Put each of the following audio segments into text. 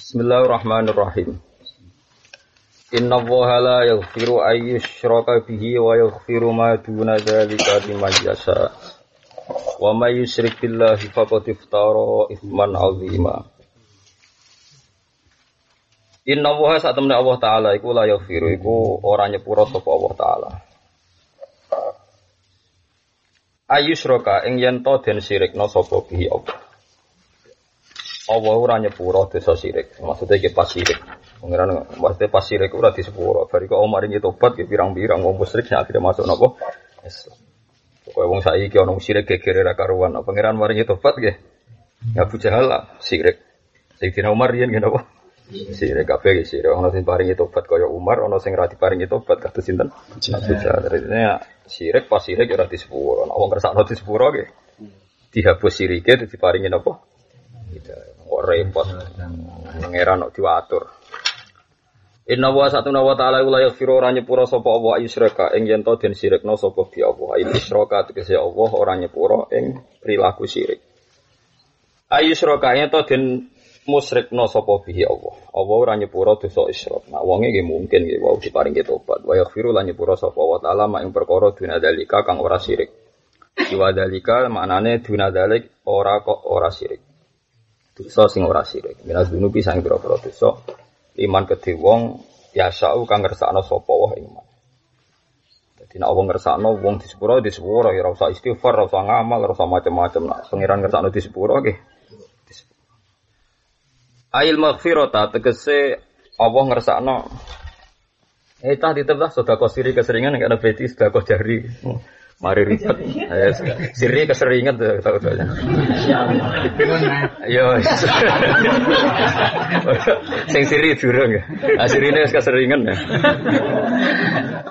Bismillahirrahmanirrahim. Inna Allaha la yaghfiru ay yushraka bihi wa yaghfiru ma duna dzalika liman yasha. Wa may yusyrik billahi faqad iftara ithman 'azima. Inna Allaha sak temne Allah taala iku la yaghfiru iku ora nyepuro sapa Allah taala. Ayusroka ing yen to den sirikna sapa bihi Allah. Allah ora nyepuro dosa sirik. Maksudnya iki pas sirik. Pengiran maksudnya pas sirik ora disepuro. Bari kok omar iki tobat ki pirang-pirang wong musyrik sing akhire masuk napa? Islam. Pokoke wong saiki ana sirik gegere ra karuan. Pengiran maringi tobat nggih. Ya Abu Jahal lah sirik. Sayyidina Umar yen ngene apa? Sirik kabeh iki sirik. Ana sing paringi tobat kaya Umar, ana sing ra diparingi tobat kados sinten? Abu Jahal. Artinya sirik pas sirik ora disepuro. Ana wong kersakno disepuro nggih. Dihapus sirike diparingi napa? Gitu. Kok repot. Pangeran kok diwatur. Inna wa satuna wa ta'ala la yaghfiru ora nyepura sapa Allah isyraka ing yen to den sirikna sapa bi Allah. Ayi isyraka tegese Allah ora nyepura ing perilaku sirik. Ayi isyraka yen to den musyrikna sapa bi Allah. Allah ora nyepura dosa isyrak. Nah wonge nggih mungkin nggih wau diparingi tobat. Wa yaghfiru lan nyepura sapa wa ta'ala mak ing perkara duna dalika kang ora sirik. Iwa dalika maknane duna dalik ora kok ora sirik dosa sing ora sirik. Minas dunubi sang pira-pira dosa. Iman kedhe wong yasau kang ngersakno sapa wae iman. Dadi nek wong ngersakno wong disepuro disepuro ya ora usah istighfar, ora usah ngamal, ora usah macam-macam. Nah, pangeran ngersakno disepuro nggih. Ail maghfirata tegese Allah ngersakno Eh tah ditebah sedekah siri keseringan nek ana beti sedekah jari. Mari ribet. Eh, siri keseringan tuh tahu tuh. Yo. Sing siri durung ya. Ah sirine wis keseringan ya.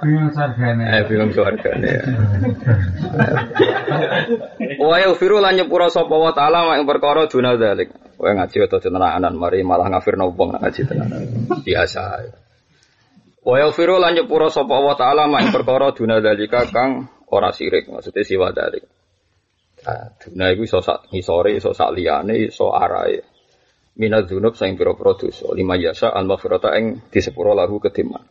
Bingung sargane. Eh bingung keluargane ya. Wa yaghfiru lan nyepura sapa wa taala mak ing perkara duna zalik. Kowe ngaji utawa tenanan mari malah ngafirno wong nak ngaji tenanan. Biasa. Wa yaghfiru lan nyepura sapa wa taala mak perkara duna zalika kang ora sirik maksudnya siwa dari. Nah, duna iku iso sak ngisore, iso sak liyane, iso arahe. Minat dzunub sing pira-pira. Lima yasa al maghfirata ing disepuro lahu kediman.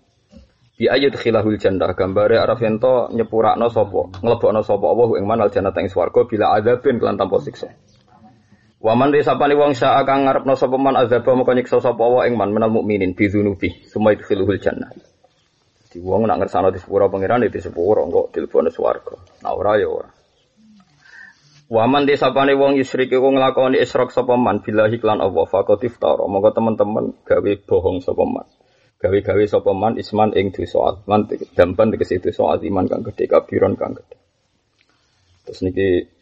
Bi ayat khilahul jannah gambare araf ento nyepurakno sapa, nglebokno sapa Allah ing manal jannah ing swarga bila adzabin kelan tanpa siksa. Waman risapani wong syaa kang ngarepno sapa man azaba moko sapa wa ing man menal mukminin bi dzunubi summa yadkhiluhul jannah. Di wong nak ngersano di sepuro pangeran itu sepuro kok dilebokno swarga. Nah ora ya ora. Waman disapane wong yusrik iku nglakoni isyrok sapa man billahi lan Allah faqad iftara. Monggo teman-teman gawe bohong sapa man. Gawe-gawe sapa man isman ing dosa atman dampan tegese dosa aziman kang gedhe kabiron kang gedhe. Terus niki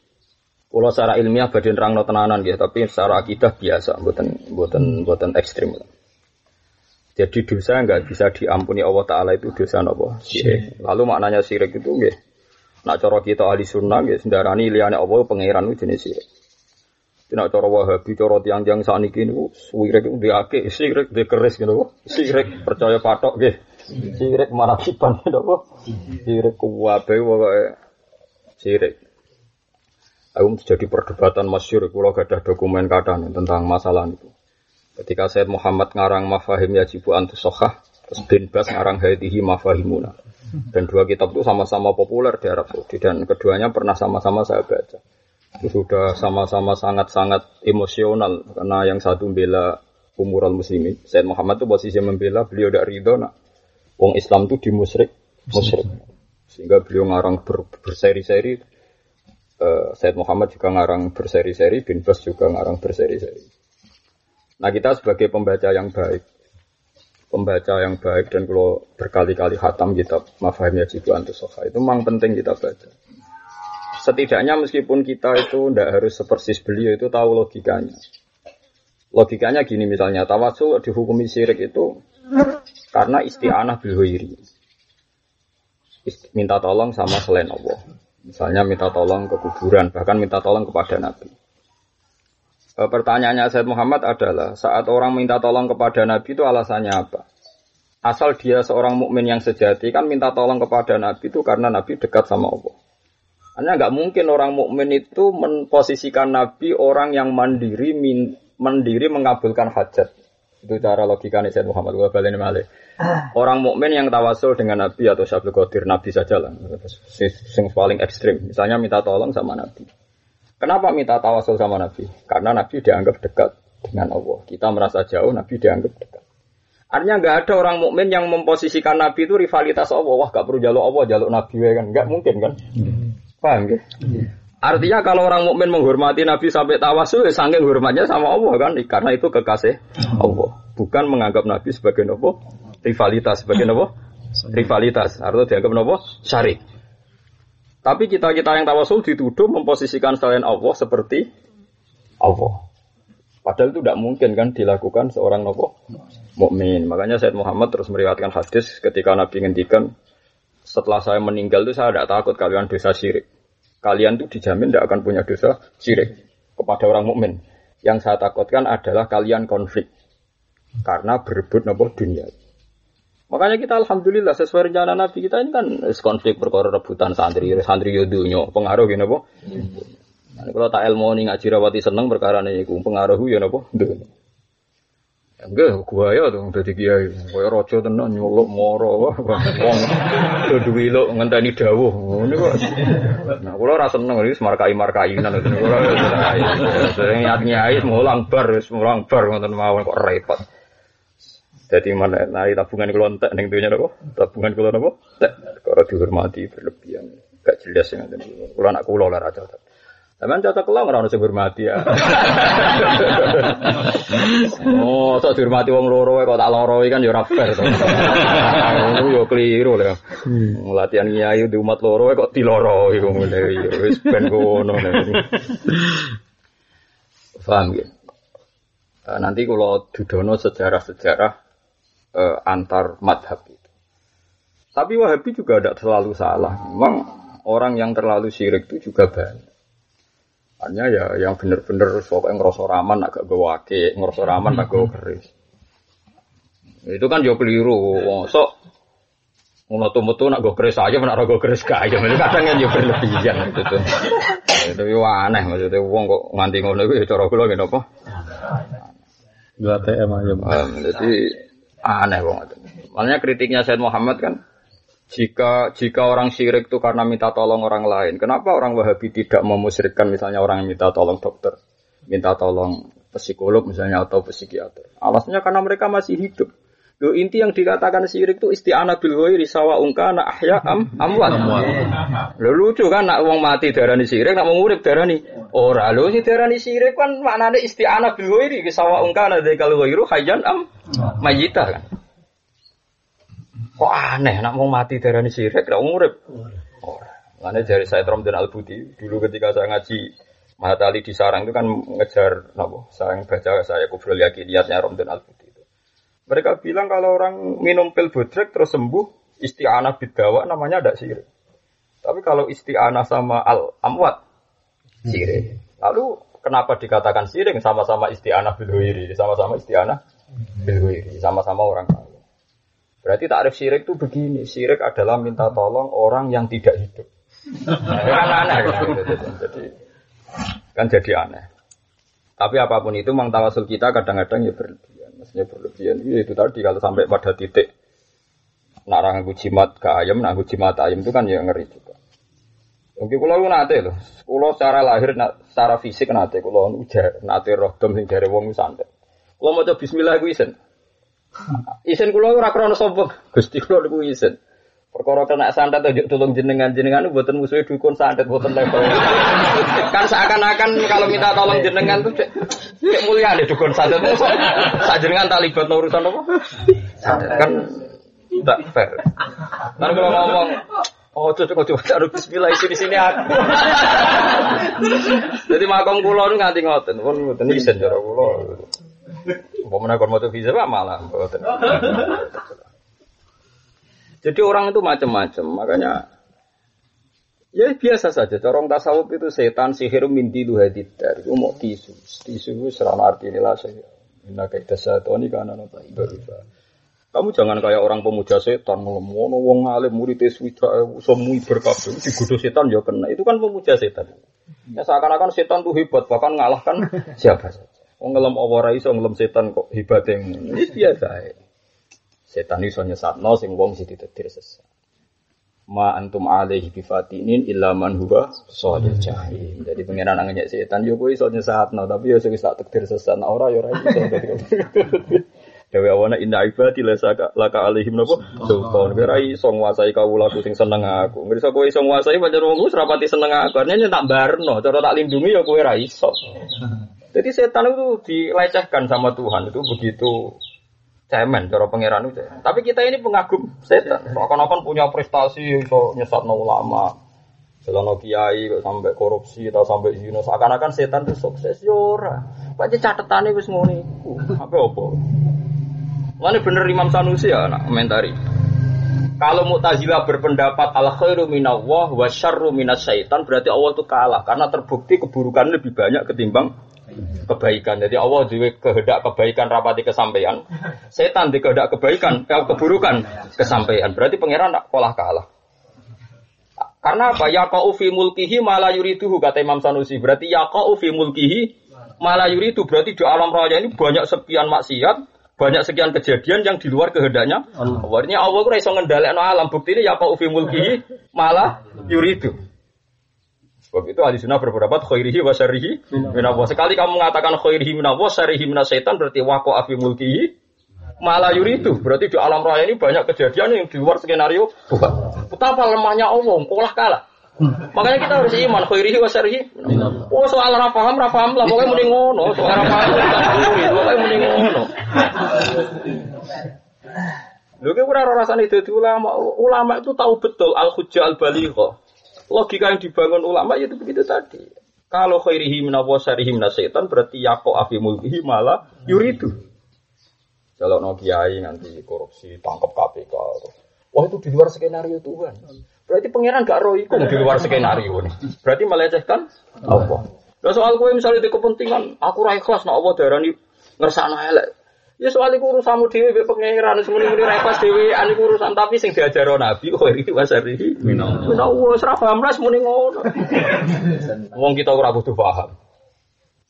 Kalau secara ilmiah badhe nerangno tenanan gitu, tapi secara akidah biasa, buatan buatan buatan ekstrim. Jadi dosa nggak bisa diampuni Allah Taala itu dosa nopo sirik. Lalu maknanya sirik itu nggih. Nak cara kita ahli sunnah nggih sendarani liyane Allah pangeran itu jenis sirik. Nak cara Wahabi, cara tiang-tiang saniki niku sirik itu diake, sirik dikeris gitu. Sirik percaya patok nggih. Sirik marakiban gitu. Sirik kuwabe pokoke sirik. Aku jadi perdebatan masyur, kalau gak ada dokumen kadang tentang masalah itu. Ketika Said Muhammad ngarang Mafahim Yajibu Antus Sohah, terus bin Bas ngarang Hadihi Mafahimuna. Dan dua kitab itu sama-sama populer di Arab Saudi dan keduanya pernah sama-sama saya baca. Sudah sama-sama sangat-sangat emosional karena yang satu membela umural muslimin. Said Muhammad itu posisi membela beliau tidak ridho nak wong Islam itu dimusrik musyrik. Sehingga beliau ngarang ber, berseri-seri Uh, Said Muhammad juga ngarang berseri-seri, bin Bas juga ngarang berseri-seri. Nah kita sebagai pembaca yang baik, pembaca yang baik dan kalau berkali-kali hatam kitab Mafahim Yajibu Antusofa itu memang penting kita baca. Setidaknya meskipun kita itu tidak harus sepersis beliau itu tahu logikanya. Logikanya gini misalnya, tawasul dihukumi syirik itu karena isti'anah bilhuiri. Minta tolong sama selain Allah. Misalnya minta tolong ke kuburan, bahkan minta tolong kepada Nabi. E, pertanyaannya Said Muhammad adalah saat orang minta tolong kepada Nabi itu alasannya apa? Asal dia seorang mukmin yang sejati kan minta tolong kepada Nabi itu karena Nabi dekat sama Allah. Hanya nggak mungkin orang mukmin itu memposisikan Nabi orang yang mandiri min, mandiri mengabulkan hajat. Itu cara logikanya Sayyid Muhammad baleni malih. Orang mukmin yang tawasul dengan Nabi atau Syabdul Qadir Nabi saja lah. Yang paling ekstrim. Misalnya minta tolong sama Nabi. Kenapa minta tawasul sama Nabi? Karena Nabi dianggap dekat dengan Allah. Kita merasa jauh, Nabi dianggap dekat. Artinya nggak ada orang mukmin yang memposisikan Nabi itu rivalitas Allah. Wah, gak perlu jaluk Allah, jaluk Nabi kan? Nggak mungkin kan? Paham ya? Artinya kalau orang mukmin menghormati Nabi sampai tawasul, ya saking hormatnya sama Allah kan? Karena itu kekasih Allah. Bukan menganggap Nabi sebagai nopo rivalitas, sebagai nopo rivalitas. Artinya dianggap nopo syarik. Tapi kita kita yang tawasul dituduh memposisikan selain Allah seperti Allah. Padahal itu tidak mungkin kan dilakukan seorang nopo mukmin. Makanya Said Muhammad terus meriwayatkan hadis ketika Nabi ngendikan setelah saya meninggal itu saya tidak takut kalian dosa syirik. Kalian tuh dijamin tidak akan punya dosa syirik kepada orang mukmin. Yang saya takutkan adalah kalian konflik karena berebut nopo dunia. Makanya kita alhamdulillah sesuai rencana Nabi kita ini kan konflik perkara rebutan santri, santri yodunya pengaruh gini apa? Nah, kalau tak ilmu nih ngaji rawati seneng perkara nih, pengaruh ya nopo. Enggak, gua ya tuh dadi kiai. Kaya raja tenan nyolok moro wong do duwi lo ngenteni dawuh. Ngene kok. Nah, kula ora seneng iki markai-markainan kula. Sering nyat-nyai mulang bar, wis mulang bar ngoten mawon kok repot. Jadi mana nari tabungan kulo entek ning dunya napa? Tabungan kulo napa? Entek. Karo dihormati berlebihan. Gak jelas yang ngoten. Kulo anak kulo lah raja. Teman cocok lo nggak harus hormati ya. oh, tak dihormati wong loro kok tak loro kan ya ora fair to. Ngono yo keliru lah. Latihan kiai di umat loro kok diloro iku ngene wis ben ngono. Paham ya? Nanti kalau dudono sejarah-sejarah eh, antar madhab itu. Tapi Wahabi juga tidak selalu salah. Memang orang yang terlalu syirik itu juga banyak. Hanya ya yang bener-bener pokoknya ngerasa raman agak gue wake, ngerasa raman agak keris. Itu kan jauh keliru. Wong sok ngono tuh metu nak gue keris aja, nak gue keris kaya. Itu kadang kan jauh berlebihan itu tuh. Itu yo aneh maksudnya wong kok nganti ngono itu cara kula ngene apa? ATM aja. Jadi aneh itu. Makanya kritiknya Said Muhammad kan jika jika orang syirik itu karena minta tolong orang lain, kenapa orang Wahabi tidak memusyrikkan misalnya orang yang minta tolong dokter, minta tolong psikolog misalnya atau psikiater? Alasannya karena mereka masih hidup. Lo inti yang dikatakan syirik itu isti'anah bil ghairi sawa ungkana ahya am amwat. Lo lucu kan nak wong mati darani syirik, nak wong urip darani ora. Lo sing darani syirik kan maknane isti'anah bil ghairi sawa ungkana dzakal ghairu hayyan am mayita kan. Kok aneh nak mau mati darani syirik, nak wong urip. Ora. Makanya dari saya Romdan Al Budi dulu ketika saya ngaji Mahatali di sarang itu kan ngejar nabo, saya baca saya kubrul yakiniyatnya Romdan Al Budi itu. Mereka bilang kalau orang minum pil bodrek terus sembuh, isti'anah bidawa namanya ada syirik. Tapi kalau isti'anah sama al amwat syirik. Lalu kenapa dikatakan syirik sama-sama isti'anah bil sama-sama isti'anah bil sama-sama orang kaya. Berarti takrif syirik itu begini, syirik adalah minta tolong orang yang tidak hidup. Nah, kan aneh kan? Jadi kan jadi aneh. Tapi apa pun itu memang tawasul kita kadang-kadang ya berlebihan. Maksudnya berlebihan ya itu tadi kalau sampai pada titik narang aku jimat ke ayam, nak jimat ayam itu kan ya ngeri juga. Oke, kalau lu nate loh, kalau secara lahir, secara fisik nate, kalau ujar nate roh dom sing dari wong. Kalau mau coba Bismillah gue isen, isen kulo ora krono sombong, gusti kulo niku isen. Perkara kena santet aja tolong jenengan jenengan itu buatan musuhnya dukun santet buatan level. kan seakan-akan kalau minta tolong jenengan tuh cek, cek mulia deh dukun santet. Saat jenengan tak libat urusan apa? Santet kan tidak fair. Kan kalau ngomong Oh, cocok coba taruh bismillah isi di sini aku. Jadi makom kulo nu nganti ngoten, pun ngoten isen cara kulo. Apa menakon motor visa malah ngoten. Jadi orang itu macam-macam, makanya ya biasa saja. Corong tasawuf itu setan sihir minti lu hadidar. Itu mau tisu, tisu itu serana arti inilah saya. Inna kaidah satoni karena napa berubah. Kamu jangan kayak orang pemuja setan ngomong wong alim murid swida semui berkabeh digodoh setan ya kena. Itu kan pemuja setan. Ya seakan-akan setan tuh hebat bahkan ngalahkan siapa saja. Wong ngelem apa ora iso setan kok hebate ngono. Wis biasa ae. Setan iso nyesatno sing wong sing ditetir sesat. Ma antum alaihi bifatinin illa man huwa shalil jahim. Jadi pengenan angen setan yo kowe iso nyesatno tapi yo sing tak takdir sesat Nah, ora yo ora iso. Dewe awana inna ibadi laka laka alaihim napa sultan. Ora iso nguasai kawulaku sing seneng aku. Ngerti kowe iso nguasai pancen wong ora pati seneng aku. Artinya tak barno, cara tak lindungi ya kowe ora iso. Jadi setan itu dilecehkan sama Tuhan itu begitu cemen cara pangeran itu. Tapi kita ini pengagum setan. Seakan-akan punya prestasi iso nyesatno ulama. Selama kiai sampai korupsi atau sampai zina seakan-akan setan itu sukses ya ora. Pancen catetane wis ngono iku. Apa apa? Mana bener Imam Sanusi ya nak komentari. Kalau Mu'tazilah berpendapat al khairu minallah wa syarru minas syaitan berarti Allah itu kalah karena terbukti keburukan lebih banyak ketimbang kebaikan. Jadi Allah juga kehendak kebaikan rapati kesampaian. Setan di kehendak kebaikan, eh, keburukan kesampaian. Berarti pangeran tak kalah kalah. Karena apa? Ya kau fi mulkihi yuriduhu kata Imam Sanusi. Berarti ya kau fi mulkihi malah yuridu. Berarti di alam raya ini banyak sepian maksiat, banyak sekian kejadian yang di luar kehendaknya. Allah. Artinya Allah itu iso ngendalekno alam. Bukti ini ya kau fi mulkihi malah yuridu. Sebab itu ahli sunnah berpendapat khairihi wa syarihi minallah. Sekali kamu mengatakan khairihi minallah, syarihi minasyaitan berarti wako afi mulkihi malah yuridu. Berarti di alam raya ini banyak kejadian yang di luar skenario. Betapa lemahnya Allah, kolah kalah. Makanya kita harus iman khairihi wa syarihi. Oh soal ora paham, ora paham lah pokoknya mending ngono. Soal ora paham pokoknya mending ngono. Lho ki ora rasane dadi ulama. Ulama itu tahu betul al-hujjah al-balighah. Logika yang dibangun ulama itu begitu tadi. Kalau khairihi minawa syarihi minasyaitan berarti yako afi mulkihi malah yuridu. Kalau no kiai nanti korupsi tangkap KPK. Wah itu di luar skenario Tuhan. Berarti pangeran gak roh iku di luar skenario nih. Berarti melecehkan apa? Lah soal gue misalnya di kepentingan aku ra ikhlas nak Allah darani ngersakno elek. Ya soal iku urusanmu dhewe mbek pangeran semene-mene ra ikhlas dhewe ane urusan tapi sing diajaro Nabi kok iki wasari. Menawa wis ra paham ras muni ngono. Wong kita ora butuh paham.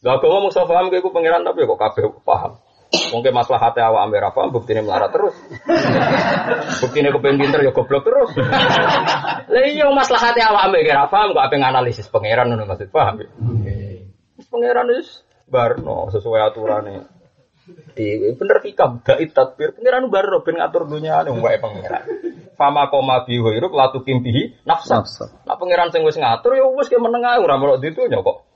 Lah kok ngomong so paham iku pangeran tapi kok kabeh paham. Mungkin maslahatnya awak ambil apa, buktinya melarat terus. Buktinya kepengen pinter ya goblok terus. Lah iya maslahatnya awak ambil paham, kok apa analisis pangeran ngono maksud paham. ya? Pangeran wis barno sesuai aturannya. Di bener hikam, dai tadbir pangeran barno ben ngatur dunia wong wae pangeran. Fama koma bihu iruk latu kimpihi nafsa. Nah pangeran sing wis ngatur ya wis ke meneng ae ora melok ditunya kok.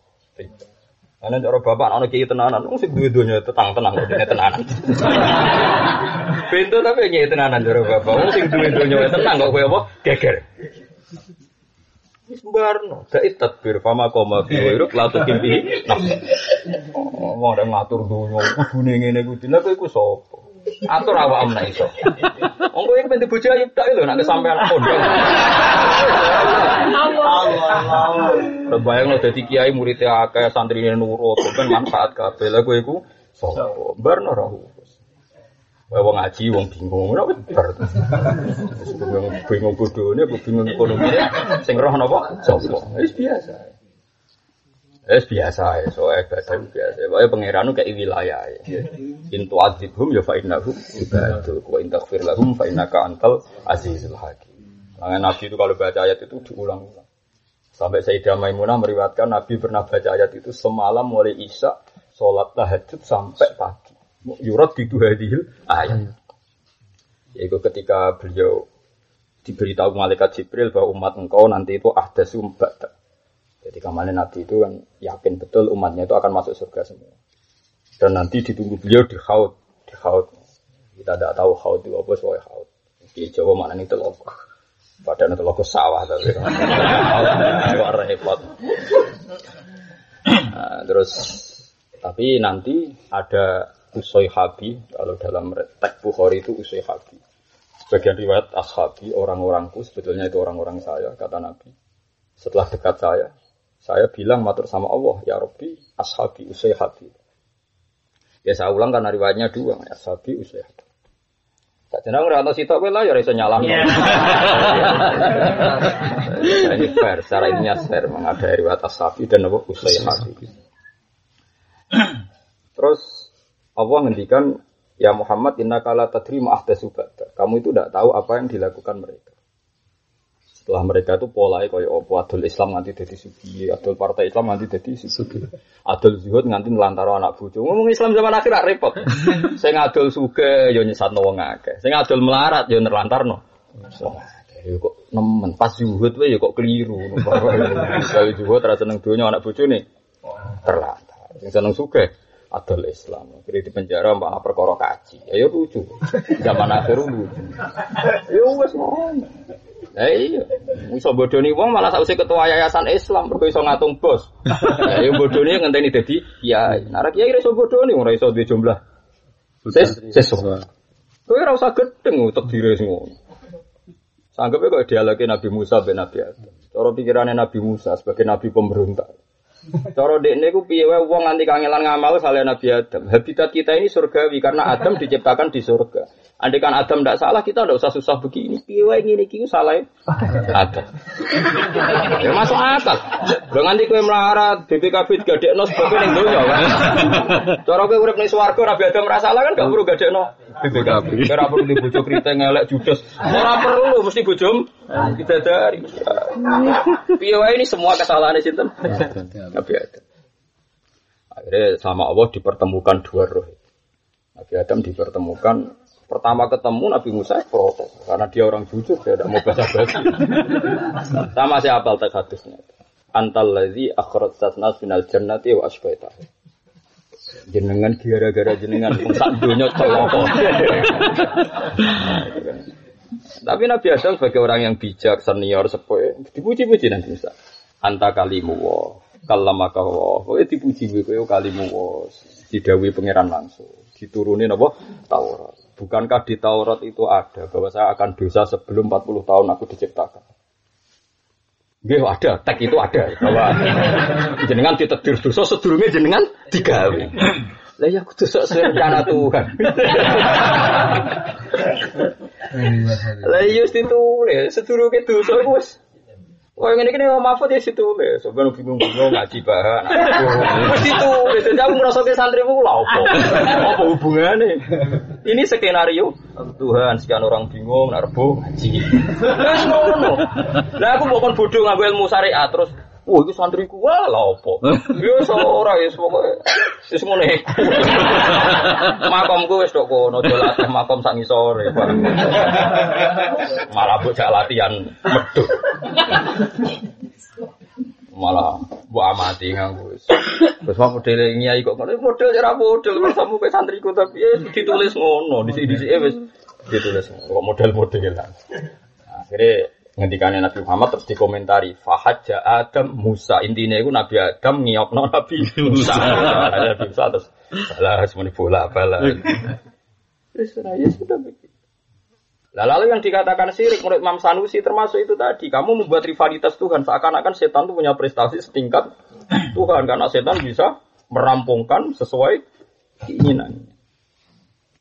Ana cara bapak ana kiai tenanan, wong sing duwe donya tetang tenang kok dene tenanan. Pintu tapi nyai tenanan cara bapak, wong sing duwe donya tenang kok kowe apa? Geger. Wis barno, dai tadbir fama koma bihu iruk latu kimpihi nafsa. Oh, ada ngatur donya, kudune ngene kuwi. Lah kowe iku sapa? Atur awak amna iso. Wong kowe pengen bojo ayu tak lho nek kesampean kondang. Allah. Terbayang lo dadi kiai muridnya akeh santrine nurut, kan manfaat kabeh. Lah kowe iku sapa? Barno ra Wae wong ngaji wong bingung, ora bar. Bingung bingung bodone, bingung ekonomi. Sing roh napa? Sapa? Wis biasa. Wis biasa ya, soalnya ibadah itu biasa. Pokoknya pangeran kayak wilayah ya. In tu'adzibhum ya fa'innahum ibadul. Wa in taghfir lahum fa'innaka antal azizul hakim. Makanya Nabi itu kalau baca ayat itu diulang-ulang. Sampai Sayyidah Maimunah meriwayatkan Nabi pernah baca ayat itu semalam mulai Isya, sholat tahajud sampai pagi. Yurat di hadil ayat. Yaitu ketika beliau diberitahu malaikat Jibril bahwa umat engkau nanti itu ahdasu ba'da. Jadi kemarin Nabi itu kan yakin betul umatnya itu akan masuk surga semua. Dan nanti ditunggu beliau di haud, di haud. Kita tidak tahu haud itu apa soal haud. Di Jawa mana itu loh. Padahal itu loh sawah tapi. Repot. Nah, terus tapi nanti ada usai habi kalau dalam teks Bukhari itu usai habi. Sebagian riwayat ashabi orang-orangku sebetulnya itu orang-orang saya kata Nabi. Setelah dekat saya, saya bilang matur sama Allah, ya Rabbi, ashabi usai habi. Ya saya ulang karena riwayatnya dua, ashabi usai habi. Tak jenang ora ana sitok kowe lah ya iso nyalah. Ini fair, secara ilmiah fair, ada riwayat ashabi dan apa usai habi. Terus Allah ngendikan Ya Muhammad inna kala tadri ahdatsu ba'da. Kamu itu tidak tahu apa yang dilakukan mereka. Setelah mereka itu polai kaya apa adul Islam nganti dadi sugi, adul partai Islam nganti dadi sugi. Adul zuhud nganti nelantara anak bojo. Ngomong Islam zaman akhir rak repot. Sing adul suge ya nyesatno wong akeh. Sing adul melarat ya nerlantarno. Ya kok nemen pas zuhud wae ya kok keliru. Kalau zuhud ra seneng donya anak bojone terlantar. Sing seneng suge adol Islam. Kira di penjara mbak perkara kaji. Ya, ya lucu. Zaman akhir lucu. Ya wes ngono. Ya iya, iso bodoni wong malah sausé ketua yayasan Islam mergo iso ngatung bos. Ya yo bodoni ngenteni dadi kiai. Nah kiai iso bodoni ora iso duwe jumlah. Ses sesuk. Kowe ora usah gedeng utek dire ngono. Sanggepe kok dialogi Nabi Musa ben Nabi Adam. Cara pikirannya Nabi Musa sebagai nabi pemberontak. Cara dekne ku piye wae wong nganti kangelan ngamal saleh Nabi Adam. Habitat kita ini surgawi karena Adam diciptakan di surga. Andai kan Adam tidak salah, kita tidak usah susah begini. Piye wae ngene iki salah Adam. Ya masuk akal. Lho nganti kowe melarat BPKB digadekno sebab ning donya kan. Cara kowe urip ning swarga Nabi Adam ora salah kan gak perlu gadekno BPKB. Ora perlu di bojo kriteng elek judes. Ora perlu mesti bojom kita dari. Piye wae ini semua kesalahan sinten? Nabi Adam. Akhirnya sama Allah dipertemukan dua roh. Nabi Adam dipertemukan Pertama ketemu Nabi Musa protes karena dia orang jujur, dia tidak mau baca basi. Sama saya apal teks hadisnya. Antal ladzi akhrajat nas minal jannati wa asbaita. Jenengan gara-gara jenengan sak dunya celaka. Tapi Nabi Adam sebagai orang yang bijak, senior, sepuh, dipuji-puji Nabi Musa. Anta kalimu wa, kalamaka wa. Kowe dipuji kowe kalimu wa. Didawi pangeran langsung. Diturunin apa? Taurat. Bukankah di Taurat itu ada bahwa saya akan dosa sebelum 40 tahun aku diciptakan? Gih ada, tag itu ada bahwa jenengan ditedir dosa sedurunge jenengan digawe. Lah ya kudu sok rencana Tuhan. Lah iya ditulis sedurunge dosa wis Oh yang ini kena mahfud ya situ le, sebenarnya bingung-bingung ngaji bahan. Mesti itu, jadi aku merasa ke santri aku lah apa, apa hubungannya? Ini skenario Tuhan sekian orang bingung, narbo ngaji. Terus ngono. Nah aku bukan bodoh ngambil ilmu syariat terus Wah, itu santriku wah lah opo. Ya ora ya pokoke wis ngene. Makomku wis tok kono dolatih makom sak ngisore. Malah bocah latihan medhot. Malah mbok amati nganggo wis. Terus mau model nyai kok ngono model ora model sampe santriku tapi eh, ditulis ngono di sini wis ditulis kok model-modelan. Akhirnya ngendikane Nabi Muhammad terus dikomentari fahaja Adam Musa. Intinya itu Nabi Adam ngiyokno Nabi Musa. Nabi Musa terus salah semuanya bola bala ya sudah begitu Nah, lalu yang dikatakan syirik menurut Imam Sanusi termasuk itu tadi kamu membuat rivalitas Tuhan seakan-akan setan itu punya prestasi setingkat Tuhan karena setan bisa merampungkan sesuai keinginannya.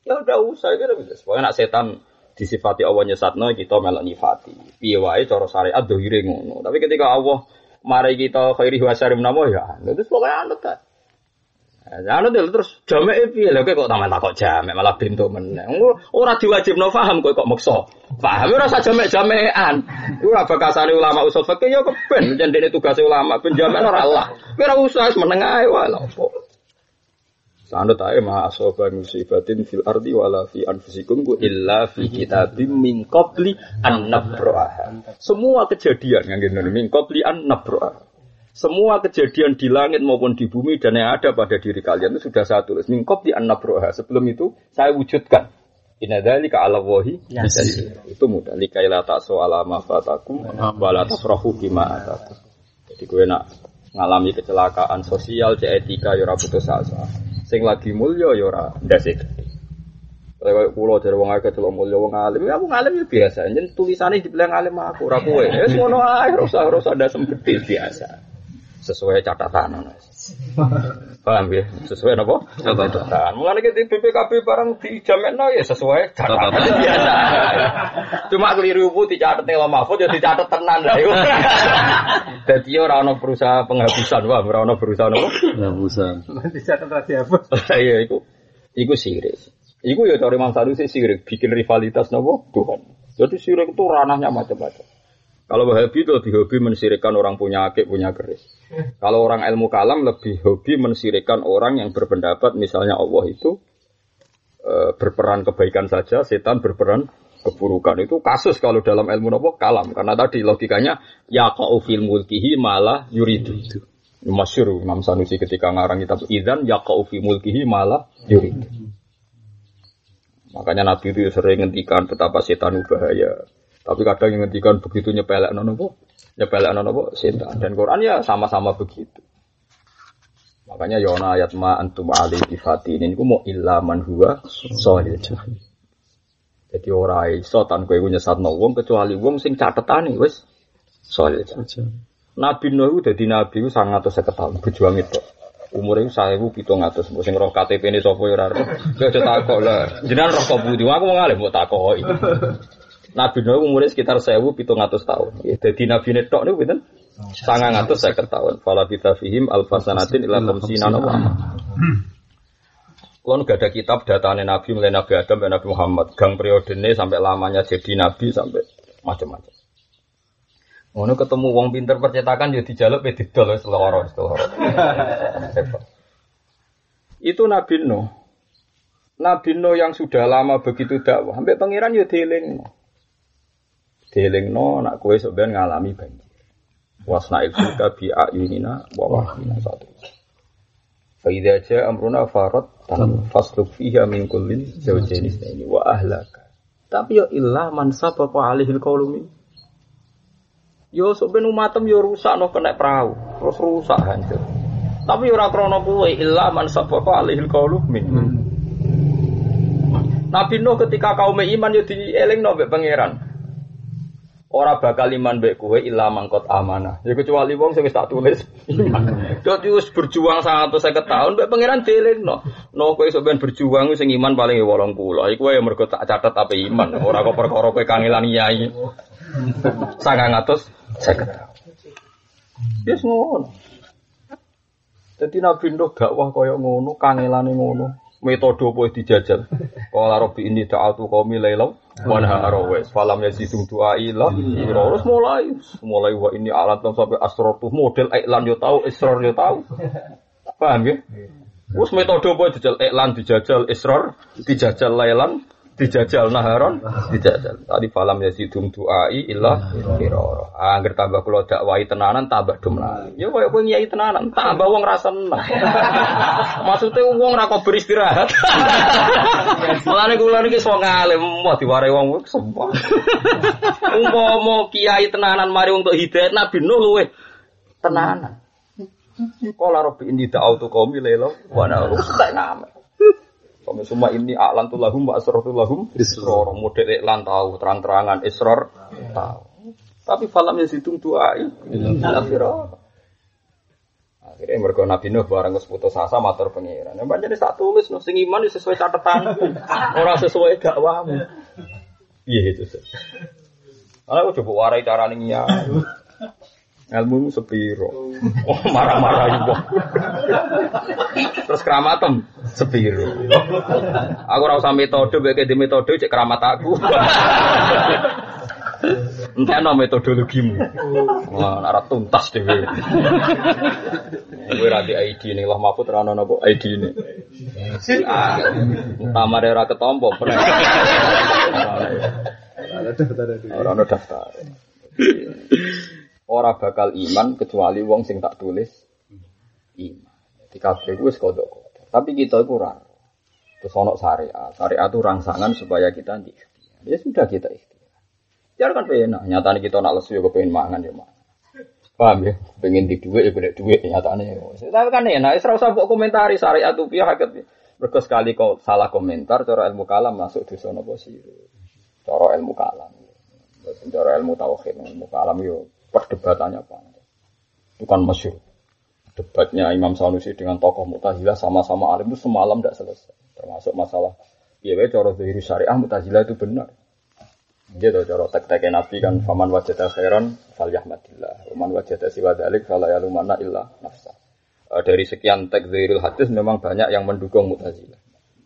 Ya udah usah itu bisa pokoknya nak setan disifati Allah nyesatno kita melok nyifati. Piye wae cara syariat dohire ngono. Tapi ketika Allah mari kita khairi wa syarri menapa ya, terus pokoke anut ta. Ya anut terus jamek piye lho kok taman takok jamek malah bentuk meneh. Ora diwajibno paham kok kok maksa. Paham ora usah jamek-jamekan. Ora bakasane ulama usul fikih ya keben jendene tugas ulama ben jamek ora Allah. Ora usah meneng ae wae lho. Sanut ae ma asoba musibatin fil ardi wala fi anfusikum ku illa fi kitabim min qabli an nabraha. Semua kejadian yang ngene min qabli an nabraha. Semua kejadian di langit maupun di bumi dan yang ada pada diri kalian itu sudah saya tulis min qabli an nabraha. Sebelum itu saya wujudkan. Inna dzalika 'ala wahi Itu mudah. Likaila ta'su ala ma fatakum wa la tafrahu bima atakum. Jadi gue nak ngalami kecelakaan sosial, cek etika, ya putus asa sing lagi mulya ya ora ndase gede. Kula dari wong akeh delok mulya wong alim, ya wong alim ya biasa. Yen tulisane dibilang alim aku ora kowe. Ya ngono ae ora usah ora ndasem biasa. Sesuai catatan. Paham ya? Sesuai napa? Catatan. Mulane kita BPKB barang dijamekno ya sesuai catatan biasa. Cuma keliru bu dicatet ning Mahfud ya dicatet tenan lah iku. Dadi ora ana berusaha penghapusan, wah ora ana berusaha napa? Nggak usah. Dicatat tadi apa? Iya iku. Iku sirik. Iku ya dari Imam Sanusi sirik bikin rivalitas napa? Tuhan. Jadi sirik itu ranahnya macam-macam. Kalau Wahabi itu lebih hobi mensirikan orang punya akik, punya keris. Kalau orang ilmu kalam lebih hobi mensirikan orang yang berpendapat misalnya Allah itu e, berperan kebaikan saja, setan berperan keburukan. Itu kasus kalau dalam ilmu nopo kalam. Karena tadi logikanya ya fil mulkihi malah yuridu. Masyur Imam Sanusi ketika ngarang kitab Idan ya fi mulkihi malah yuridu. Makanya Nabi itu sering ngendikan betapa setan bahaya. Tapi kadang yang ngendikan begitu nyepelek nono po, nyepelek nono po setan. Dan Quran ya sama-sama begitu. Makanya Yona ayat ma antum ali tifati ini ku mau illa man huwa solil Jadi orang iso tan kowe nyesat wong kecuali wong sing catetane wis solil Nabi Nuh dadi nabi ku 150 tahun berjuang itu. Umure saya bu pitung atas, sing roh KTP ini sopo ya ora. Kowe aja takok lah. Jenengan roh kok budi, aku mau ngalih mbok takoki. Nabi Nuh umurnya sekitar sewu pitung atus tahun. Ya, jadi Nabi Netok ini bener sangat atus saya ketahuan. Fala kita fihim alfasanatin ilah komsina nawa. Kalau gak ada kitab datanya Nabi mulai Nabi Adam dan Nabi Muhammad, gang periode ini sampai lamanya jadi Nabi sampai macam-macam. Ngono ketemu wong pinter percetakan ya dijaluk pe didol wis loro Itu Nabi Nuh. Nabi Nuh yang sudah lama begitu dakwah, sampai pangeran ya dieling no nak kue sebenarnya ngalami banjir. Wasna ilfika bi ayunina wa wahina satu. Faidah aja amruna farad dan fasluk fiha min kullin zawjaini ini wa ahlaka. Tapi yo ilah man sabapa alihil qaulumi. Yo sebenarnya umatem yo rusak no kena perahu, terus rusak hancur. Tapi ora krono kuwe ilah man sabapa alihil qaulumi. Nabi Nuh ketika kaum iman yo dieling no pangeran. Ora bakal iman mbek kowe illa mangkot amanah. Ya kecuali wong sing wis tak tulis. Dadi wis berjuang 150 tahun mbek pangeran delingno. No kowe sampean berjuang sing iman paling 80. Iku wae mergo tak catet apa iman. Ora kok perkara kowe kangelan yai. 950 tahun. Yes ngono. Jadi Nabi Nuh dakwah kaya ngono, kangelane ngono metode apa dijajal. Kalau Robi ini ta'atu qaumi lailau wa nahara wa falam yazidum du'ai la terus mulai. Mulai wa ini alat sampai asrar tuh model iklan yo tahu israr yo tahu. Paham ya? Wes metode apa dijajal? Iklan dijajal israr dijajal lailan dijajal naharon? Dijajal. Tadi falam ya sidum duai ilah kiroro angger tambah kula dakwai tenanan tambah dum lali ya koyo kowe nyai tenanan tambah wong rasa seneng. Maksudnya wong ra kok beristirahat. Mulane kula niki sok ngalim wah diwarai wong sempat umpama kiai tenanan mari untuk hidayat nabi nuh luwe tenanan. Kala robi ini da'autu qaumi lelo wa na rusak nama kami semua ini alam tuh lahum wa asror tuh lahum isror. model iklan tahu terang-terangan isror tahu. Tapi falam yang situng tuai. Akhirnya akhirnya mereka nabi nuh barang ke putus asa matur pengiran. Yang banyak tak tulis nuh. Sing iman sesuai catatan. Orang sesuai dakwamu. Iya itu. Karena aku coba warai cara nih ilmu sepiro. Oh, marah-marah ibu. Terus keramatem sepiro. Aku ora usah metode bae di metode cek keramat aku. Entah no metodologimu. Wah, nara tuntas deh. Gue rati ID nih lah maput rano nopo ID ini. Tamar ora ketompo. Orang daftar. Ora bakal iman kecuali wong sing tak tulis iman. Di kabeh wis kodok Tapi kita itu ora. Terus ono syariat. Syariat itu rangsangan supaya kita nanti ikhtiar. Ya sudah kita ikhtiar. Biar kan enak. Kita nak lesu ya kepengen mangan ya mangan. Paham ya? Pengen di duit ya beda duit nyatanya. Tapi kan enak. Isra usah buat komentari syariat itu pihak hakikat. Mereka sekali kau salah komentar, cara ilmu kalam masuk sana posisi. Cara ilmu kalam. Cara ilmu tauhid, ilmu kalam yo perdebatannya apa? Itu kan masyur. debatnya Imam Sanusi dengan tokoh Mu'tazilah sama-sama alim itu semalam tidak selesai. Termasuk masalah ya wae cara zahir syariah Mu'tazilah itu benar. Gitu cara tek-tek Nabi kan faman wajada khairan falyahmadillah. Waman wajada siwa dzalik fala yalumana illa nafsa. Eh, dari sekian tek zahirul hadis memang banyak yang mendukung Mu'tazilah.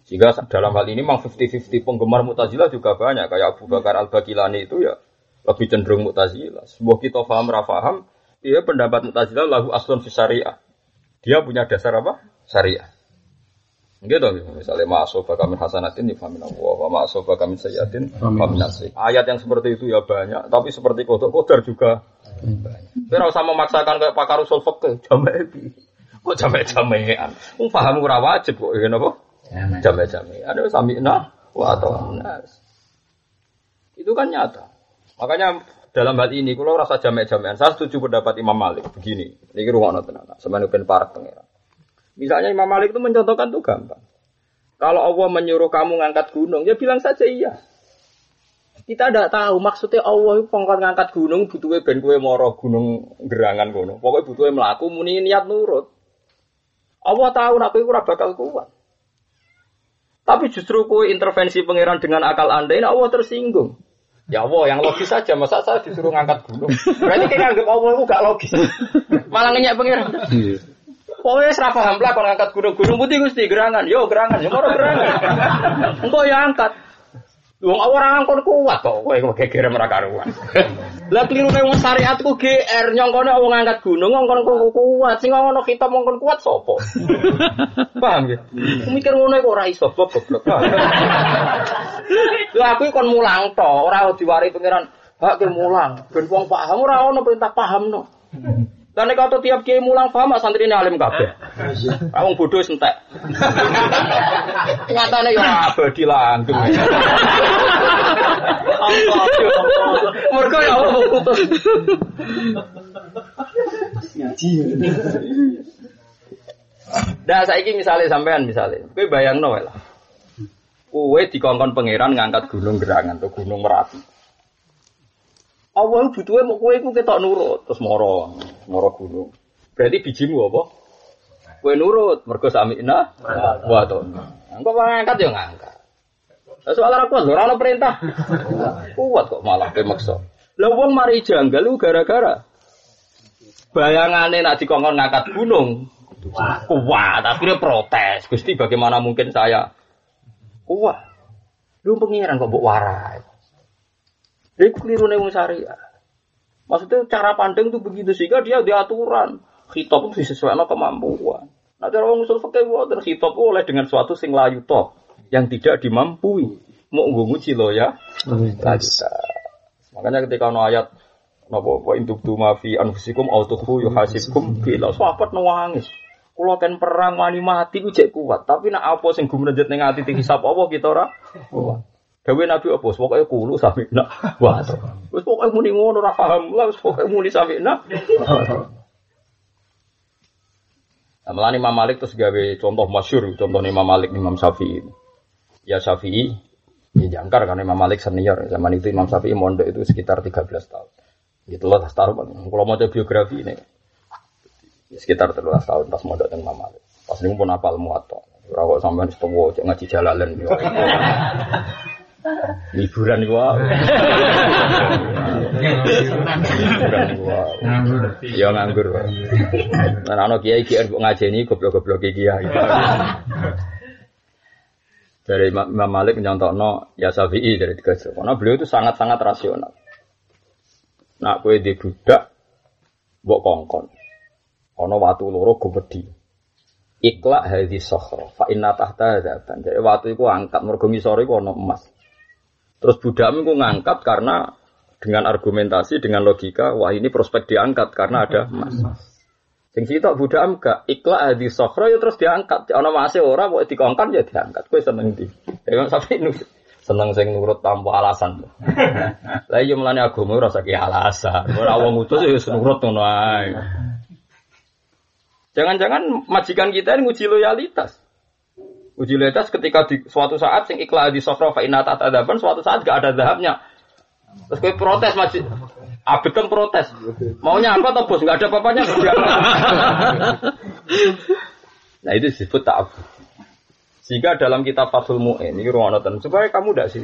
Sehingga dalam hal ini memang 50-50 penggemar Mu'tazilah juga banyak. Kayak Abu Bakar Al-Bakilani itu ya lebih cenderung Mu'tazilah. Sebuah kita paham rafaham, dia pendapat Mu'tazilah lahu aslun fi syariah. Dia punya dasar apa? Syariah. Gitu, misalnya ma'asoba kami hasanatin ya famin Allah, wa ma'asoba kami sayyatin famin. Ayat yang seperti itu ya banyak, tapi seperti kodok kodar juga banyak. Tapi usah memaksakan kayak pakar usul fikih, jamae Kok jamae-jamean? Wong paham ora wajib kok ngene apa? Jamae-jamean. Ada sami'na wa nas. Itu kan nyata. Makanya dalam hal ini, kalau rasa jamek-jamean, saya setuju pendapat Imam Malik begini. Ini rumah tenan, ben para pangeran. Misalnya Imam Malik itu mencontohkan tuh gampang. Kalau Allah menyuruh kamu ngangkat gunung, ya bilang saja iya. Kita tidak tahu maksudnya Allah itu ngangkat gunung butuhnya ben kue moro gunung gerangan gunung. Pokoknya butuhnya melaku muni niat nurut. Allah tahu nak kue bakal kuat. Tapi justru kue intervensi pangeran dengan akal anda ini Allah tersinggung. Ya Allah, yang logis saja. Masa saya disuruh ngangkat gunung? Berarti kayak nganggep Allah itu gak logis. Malah ngenyak pangeran. Iya. Pokoknya serapa hampla kalau ngangkat gunung-gunung putih gusti gerangan, yo gerangan, yo mau gerangan. Engkau ya angkat. Wong orang angkon kuat kok, kowe kok geger mereka karuan. Lah keliru nek wong syariat ku GR nyongkone wong ngangkat gunung ngongkon kok kuat, sing ngono kita mongkon kuat sapa? Paham ya? Mikir ngono kok ora iso goblok. Lah aku kon mulang to, ora diwari pangeran hak ke mulang. Ben wong paham ora ono perintah paham no. Dan nek kata tiap kiai mulang paham santri ini alim kabeh. Wong bodoh sentek. Nyatane ya abadi langgeng. Mergo ya Allah putus. Nah, saiki misalnya sampean misalnya, kowe bayangno lah. Kowe dikongkon pangeran ngangkat gunung gerangan atau gunung merapi. Allah butuhnya mau kue ku ketok nurut terus moro moro gunung. Berarti bijimu apa? Kue nurut, mergo samina wa to. Engko ngangkat ya ngangkat. Soal ora kuat, ora perintah. Kuat kok malah pemaksa. Lah wong mari janggal gara-gara bayangane nak dikongkon ngangkat gunung. Kuat, akhirnya protes. Gusti bagaimana mungkin saya kuat? Lu pengiran kok mbok warai. Jadi keliru nih syariah. Maksudnya cara pandang itu begitu sehingga dia diaturan. Khitab itu disesuaikan kemampuan. Nah, cara orang usul fakir water khitab oleh dengan suatu sing layu toh yang tidak dimampui. Mau nguji lo ya. Makanya ketika ono ayat napa wa intuk tu mafi anfusikum au tukhfu yuhasibkum bila sahabat nangis. Kula kan perang wani mati ku cek kuat, tapi nak apa sing gumrejet ning ati hisab apa kita ora kuat. Dewi Nabi apa? Pokoknya kulu sampai nak. Wah, terus pokoknya muni ngono ora paham lah. Pokoknya muni sampai nak. Nah, Malah Imam Malik terus gawe contoh masyur, contoh Imam Malik, Imam Syafi'i. Ya Syafi'i, ya jangkar karena Imam Malik senior. Zaman itu Imam Syafi'i mondok itu sekitar 13 tahun. Gitu lah, taruh Kalau mau biografi ini, ya, sekitar 13 tahun pas mondok dengan Imam Malik. Pas ini pun apal muat. Rawat sampai setewo, ngaji jalalan. Liburan gua. Liburan gua. Ya nganggur. Nah, ana kiai kiai mbok ngajeni goblok-goblok kiai. Dari Imam Malik no ya Syafi'i dari tiga Karena beliau itu sangat-sangat rasional. Nak kue di budak, mbok kongkon. Ono watu loro gumedi. Iklak hadis sokhro. Fa inna tahta hadapan. Jadi waktu itu angkat mergo ngisore iku ono emas. Terus budakmu ku ngangkat karena dengan argumentasi, dengan logika, wah ini prospek diangkat karena ada emas. Sing sitok budak gak ikhlas di sokro ya terus diangkat. Ana masih ora kok dikongkon ya diangkat. Kowe seneng di. Ya seneng sing nurut tanpa alasan. Lah iya melane agama ora saiki alasan. Ora wong utus ya nurut ngono ae. Jangan-jangan majikan kita ini nguji loyalitas. Uji loyalitas ketika di suatu saat sing ikhlas di sofro fa inna adaban suatu saat gak ada zahabnya. Terus kowe protes masjid. Abetem protes. Maunya apa toh bos? Nggak ada apa-apanya. nah itu disebut ta'abud. Sehingga dalam kitab Fathul Mu'in, ini ruang nonton, supaya kamu tidak sih.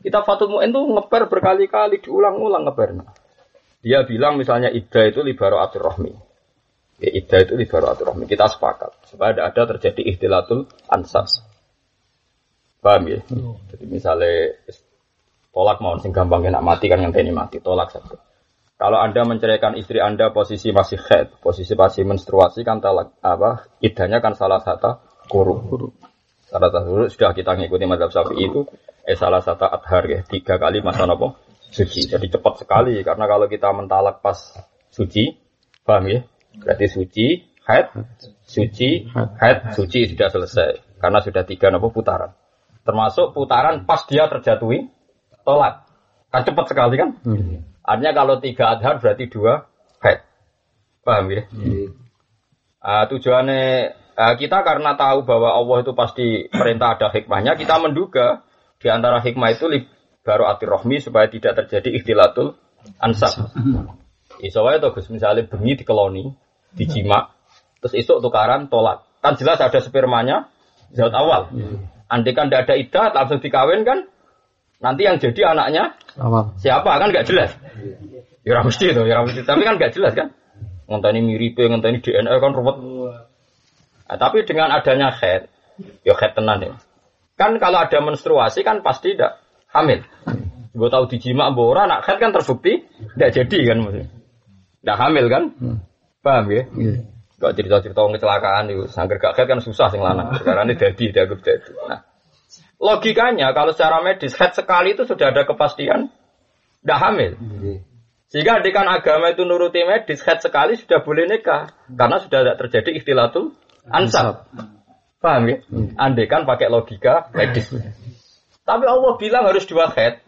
Kitab Fathul Mu'in tuh ngeper berkali-kali, diulang-ulang ngeper. Dia bilang misalnya iddah itu libaro atur rohmi. Ya, iddah itu libaro atur rohmi. Kita sepakat. Supaya tidak ada terjadi ikhtilatul ansas. Paham ya? Jadi misalnya tolak mau sing gampang nak mati kan yang ini mati, tolak saja. Kalau Anda menceraikan istri Anda posisi masih head, posisi masih menstruasi kan talak apa? Idahnya kan salah satu kuru. Salah satu sudah kita ngikuti madhab Syafi'i itu eh salah satu adhar ya, tiga kali masa nopo suci. Jadi cepat sekali karena kalau kita mentalak pas suci, paham ya? Berarti suci, head, suci, head, suci sudah selesai karena sudah tiga nopo putaran. Termasuk putaran pas dia terjatuhi tolak. Kan cepat sekali kan? Hmm. Artinya kalau tiga adhar berarti dua head. Paham ya? Hmm. Uh, tujuannya uh, kita karena tahu bahwa Allah itu pasti perintah ada hikmahnya, kita menduga di antara hikmah itu baru atir rohmi supaya tidak terjadi ikhtilatul ansab. Iso wae to Gus misalnya bengi dikeloni, dijima, terus isuk tukaran tolak. Kan jelas ada spermanya zat awal. Andai kan tidak ada idah, langsung dikawin kan, nanti yang jadi anaknya awal. siapa kan nggak jelas. Ya mesti itu, ya mesti. Tapi kan nggak jelas kan. Ngenteni mirip, ngenteni DNA kan ruwet. Nah, tapi dengan adanya head, ya head tenan ya. Kan kalau ada menstruasi kan pasti tidak hamil. Gue tahu dijima mbora, anak head kan terbukti tidak jadi kan maksudnya. Tidak hamil kan? Paham ya? Yeah. Gak cerita-cerita kecelakaan itu, sangger gak kan susah sing lanang. Sekarang ini jadi, dianggap jadi. Nah, logikanya kalau secara medis head sekali itu sudah ada kepastian tidak hamil. Sehingga adekan agama itu nuruti medis head sekali sudah boleh nikah karena sudah tidak terjadi ikhtilatul ansab. Paham ya? Andekan pakai logika medis. Tapi Allah bilang harus dua head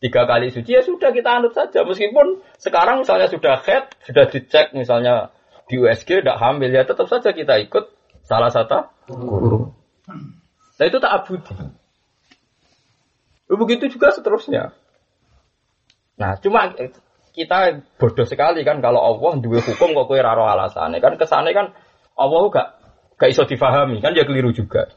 tiga kali suci ya sudah kita anut saja meskipun sekarang misalnya sudah head sudah dicek misalnya di USG tidak hamil ya tetap saja kita ikut salah satu guru. Nah itu tak abudi. Begitu juga seterusnya. Nah cuma kita bodoh sekali kan kalau Allah dua hukum kok kue raro alasannya kan kesannya kan Allah gak gak iso difahami kan dia keliru juga.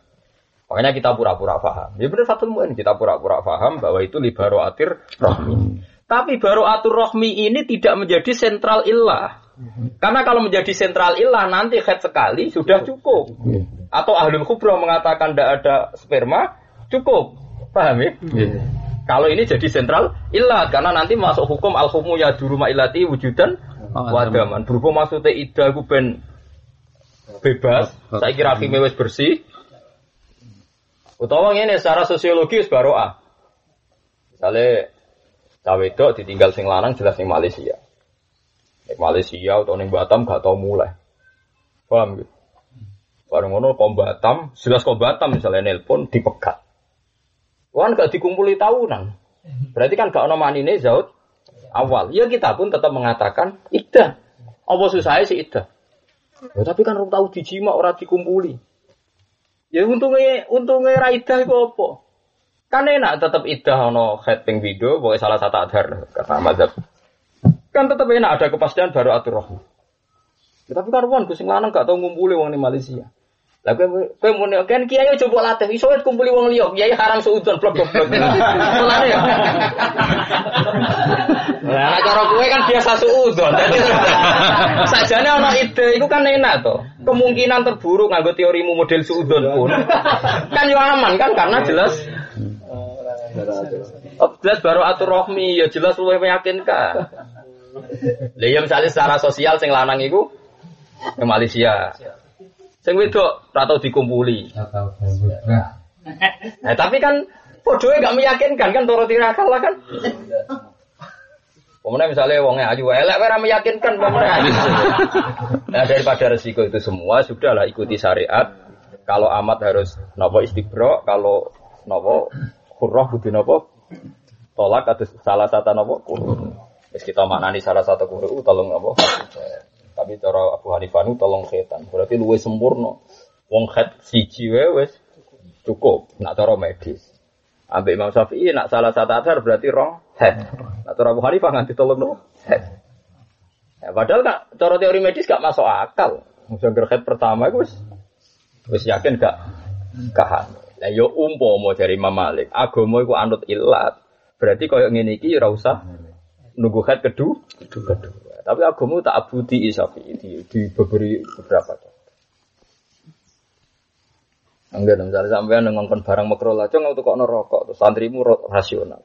Makanya kita pura-pura paham. Ya benar satu mungkin kita pura-pura paham bahwa itu libaro atir rohmi. Tapi baru atur rohmi ini tidak menjadi sentral ilah. Karena kalau menjadi sentral ilah nanti head sekali sudah cukup. Atau ahlul kubro mengatakan tidak ada sperma cukup. Paham ya? Kalau ini jadi sentral ilah karena nanti masuk hukum al hukum ya di rumah ilati wujudan oh, wadaman. Berhubung maksudnya ida gue ben bebas. Saya kira wis bersih. Utawa ini secara sosiologis baru ah. Misalnya cawe itu ditinggal sing lanang jelas sing Malaysia. Nek Malaysia atau neng Batam gak tau mulai. Paham gitu? Bareng ngono kom Batam, jelas kom Batam misalnya nelpon dipegat. Wan gak dikumpuli tahunan. Berarti kan gak ono manine zaut awal. Ya kita pun tetap mengatakan ida. Apa susah sih ida? Ya, tapi kan orang tahu dijima orang dikumpuli. Ya untungnya untungnya raida itu apa? Kan enak tetap ida ono head video, pokoknya salah satu adhar kata mazhab. Kan tetap enak ada kepastian baru atur roh. Ya, tapi karuan gue sing lanang gak tau ngumpuli wong di Malaysia. Lah kowe kowe mun kan kiai coba latih iso kumpuli wong liya, kiai haram seudon blok blok blok. Mulane ya. Lah cara kowe kan biasa seudon. Dadi sajane ana ide iku kan enak to. Kemungkinan terburuk nganggo teorimu model seudon pun kan yo aman kan karena jelas Oh, jelas baru atur rohmi ya jelas luwih meyakinkan. Lah ya misalnya secara sosial sing lanang iku ke Malaysia. Sing wedok ora tau dikumpuli. Nah, tapi kan podoe gak meyakinkan kan toro tirakal lah kan. Pemenang misalnya wongnya ayu elek ora meyakinkan pemenang. Nah daripada resiko itu semua sudahlah ikuti syariat. Kalau amat harus nopo istiqro, kalau nopo hurrah kudu nopo tolak atau salah satu nopo Wis kita maknani salah satu guru tolong apa? Tapi cara Abu Hanifah nu tolong setan. Berarti luwe sempurna. Wong khat siji wae wis cukup nak cara medis. Ambek Imam Syafi'i nak salah satu adhar berarti rong head. Atau Abu Hanifah nganti tolong no. Ya, padahal kak, cara teori medis gak masuk akal. Musuh gerhet pertama itu wis wis yakin gak hamil. Lah yo umpama dari Imam Malik, agama iku anut ilat. Berarti koyo ngene iki ora usah nunggu head kedua, kedua. Tapi agama tak abudi isafi di, di beberapa beberapa Enggak, misalnya sampai ngongkon barang makro lah, cuma untuk kok rokok, tuh santrimu rasional.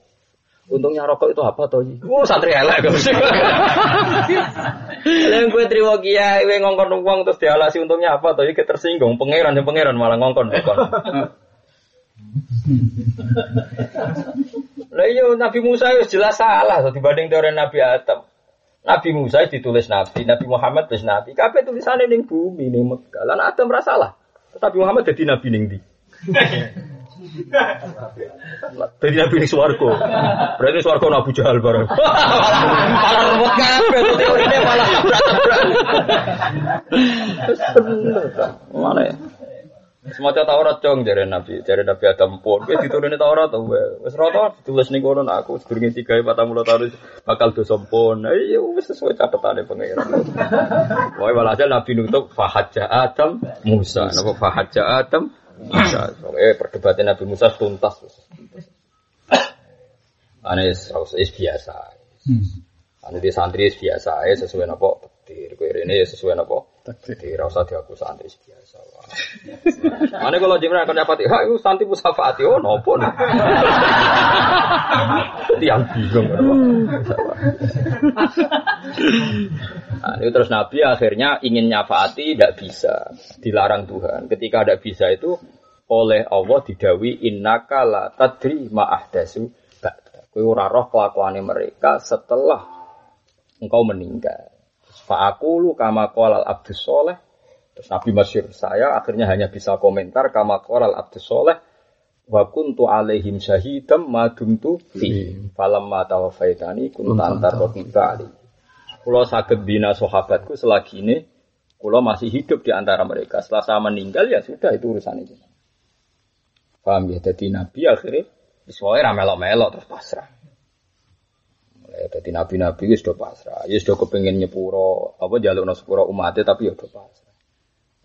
Untungnya rokok itu apa toh? Oh santri elek gak mesti. Lain gue terima kia, gue ngongkon uang terus dialasi untungnya apa toh? Kita tersinggung, pangeran yang pangeran malah ngongkon ngongkon. Lah iya Nabi Musa itu jelas salah so, dibanding teori Nabi Adam. Nabi Musa ditulis Nabi, Nabi Muhammad tulis Nabi. Kabeh tulisannya ning bumi ning Mekah. Lah Adam salah. Tapi Muhammad jadi Nabi ning di. Jadi Nabi ning swarga. Berarti swarga Abu Jahal bareng. Malah kabeh teorine malah berat-berat. Mana ya? Semacam Taurat cong jare Nabi, jare Nabi Adam pun. Kowe dituruni Taurat to wis rata ditulis ning kono aku sedurunge 3 40 tahun bakal dosa pun. Iya wis sesuai catatane pangeran. Wae walhasil Nabi nutup fahaja Adam Musa. Napa fahaja Adam Musa. Eh perdebatan Nabi Musa tuntas. Ane wis biasa. Ane di santri biasa sesuai napa takdir. Kowe rene sesuai napa takdir. Ora usah diaku santri biasa. Mana kalau jemra akan dapat, ha itu santi musafati, oh nopo. Tiang bingung. Nah, itu terus Nabi akhirnya ingin nyafaati tidak bisa, dilarang Tuhan. Ketika tidak bisa itu oleh Allah didawi innaka la tadri ma ahdasu ba'da. Kowe ora roh kelakuane mereka setelah engkau meninggal. Fa'akulu kama qala al-abdus soleh Terus Nabi Masyur saya akhirnya hanya bisa komentar kama koral abdus soleh wa kuntu alaihim syahidam madumtu fi falamma tawafaitani kunta antar rokiba ali. Kulo sakit bina sahabatku selagi ini kulo masih hidup di antara mereka. Setelah saya meninggal ya sudah itu urusan itu. Paham ya? Jadi Nabi akhirnya Soalnya ramelok-melok terus pasrah. Mulai jadi nabi-nabi itu sudah pasrah. Ya sudah kepengen nyepuro apa jalur sepuro umatnya tapi ya sudah pasrah.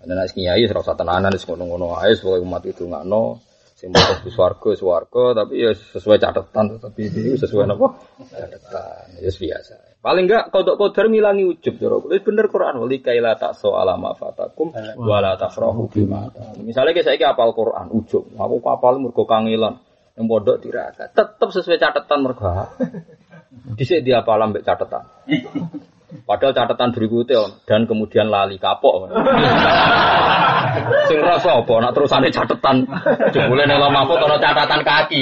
Ana nek kiai ora usah tenanan wis ngono-ngono ae supaya umat itu ngakno sing mau di swarga swarga tapi ya sesuai catatan tapi ini sesuai apa catatan ya biasa. Paling enggak kodok kodar ngilangi ujub jero wis bener Quran wali kaila tak so alama fatakum wala tafrahu bima misalnya kayak saya apal Quran ujub. Aku apal mergo kangelan. Yang bodoh tirakat tetap sesuai catatan mergo dhisik dia apal ambek catatan Padahal catatan berikutnya dan kemudian lali kapok. Sing rasa apa nak terusane catatan. Jebule nek lemah ana catatan kaki.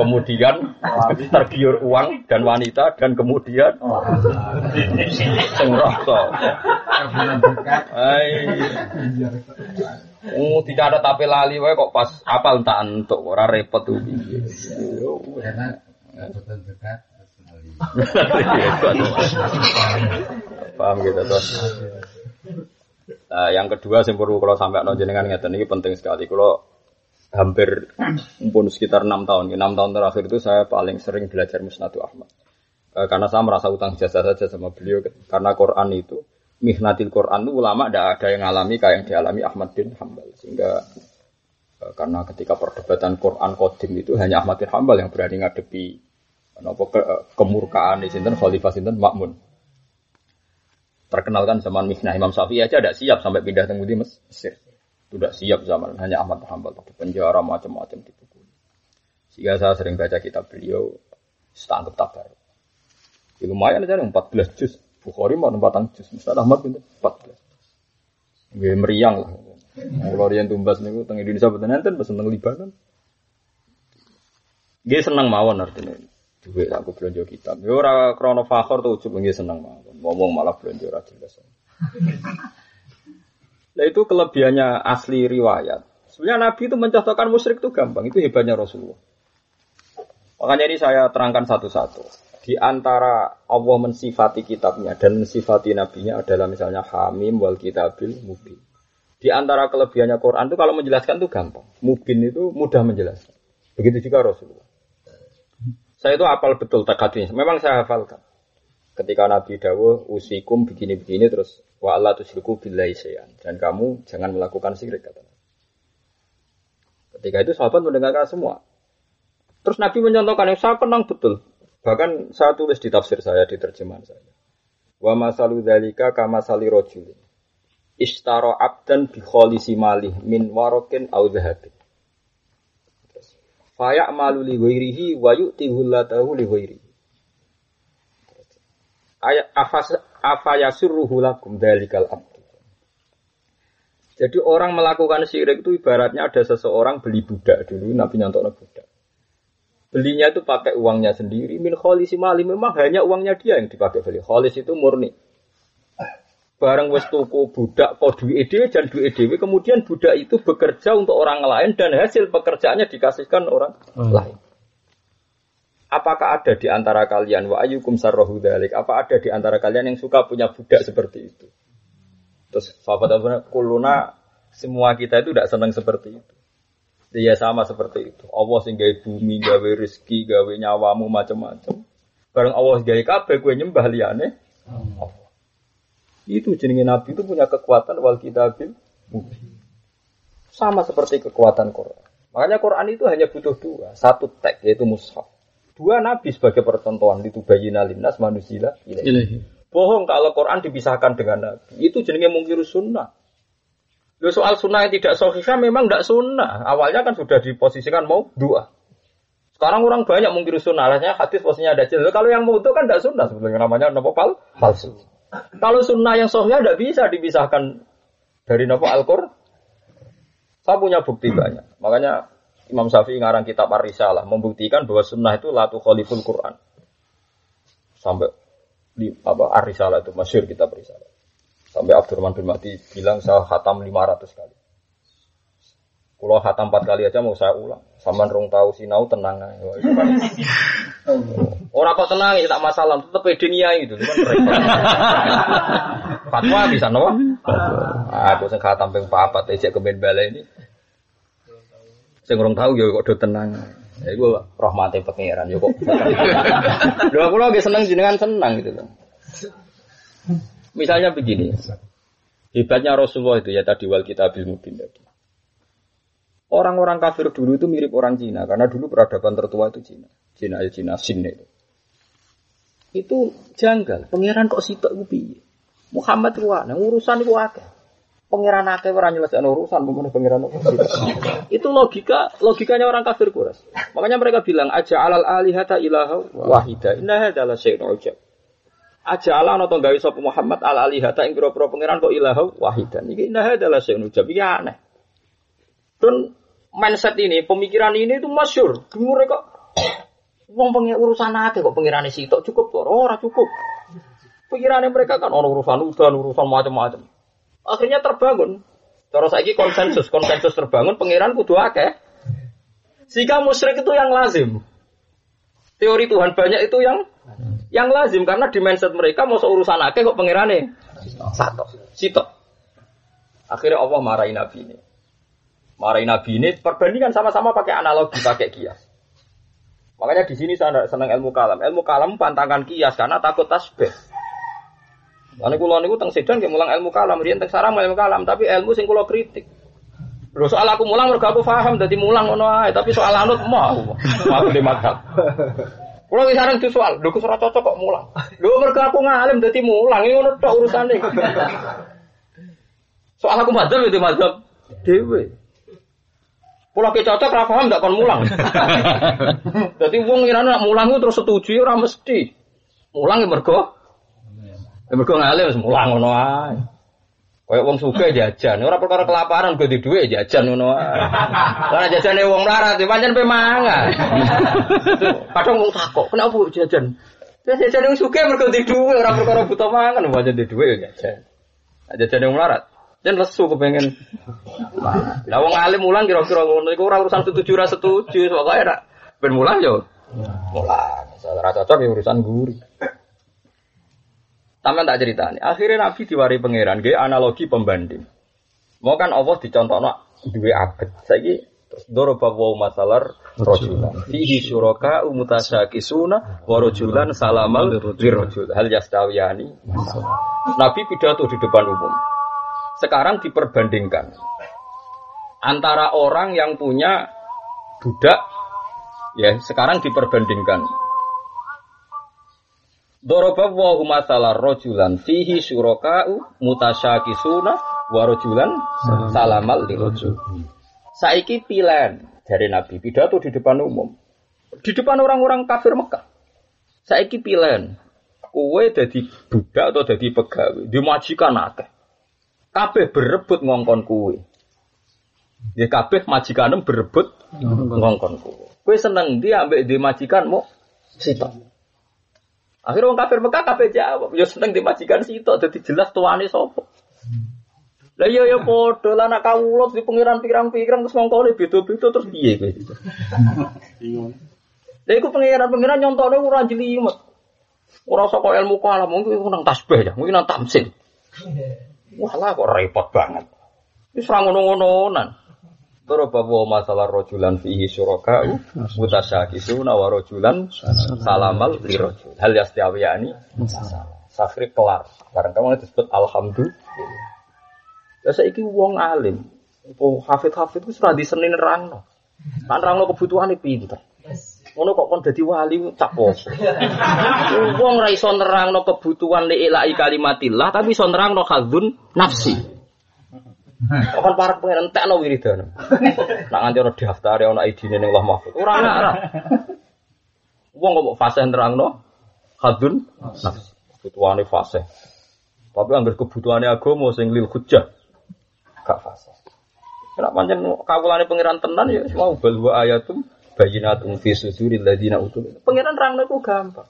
Kemudian tergiur uang dan wanita dan kemudian sing rasa. Ai. Oh, tidak ada tapi lali wae kok pas apal entak entuk ora repot tuh. Enak. Paham gitu tuh. Nah, yang kedua sing perlu kalau sampai no jenengan ngeten ini penting sekali. Kalau hampir pun sekitar enam tahun, enam tahun terakhir itu saya paling sering belajar Musnadu Ahmad. E, karena saya merasa utang jasa saja sama beliau karena Quran itu mihnatil Quran itu ulama tidak ada yang ngalami kayak yang dialami Ahmad bin Hambal sehingga e, karena ketika perdebatan Quran kodim itu hanya Ahmad bin Hambal yang berani ngadepi Napa ke, kemurkaan di sinten Khalifah sinten Makmun. Terkenal kan zaman Mihnah Imam Syafi'i aja tidak siap sampai pindah ke Mesir. Tidak siap zaman hanya Ahmad Hambal di penjara macam-macam dipukul. Sehingga saya sering baca kitab beliau setangkep tabar. Ya, lumayan aja 14 juz. Bukhari mau 4 juz. Mustad Ahmad itu 14. Gue meriang lah. Kalau yang tumbas nih, tentang Indonesia betul nanti, pesen tentang Libanon. Dia senang mawon artinya duit aku belanja kitab. Ya ora krono fakor tuh ujug nggih seneng mawon. Ngomong malah belanja ora jelas. Nah itu kelebihannya asli riwayat. Sebenarnya Nabi itu mencontohkan musyrik itu gampang. Itu hebatnya Rasulullah. Makanya ini saya terangkan satu-satu. Di antara Allah mensifati kitabnya dan mensifati nabinya adalah misalnya Hamim wal kitabil mubin. Di antara kelebihannya Quran itu kalau menjelaskan itu gampang. Mubin itu mudah menjelaskan. Begitu juga Rasulullah. Saya itu hafal betul tak hadis. Memang saya hafalkan. Ketika Nabi Dawuh usikum begini-begini terus wa Allah tusyriku billahi syai'an dan kamu jangan melakukan syirik kata Nabi. Ketika itu sahabat mendengarkan semua. Terus Nabi mencontohkan yang saya kenang betul. Bahkan saya tulis di tafsir saya di terjemahan saya. Wa masalu dzalika kama sali. Ishtara abdan bi min warokin au. Faya malu li ghairihi wa yu'ti hullatahu li ghairihi. Ayat afayasirruhu lakum dalikal abdu. Jadi orang melakukan syirik itu ibaratnya ada seseorang beli budak dulu, Nabi nyontok budak. Belinya itu pakai uangnya sendiri, min kholisi mali, memang hanya uangnya dia yang dipakai beli. Kholis itu murni. Barang wes tuku budak kok duit dhewe dan duit dhewe kemudian budak itu bekerja untuk orang lain dan hasil pekerjaannya dikasihkan orang hmm. lain. Apakah ada di antara kalian wa ayyukum sarrahu dzalik? Apa ada di antara kalian yang suka punya budak seperti itu? Terus sahabat kuluna semua kita itu tidak senang seperti itu. Dia sama seperti itu. Allah sing gawe bumi, gawe rezeki, gawe nyawamu macam-macam. Bareng Allah gawe kabeh kowe nyembah liyane. Allah. Itu jenenge Nabi itu punya kekuatan wal kitabil. Sama seperti kekuatan Quran. Makanya Quran itu hanya butuh dua. Satu teks yaitu mushaf. Dua Nabi sebagai percontohan itu bayi nalimnas manusia. Bohong kalau Quran dipisahkan dengan Nabi. Itu jenenge mungkir sunnah. Lo soal sunnah yang tidak sahih memang tidak sunnah. Awalnya kan sudah diposisikan mau dua. Sekarang orang banyak mungkir sunnah. Alasannya hadis posisinya ada jelas. Kalau yang mau itu kan tidak sunnah sebenarnya namanya nopo pal palsu. Kalau sunnah yang sahih tidak bisa dipisahkan dari nopo Al-Qur'an. Saya punya bukti banyak. Makanya Imam Syafi'i ngarang kitab Ar-Risalah membuktikan bahwa sunnah itu latu khaliful Quran. Sampai di apa Ar-Risalah itu masyur kitab Risalah. Sampai Abdurrahman bin Mahdi bilang saya khatam 500 kali. Kalau khatam 4 kali aja mau saya ulang. Saman rong tahu sinau tenang aja. Kan Orang kok tenang ya tak masalah, tetap pede itu Fatwa bisa no? Aku sing khatam ping papat ejek kemen bala ini. Sing urung tahu ya kok do tenang. Ya iku rahmate pangeran ya kok. Lho aku lagi seneng jenengan senang gitu loh. Misalnya begini. Hebatnya Rasulullah itu ya tadi wal kitabil mubin tadi. Orang-orang kafir dulu itu mirip orang Cina karena dulu peradaban tertua itu Cina. Cina ya Cina Sin itu. Itu janggal. Pangeran kok sitok iku piye? Muhammad itu ana urusan itu akeh. Pangeran akeh ora nyelesaikan urusan bukan pangeran Itu logika logikanya orang kafir kuras. Makanya mereka bilang aja alal alihata ilaha wahida. Inna adalah syai'un ujab. Aja ala no gawe sapa Muhammad al alihata ing pira-pira pangeran kok ilaha wahidan. Iki inna adalah syai'un ujab. Iki aneh. Dan mindset ini, pemikiran ini itu masyur. Dengar kok Wong pengen urusan aja kok pengiran sitok cukup kok ora cukup. Pikirannya mereka kan orang urusan udan, urusan macam-macam. Akhirnya terbangun. Terus lagi konsensus, konsensus terbangun pengiran kudu akeh. Jika musyrik itu yang lazim. Teori Tuhan banyak itu yang yang lazim karena di mindset mereka mau urusan akeh kok pengirane satu, sitok. Akhirnya Allah marahin Nabi ini. Marahin Nabi ini perbandingan sama-sama pakai analogi, pakai kias. Makanya di sini saya senang ilmu kalam. Ilmu kalam pantangan kias karena takut tasbih. Lalu kulo niku teng sedan nggih mulang ilmu kalam, riyen teng sarang ilmu kalam, tapi ilmu sing kulo kritik. Lho soal aku mulang mergo aku paham dadi mulang ngono ae, tapi soal anut mau. Mau di madhab. Kulo wis sareng di soal, lho ora cocok kok mulang. Lho mergo aku ngalim dadi mulang, iki ngono tok urusane. Soal aku madhab itu madhab dhewe. Pulau ke cocok ra paham ndak kon mulang. Dadi wong ngira nak mulang terus setuju ora mesti. Mulang ya mergo ya mergo ngale wis mulang ngono ae. Kayak wong suka jajan, ora perkara kelaparan gue di duit jajan ngono. Lah jajane wong melarat pancen pe mangan. Kadang wong takok, kenapa jajan? Ya jajan wong suka mergo di duit ora perkara buta mangan pancen di duit ya jajan. Jajan wong melarat. Dan lesu kepengen. Lah wong alim mulang kira-kira ngono iku ora urusan setuju ora setuju, pokoke ora ben mulang yo. Mulang. Ora cocok ya urusan guru. Taman tak cerita nih. Akhirnya Nabi diwari pangeran, gaya analogi pembanding. Mau kan Allah dicontohno duwe abet. Saiki Terus doroba wa masalar rojulan. Fihi syuraka umutasakisuna wa rojulan salamal lirojul. Hal yastawiyani. Nabi pidato di depan umum. Sekarang diperbandingkan antara orang yang punya budak ya sekarang diperbandingkan Doroba wa masalah rojulan fihi syuraka'u mutasyakisuna wa rojulan salamal li rojul. Saiki pilihan dari Nabi pidato di depan umum. Di depan orang-orang kafir Mekah. Saiki pilihan. Kue jadi budak atau jadi pegawai. Dimajikan akeh. Kabeh berebut ngongkon kue. Ya kabeh majikanem berebut ngongkon kue. Kue seneng dia ambek di majikan mau sitok. Akhirnya orang kafir Mekah kabeh jawab, ya seneng di majikan sitok jadi jelas tuane sapa. Lah iya ya padha lah anak kawula di pengiran pirang-pirang terus ngongkone beda-beda terus piye kowe. Lah iku pengiran-pengiran nyontone ora jelimet. Ora saka ilmu kalam mungkin nang tasbih ya, mungkin nang tamsil. Wah lah kok repot banget. Wis ora ngono-ngononan. Doroba wa masalah rojulan fihi syuraka'u mutasyakisuna wa rojulan salamal li rojul. Hal yastiyawiyani Safri kelar. Barang kamu disebut alhamdulillah. Ya saiki wong alim. Oh, hafid-hafid itu sudah disenin rangno. Kan rangno kebutuhane pinter. Ngono kok kon dadi wali cak poso. Wong ra iso nerangno kebutuhan li ilahi kalimatillah tapi iso nerangno khadzun nafsi. Kok kan para pengen entekno wiridan. Nak nganti ono daftar ono ID-ne ning Allah Mahfud. Ora ana. Wong kok fase nerangno khadzun nafsi. Kebutuhane fase. Tapi anggar kebutuhane agama sing lil hujjah gak fase. Kenapa pancen kawulane pangeran tenan ya mau bal wa ayatum bayinatum fi suduril ladina utul. Pangeran rangno iku gampang.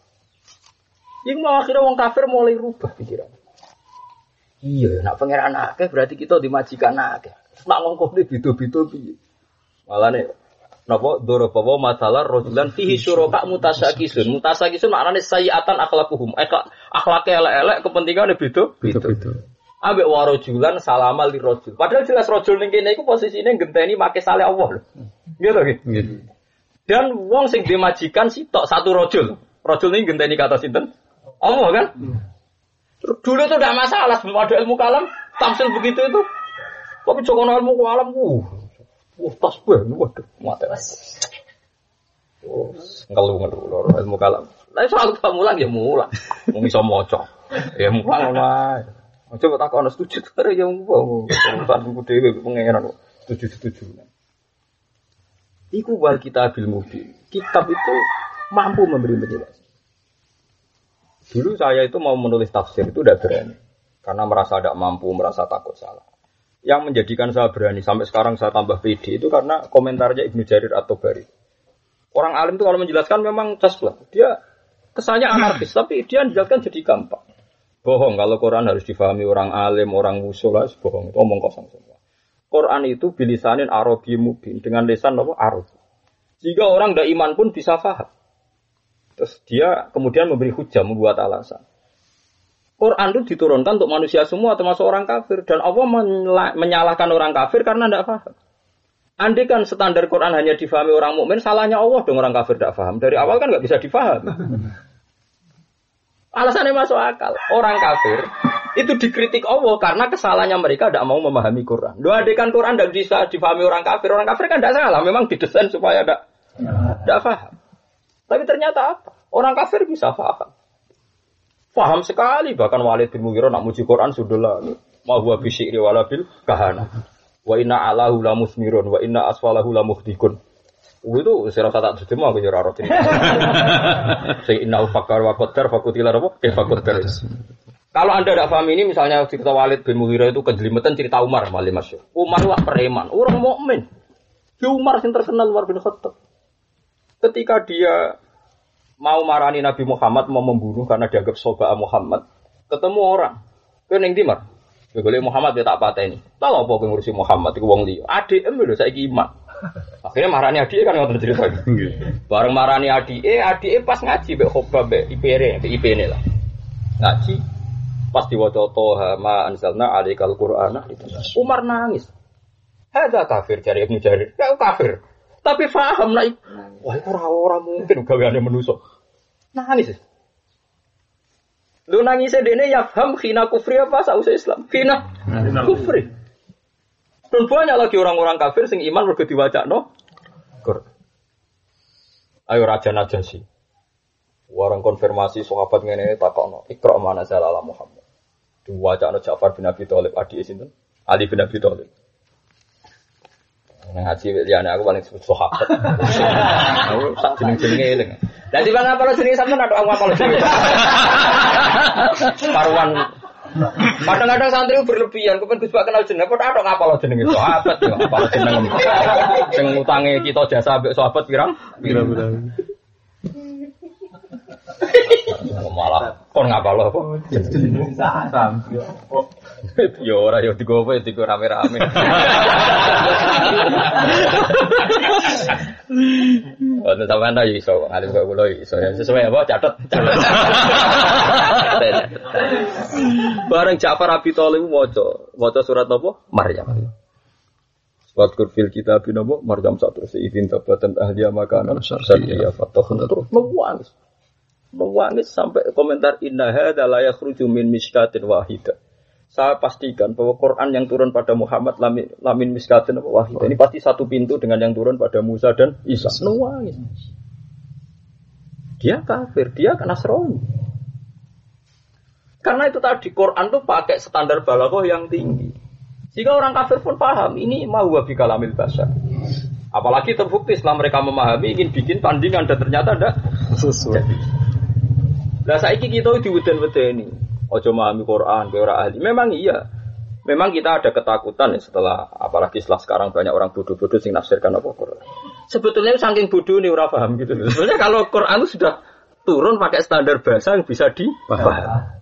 Yang mau akhirnya wong kafir mulai rubah pikiran. Iya, nak pangeran akeh berarti kita dimajikan akeh. Nak ngongkone beda-beda piye? Malah nih Napa dorobawa masalah rojulan fihi syuraka mutasakisun. Mutasakisun maknane sayiatan akhlakuhum. Eka akhlake elek-elek kepentingane beda. Beda-beda. Ambek warojulan salamal di rojul. Padahal jelas rojul ning kene iku posisine genteni make saleh Allah lho. Gitu gitu. Gitu. Dan wong sing dimajikan sitok satu rojul. Rojul ini genteni kata sinten? Allah kan? Dulu itu tidak masalah sebelum ada ilmu kalam, tamsil begitu itu. Tapi jokono ilmu kalam, uh, uh tasbih, waduh, mati. Oh, ngeluh ngeluh lor ilmu kalam. Lah soal kita mulang ya mulang, mau bisa moco, ya mulang lah. Coba tak kau setuju, ada yang mau urusan buku dewi pengeran setuju setuju. Iku wal kita bil mubin. Kitab itu mampu memberi penjelasan. Dulu saya itu mau menulis tafsir itu udah berani. Karena merasa tidak mampu, merasa takut salah. Yang menjadikan saya berani sampai sekarang saya tambah pede itu karena komentarnya Ibnu Jarir atau Bari. Orang alim itu kalau menjelaskan memang caslah. Dia kesannya anarkis, tapi dia menjelaskan jadi gampang. Bohong kalau Quran harus difahami orang alim, orang usul bohong itu omong kosong semua. Quran itu bilisanin Arabi mubin dengan lisan apa Arab. Jika orang tidak iman pun bisa faham. Terus dia kemudian memberi hujah, membuat alasan. Quran itu diturunkan untuk manusia semua, termasuk orang kafir. Dan Allah menyalahkan orang kafir karena tidak paham. Andai kan standar Quran hanya difahami orang mukmin, salahnya Allah dong orang kafir tidak paham. Dari awal kan nggak bisa difaham. Alasannya masuk akal. Orang kafir itu dikritik Allah karena kesalahannya mereka tidak mau memahami Quran. Doa kan Quran tidak bisa difahami orang kafir. Orang kafir kan tidak salah. Memang didesain supaya tidak tidak paham. Tapi ternyata apa? Orang kafir bisa paham. Paham sekali. Bahkan Walid bin Mughirah nak muji Quran sudah lah. Ma huwa bisyikri wala bil kahana. Wa inna alahu la musmirun. Wa inna asfalahu la muhdikun. Itu saya rasa tak terjemah aku nyerah roti. Saya inna fakar wa qaddar fakutilah apa? Kayak fakudar. Kalau anda tidak paham ini, misalnya cerita Walid bin Mughirah itu kejelimetan cerita Umar malah masyur. Umar wah preman, orang mukmin. Di Umar yang terkenal Umar bin Khattab. Ketika dia mau marani Nabi Muhammad mau membunuh karena dianggap soba Muhammad, ketemu orang. Kau neng dimar. Boleh Muhammad dia tak patah ini. Tahu apa yang ngurusi Muhammad itu wong liya. Adik em lho saya iman. Akhirnya marani adik kan ngotot cerita. Bareng marani adik, eh adik pas ngaji be khobab be IPR be IPN lah. Ngaji pas diwaca toha ma anzalna alaikal qur'ana Umar nangis. Ada kafir cari Ibnu Jarir. Ya kafir. Tapi paham lah. Wah, itu orang-orang mungkin gaweane menusuk. Nangis. Lu nangis dene ya paham khina kufri apa sausai Islam? Khina kufri. Dan banyak lagi orang-orang kafir sing iman mergo diwacakno. Ayo raja najasi. Warang konfirmasi sahabat ngene takokno, Iqra mana ala Muhammad. Diwacakno Ja'far bin Abi Thalib adi sinten? Ali bin Abi Thalib. Nang ngaji liyane aku paling sebut sahabat. Aku tak jeneng-jenenge eling. Lah di bang apa jenenge sampean ada aku apa jenenge. Paruan Kadang-kadang santri berlebihan, kepen Gus kenal jeneng, kok ada ngapa lo jenenge sahabat ya, apa jeneng. Sing ngutangi kita jasa ambek sahabat pirang? Pirang-pirang. Kon ngapa lo apa? Yo ora yo digowo digo rame-rame. Oh, sampean ta iso, ngalim kok kula iso. Sesuai apa catet. Bareng Ja'far Abi Thalib maca, maca surat apa? Maryam. Wadkur fil kitab nabo Maryam satu si idin tabatan ahliya makanan syarqiyya fatakhun terus menangis. Menangis sampai komentar inna hadza la yakhruju min miskatin wahidah. Saya pastikan bahwa Quran yang turun pada Muhammad lamin, lamin miskatin wahidah. Ini pasti satu pintu dengan yang turun pada Musa dan Isa. Menangis. Dia kafir, dia Nasrani. Karena itu tadi Quran tuh pakai standar balaghah yang tinggi. Jika orang kafir pun paham, ini mau wabi kalamil bahasa. Apalagi terbukti setelah mereka memahami ingin bikin tandingan dan ternyata ada Sesuai. Nah saiki kita di weden ini. Ojo memahami Quran, ke orang ahli. Memang iya. Memang kita ada ketakutan ya setelah apalagi setelah sekarang banyak orang bodoh-bodoh sing nafsirkan apa Quran. Sebetulnya saking bodoh nih orang paham gitu. Sebenarnya kalau Quran itu sudah turun pakai standar bahasa yang bisa dipahami.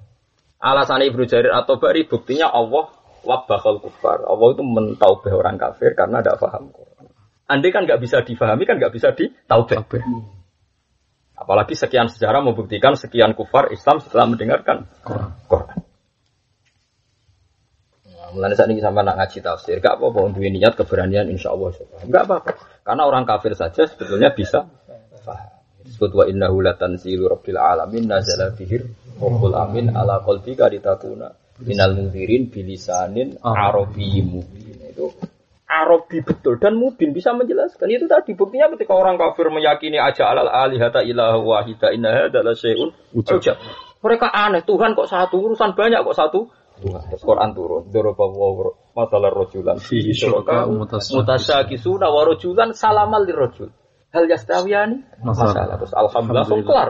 Alasan Ibnu Jarir atau Bari buktinya Allah wabahal kufar. Allah itu mentaubah orang kafir karena tidak paham Quran. Andai kan nggak bisa difahami kan nggak bisa ditaubah. Apalagi sekian sejarah membuktikan sekian kufar Islam setelah mendengarkan Quran. Nah, mulai saat ini sama nak ngaji tafsir, gak apa-apa untuk niat keberanian insya Allah. Gak apa-apa. Karena orang kafir saja sebetulnya bisa paham. Disebut wa innahu latanzilu rabbil alamin nazala bihir Rabbul amin ala qalbika litakuna minal mungkirin bilisanin arabiyyin mubin itu Arabi betul dan mubin bisa menjelaskan. Itu tadi buktinya ketika orang kafir meyakini aja alal alihata ilah wahida inna adalah syai'un ujab mereka aneh Tuhan kok satu urusan banyak kok satu. Tuhan terus Quran turun doroba masalah rojulan. Fi syuraka mutasyakisuna wa rojulan salamal lirojul hal yastawiyani? Masalah. Terus alhamdulillah langsung kelar.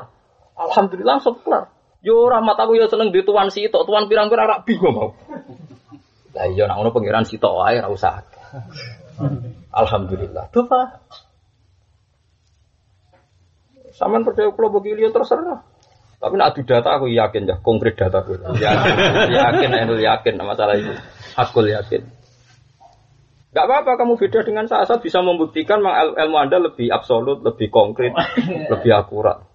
Alhamdulillah langsung kelar. Yo rahmat aku yo seneng di tuan sitok, tuan pirang-pirang rak bingung mau. Lah iya nak ngono pangeran sitok wae ora usah. Alhamdulillah. Doa. Saman percaya pulau begini terserah. Tapi nak adu data aku yakin ya, konkret data aku. Yakin, yakin, yakin, yakin masalah itu. Aku yakin. Gak apa-apa kamu beda dengan saya, saya bisa membuktikan ilmu Anda lebih absolut, lebih konkret, lebih akurat.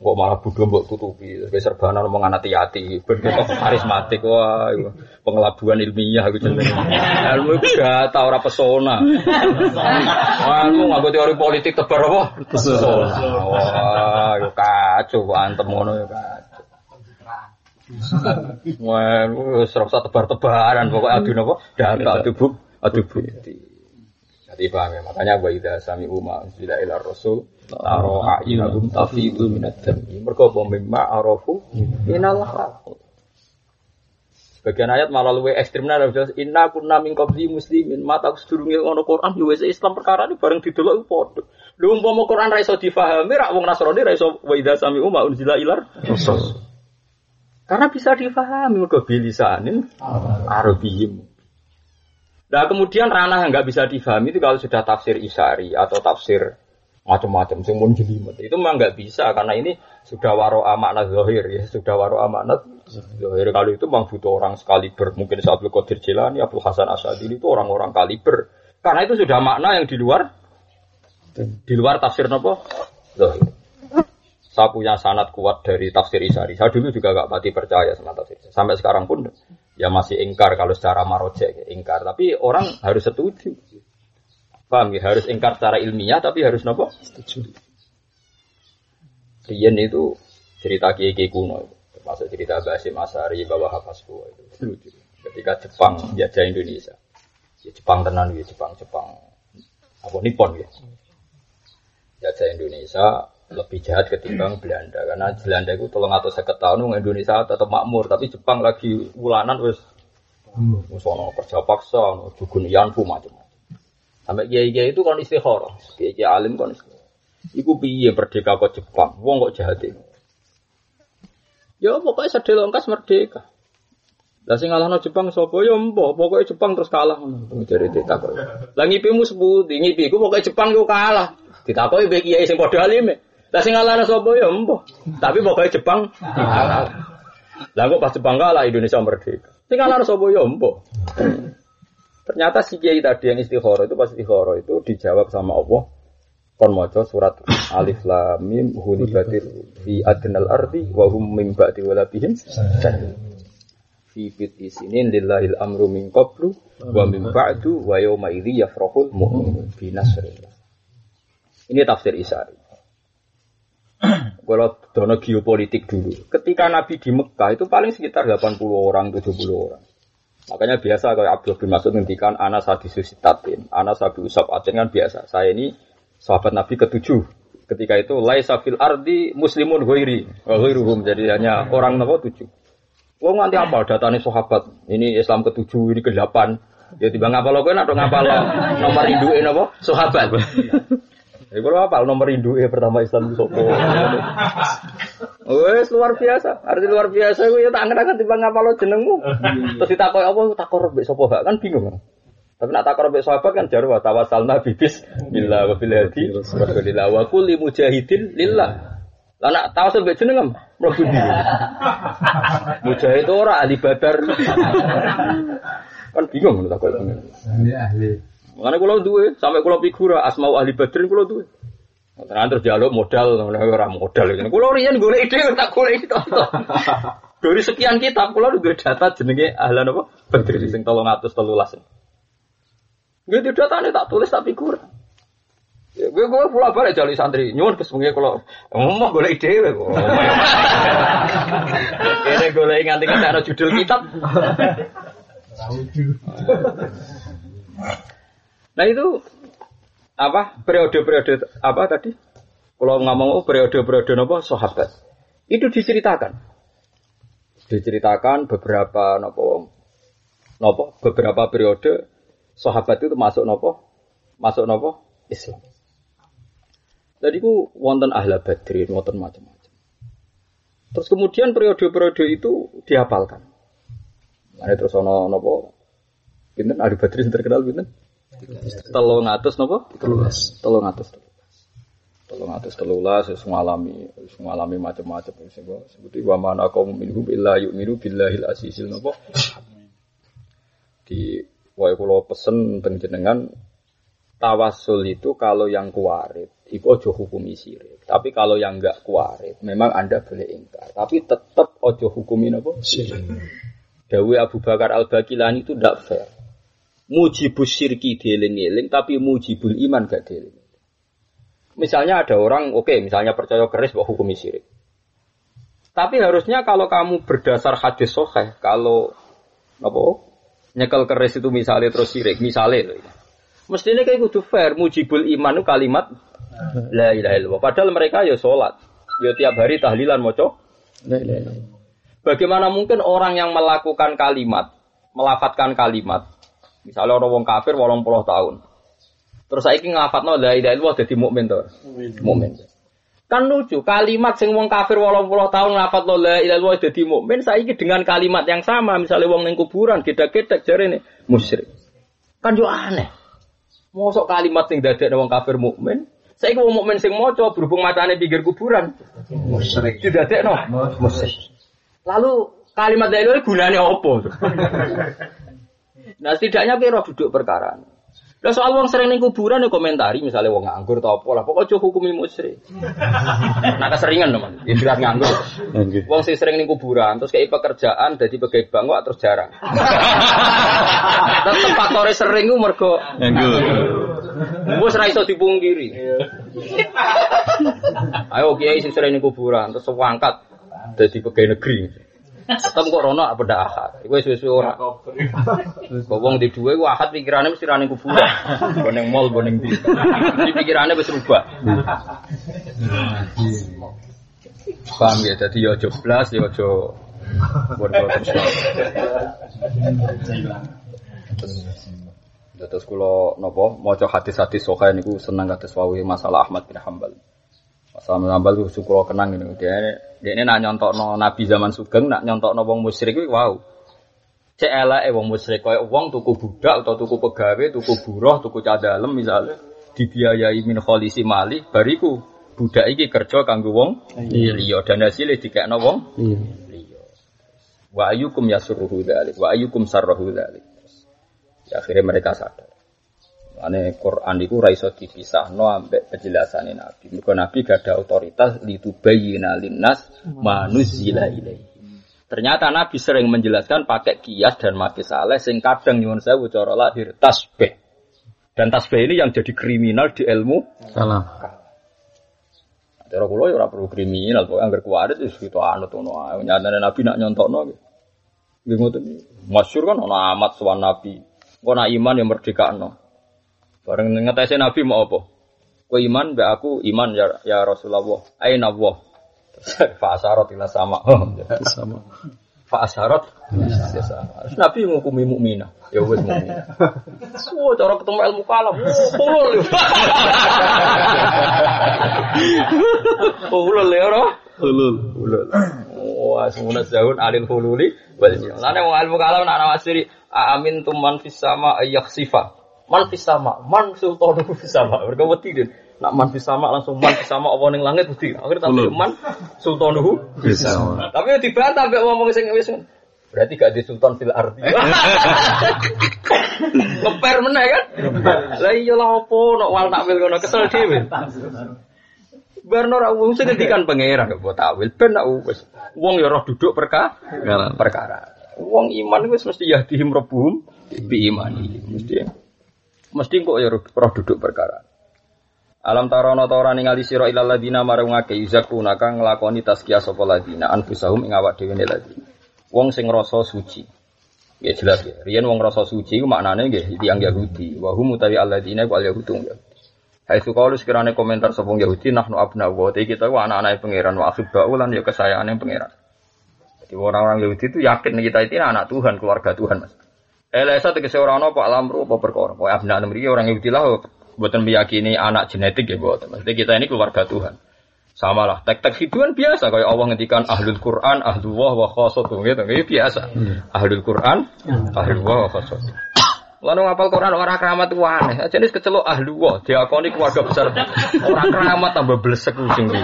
Kok malah bodoh mbok tutupi, wis serbanan ngomong anak hati ben karismatik wah pengelabuan ilmiah gitu jenenge. Ilmu iku data ora pesona. Lu nggak teori politik tebar apa? Pesona. Wah, yo kacau antem ngono kacau. Wah, ora tebar-tebaran pokoknya adu napa? Data adu bukti. Jadi paham ya, makanya wa idza sami'u ma unzila ila rasul taro a'yunahum tafidu minad dami. Mergo apa mimma arafu minal haqq. Sebagian ayat malah luwe ekstrim nara jelas inna kunna min qabli muslimin mata sedurunge ngono Quran yo wis Islam perkara ini bareng didelok padha. Lha umpama Quran ra iso difahami rak wong Nasrani ra iso wa idza sami'u ma unzila ila rasul. Karena bisa difahami mergo bilisanin Arabiyyim. Nah kemudian ranah yang nggak bisa difahami itu kalau sudah tafsir isari atau tafsir macam-macam semun jelimet. Itu memang nggak bisa karena ini sudah waro makna zahir ya. Sudah waro makna zahir. Kalau itu memang butuh orang sekaliber. Mungkin saat Qadir Jilani Abdul Hasan Asadili itu orang-orang kaliber. Karena itu sudah makna yang di luar di luar tafsir nopo? Zahir. Saya punya sanat kuat dari tafsir Isari. Saya dulu juga gak pati percaya sama tafsir sampai sekarang pun ya masih ingkar kalau secara marojek ingkar. Tapi orang harus setuju. Paham ya? Harus ingkar secara ilmiah tapi harus nopo? Setuju. Rian itu cerita kiai kiai kuno itu. Termasuk cerita Basim Asari bahwa Hafazku itu lucu. Ketika Jepang jajah Indonesia. Ya Jepang tenan ya Jepang Jepang apa Nippon ya. Jajah Indonesia lebih jahat ketimbang Belanda. Karena Belanda itu tolong atau seket tahun Indonesia tetap makmur tapi Jepang lagi ulanan wes wes ono kerja paksa ono dukun yanfu macam-macam. Sampai kiai kiai itu kan istikharah kiai kiai alim kan istikharah Iku piye merdeka kok Jepang? Wong kok jahat ini? Ya pokoknya sedih longkas merdeka. Lah sing ngalahno Jepang sapa? Ya mbok pokoknya Jepang terus kalah. Ngono jare ditakok lah ngipimu seputi ngipiku pokoknya Jepang yo kalah. Ditakoki mbek kiai sing padha alime lah sing ngalahno sapa ya mbah. Tapi pokoknya Jepang Lah kok pas Jepang kalah Indonesia merdeka. Sing ngalahno sapa ya mbah. Ternyata si kiai tadi yang istikharah itu pas istikharah itu dijawab sama Allah. Kon maca surat Alif Lam Mim hulibatir fi adnal ardi wa hum min ba'di walatihim fi fit isinin lillahil amru min qablu wa min ba'du wa yawma idzi yafrahul mu'minun bi nasrillah. Ini tafsir Isari. Kalau dono geopolitik dulu, ketika Nabi di Mekah itu paling sekitar 80 orang, 70 orang. Makanya biasa kalau Abdul bin Mas'ud ngendikan anas hadisus sitatin, anas habi usab atin kan biasa. Saya ini sahabat Nabi ketujuh. Ketika itu lai safil ardi muslimun ghairi, ghairuhum jadi hanya orang nopo tujuh. Wong nanti apa datanya sahabat? Ini Islam ketujuh, ini ke delapan. Ya tiba ngapal lo kan atau ngapal lo nomor induke nopo sahabat. Ya kalau apa nomor induk ya pertama Islam sopo. Wes luar biasa, arti luar biasa gue ya tak angkat tiba ngapa lo jenengmu. Terus ditakoi apa takor mbek sopo gak kan bingung. Tapi nak takor mbek sahabat kan jarwa tawasalna bibis billah wa bil hadi rasulillah wa kulli mujahidin lillah. Lah nak tahu sampai jeneng mlebu ndi. Mujahid ora ahli badar. kan bingung lho takoi. Ahli ahli. Makanya kalau duwe sampai kalau figura asmau ahli badrin kalau duwe. Terus terus jaluk modal, orang modal. Kalau rian gue ide tak gue itu. Dari sekian kitab, kalau udah data jenenge ahlan apa? Badri sing tolong atus telulas. Gue di data tak tulis tak figur. Ya, gue gue pula balik jalur santri. Nyuwun kesemuanya kalau ngomong gue ide gue. Ini gue nganti kita ada judul kitab. Nah itu apa periode-periode apa tadi? Kalau ngomong oh, periode-periode apa sahabat itu diceritakan, diceritakan beberapa nopo nopo beberapa periode sahabat itu masuk nopo masuk nopo Islam. Jadi ku wonten ahla badrin, wonten macam-macam. Terus kemudian periode-periode itu dihafalkan. Nah, terus ono nopo, pinten ahli badrin terkenal pinten? Telung atus nopo? Telulas. Telung atus Telung atus telulas wis ngalami wis ngalami macam-macam sebuti wa mana kaum minhum illa yu'minu billahil azizil nopo? Di wae kula pesen teng jenengan tawasul itu kalau yang kuarit itu ojo hukumi sirik. Tapi kalau yang enggak kuarit memang Anda boleh ingkar. Tapi tetap ojo hukumi nopo? Sirik. Dawe Abu Bakar Al-Bakilani itu tidak fair mujibus syirki dieling-eling tapi mujibul iman gak dieling. Misalnya ada orang, oke, okay, misalnya percaya keris bahwa hukum syirik. Tapi harusnya kalau kamu berdasar hadis soheh, kalau apa nyekel keris itu misalnya terus syirik, misalnya Mestinya kayak kudu fair, mujibul iman itu kalimat la ilaha illallah. Padahal mereka ya sholat, ya tiap hari tahlilan moco. Bagaimana mungkin orang yang melakukan kalimat, melafatkan kalimat, Misalnya orang wong kafir walau puluh tahun. Terus saya ingin ngafat no la ilaha illallah jadi mukmin tuh. Mukmin. Kan lucu, kalimat sing wong kafir walau puluh tahun ngafat no la ilaha illallah jadi mukmin, saya ingin dengan kalimat yang sama, misalnya wong neng kuburan, kita kita cari nih musyrik. Kan juga aneh. Mosok kalimat sing dadek wong kafir mukmin, saya ingin wong mukmin sing moco berhubung matanya pinggir kuburan. Musyrik. Sudah dek no. Musyrik. Lalu kalimat la ilaha gunanya apa? Nah setidaknya kira duduk perkara. Lah soal wong sering ning kuburan ya komentari misalnya wong nganggur atau apa lah pokoknya aja hukumi musyrik. nah keseringan teman, istilah nganggur. Nggih. Wong sing sering ning kuburan terus kayak pekerjaan dadi pegawai bank kok terus jarang. Tetep faktore sering ku mergo Nggih. wis ra iso dipungkiri. Ayo kiai sing sering ning kuburan terus wangkat dadi pegawai negeri. Tetep kok rono apa ndak ahad. Iku wis wis ora. Kok wong di duwe ku ahad pikirane mesti ra ning kuburan. Boning mall boning di. Di pikirane wis rubah. Paham ya, jadi ya ojo blas, ya ojo buat terus. Terus kalau nopo mau hadis-hadis sokai niku senang kados wawi masalah Ahmad bin Hambal. Masalah bin Hambal itu syukur kenang ini. Dia dia ini nak nyontok no Nabi zaman Sugeng nak nyontok no wong musyrik itu wow. Cek elek wong musyrik koyo wong tuku budak atau tuku pegawai, tuku buruh, tuku cadalem misalnya dibiayai min kholisi mali bariku budak iki kerja kanggo wong liya dan hasilnya dikekno wong Iya. liya. Wa ayyukum yasurruhu dzalik wa ayyukum sarruhu dzalik. Ya, akhirnya mereka sadar. Ane Quran itu raiso dipisah no ambek penjelasan Nabi. Mereka Nabi gak ada otoritas litubayyina linnas manuzila ilaihi. Ternyata Nabi sering menjelaskan pakai kias dan maki saleh sing kadang nyuwun sewu cara lahir tasbih. Dan tasbih ini yang jadi kriminal di ilmu Salah. Cara kula ya ora perlu kriminal, pokoke anggere kuwarit wis kita anut ngono ae. Nyatane Nabi nak nyontokno nggih. Nggih ngoten. Masyhur kan ana amat sowan Nabi. Kok nak iman ya merdekakno. Bareng ngetesi Nabi mau apa? Kowe iman mbak aku iman ya, ya Rasulullah. Aina Allah. Fa asyarat ila sama. Sama. Fa asyarat ya sama. Nabi ngukumi mukminah. Ya wis mukminah. Oh, cara ketemu ilmu kalam. Ulul. Ulul ya ora? Ulul. Ulul. Wah, semuanya jauh alil hululi jannah. Lan wong ilmu kalam nak ana asiri amin tum man fis sama ayaksifa. Man fis sama, man sultanu fis sama. Mereka wedi din. Nak man fis sama langsung man fis sama apa ning langit wedi. Akhirnya tapi Ulul. man sultanu Bisa. tapi ya dibantah mbek ngomong sing wis berarti gak di sultan fil ardi. Ngeper meneh kan? Lah iya lah opo nek wal takwil ngono kesel dhewe. Barno ora wong sing ngendikan pangeran kok buat takwil ben nak wis wong ya roh duduk perkara perkara. Wong iman wis mesti yahdihim rabbuhum bi imani. Mesti mesti kok ya roh duduk perkara. Alam tarono ta ora ningali sira ilal ladina marang ngake yuzakuna kang nglakoni tazkiyah sapa ladina anfusahum ing awak dhewe ladina. Wong sing rasa suci. Ya jelas ya. Riyen wong rasa suci ku maknane nggih tiyang Yahudi. Wa hum utawi alladina ku al yahudu. Hai su kaulu sekiranya komentar sapa wong Yahudi nahnu abna wa ta kita ku anak-anak pangeran wa akhibau lan ya kesayangan pangeran. Jadi orang-orang Yahudi itu yakin kita itu anak Tuhan, keluarga Tuhan, Mas. Elesa tegese ora ana apa alamru apa perkara. Pokoke abna mriki orang Yahudi lah buatan meyakini anak genetik ya buat. Maksudnya kita ini keluarga Tuhan. Sama lah, tek-tek hidupan biasa kayak Allah ngendikan ahlul Quran, ahlullah wa khasatuh gitu, itu biasa. Ahlul Quran, ahlullah wa khasatuh. Lalu ngapal Quran orang keramat itu aneh. Aja nih kecelok ahlullah, diakoni keluarga besar. Orang keramat tambah blesek kucing gitu.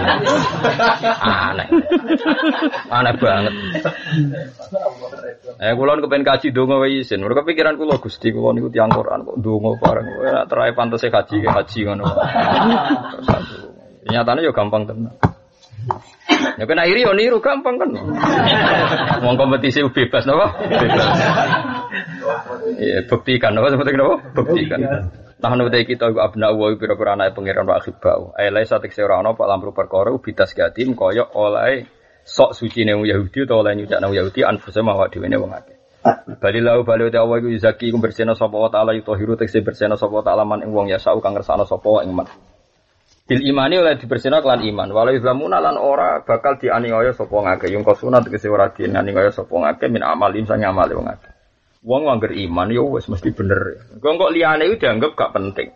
Aneh. Aneh banget. Eh kula kepen kaji donga wae isin. Mergo pikiran kula Gusti kula niku tiyang Quran kok donga bareng. Terae pantese kaji ke haji ngono. Nyatane yo gampang tenan. Ya kena iri yo niru gampang kan. Wong kompetisi bebas napa? Bebas. Iya, buktikan napa seperti napa? Buktikan. Nah nuti kita ku abna wa pira-pira anak pangeran wa akhibau. Ai laisa tekse ora ana pak lamru perkara ubitas gatim kaya oleh sok suci ne Yahudi utawa oleh nyucakne Yahudi anfuse mawa dhewe ne wong akeh. Bali lau bali te Allah iku zaki iku bersihna sapa wa taala yutahiru tekse bersihna sapa taala man ing wong ya sau kang ngersakno sapa wa ing man. Bil imani oleh dibersihna kelan iman. Walau islamuna lan ora bakal dianiaya sapa ngake. Yung kosuna tegese ora dianiaya sapa ngake min amalin sang amale wong akeh. Wong angger iman yo wis mesti bener. Kok kok liyane itu dianggap gak penting.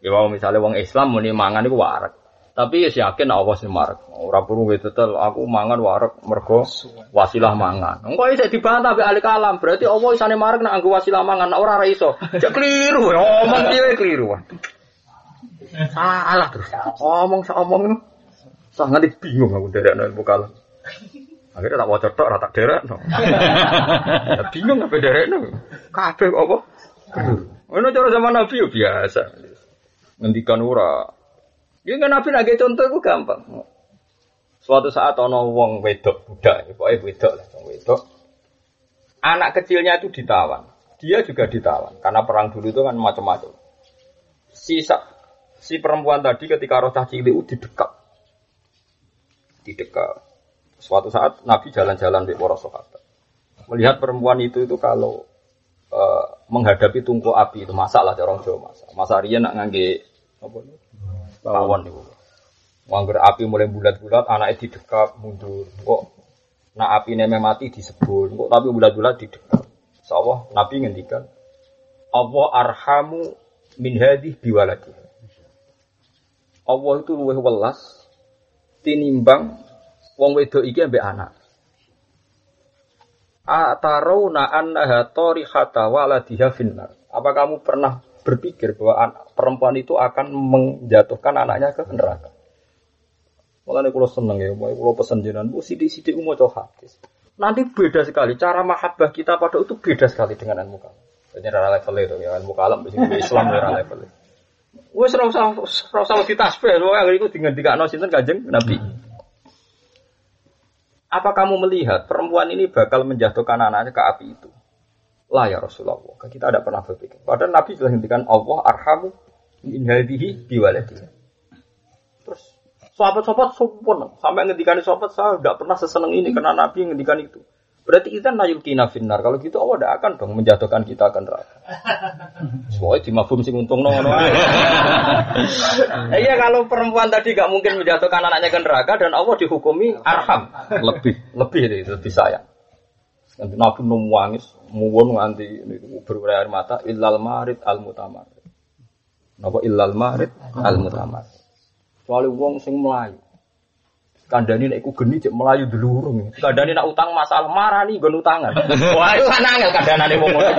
Ya wong misalnya wong Islam muni mangan iku warak. Tapi ya yakin Allah sing marek. Ora perlu wetetel aku mangan warak mergo wasilah mangan. Engko isih dibantah mbek ahli kalam, berarti Allah isane marek nek anggo wasilah mangan, ora ora iso. Cek keliru, ya omong dhewe keliru. Salah terus. Omong sak omong. Sangat bingung aku derekno ilmu kalam. Akhirnya tak wajah tok, tak derek no. bingung apa derek no. Kabeh kok apa? Ono cara zaman Nabi yo biasa. Ngendikan ora. Ya kan Nabi lagi contoh itu gampang. Suatu saat ono wong wedok budak, pokoknya wedok lah, wedok. Anak kecilnya itu ditawan. Dia juga ditawan karena perang dulu itu kan macam-macam. Si sa- si perempuan tadi ketika roh cah cilik didekap. Didekap. Suatu saat Nabi jalan-jalan di para sahabat. Melihat perempuan itu itu kalau eh, menghadapi tungku api itu masalah orang Jawa masak. Masa Rian nak ngangge apa itu? Pawon. Wangger api mulai bulat-bulat, anaknya didekap mundur. Kok nak api nemeh mati disebul. Kok tapi bulat-bulat didekap. Sawah Nabi ngendikan Allah arhamu min hadih biwaladi. Allah itu luwih welas tinimbang wong wedok iki ambek anak. Ataruna annaha tarihata waladiha finnar. Apa kamu pernah berpikir bahwa anak, perempuan itu akan menjatuhkan anaknya ke neraka? Mulane kula seneng ya, mulai kula pesen jenengan, bu sithik-sithik maca hadis. Nanti beda sekali cara mahabbah kita pada itu beda sekali dengan ilmu kalam. Ora level itu ya ilmu kalam di Islam ora level. Wes ora usah ora usah ditasbih, lho yang iku dingendikano sinten Kanjeng Nabi. Apa kamu melihat perempuan ini bakal menjatuhkan anaknya ke api itu? Lah ya Rasulullah, kita tidak pernah berpikir. Padahal Nabi sudah hentikan Allah arhamu min hadhihi biwaladihi. Terus sahabat-sahabat sombong sampai ngendikan sahabat saya tidak pernah seseneng ini karena Nabi yang ngendikan itu. Berarti kita nayul kina finnar. Kalau gitu Allah tidak akan dong menjatuhkan kita ke neraka. Soalnya di mafhum sing untung nono. Iya kalau perempuan tadi gak mungkin menjatuhkan anaknya ke neraka dan Allah dihukumi arham Lebih. lebih itu lebih sayang. Nanti Nabi nangis, muwon nganti berurai air mata illal marid al mutamar. Napa illal marid al mutamar. Soalnya wong sing melayu. Kandani nek iku geni cek melayu dulurung. Kandani nak utang masalah marani nggon utangan. Wah, itu kan angel kandanane wong ngono.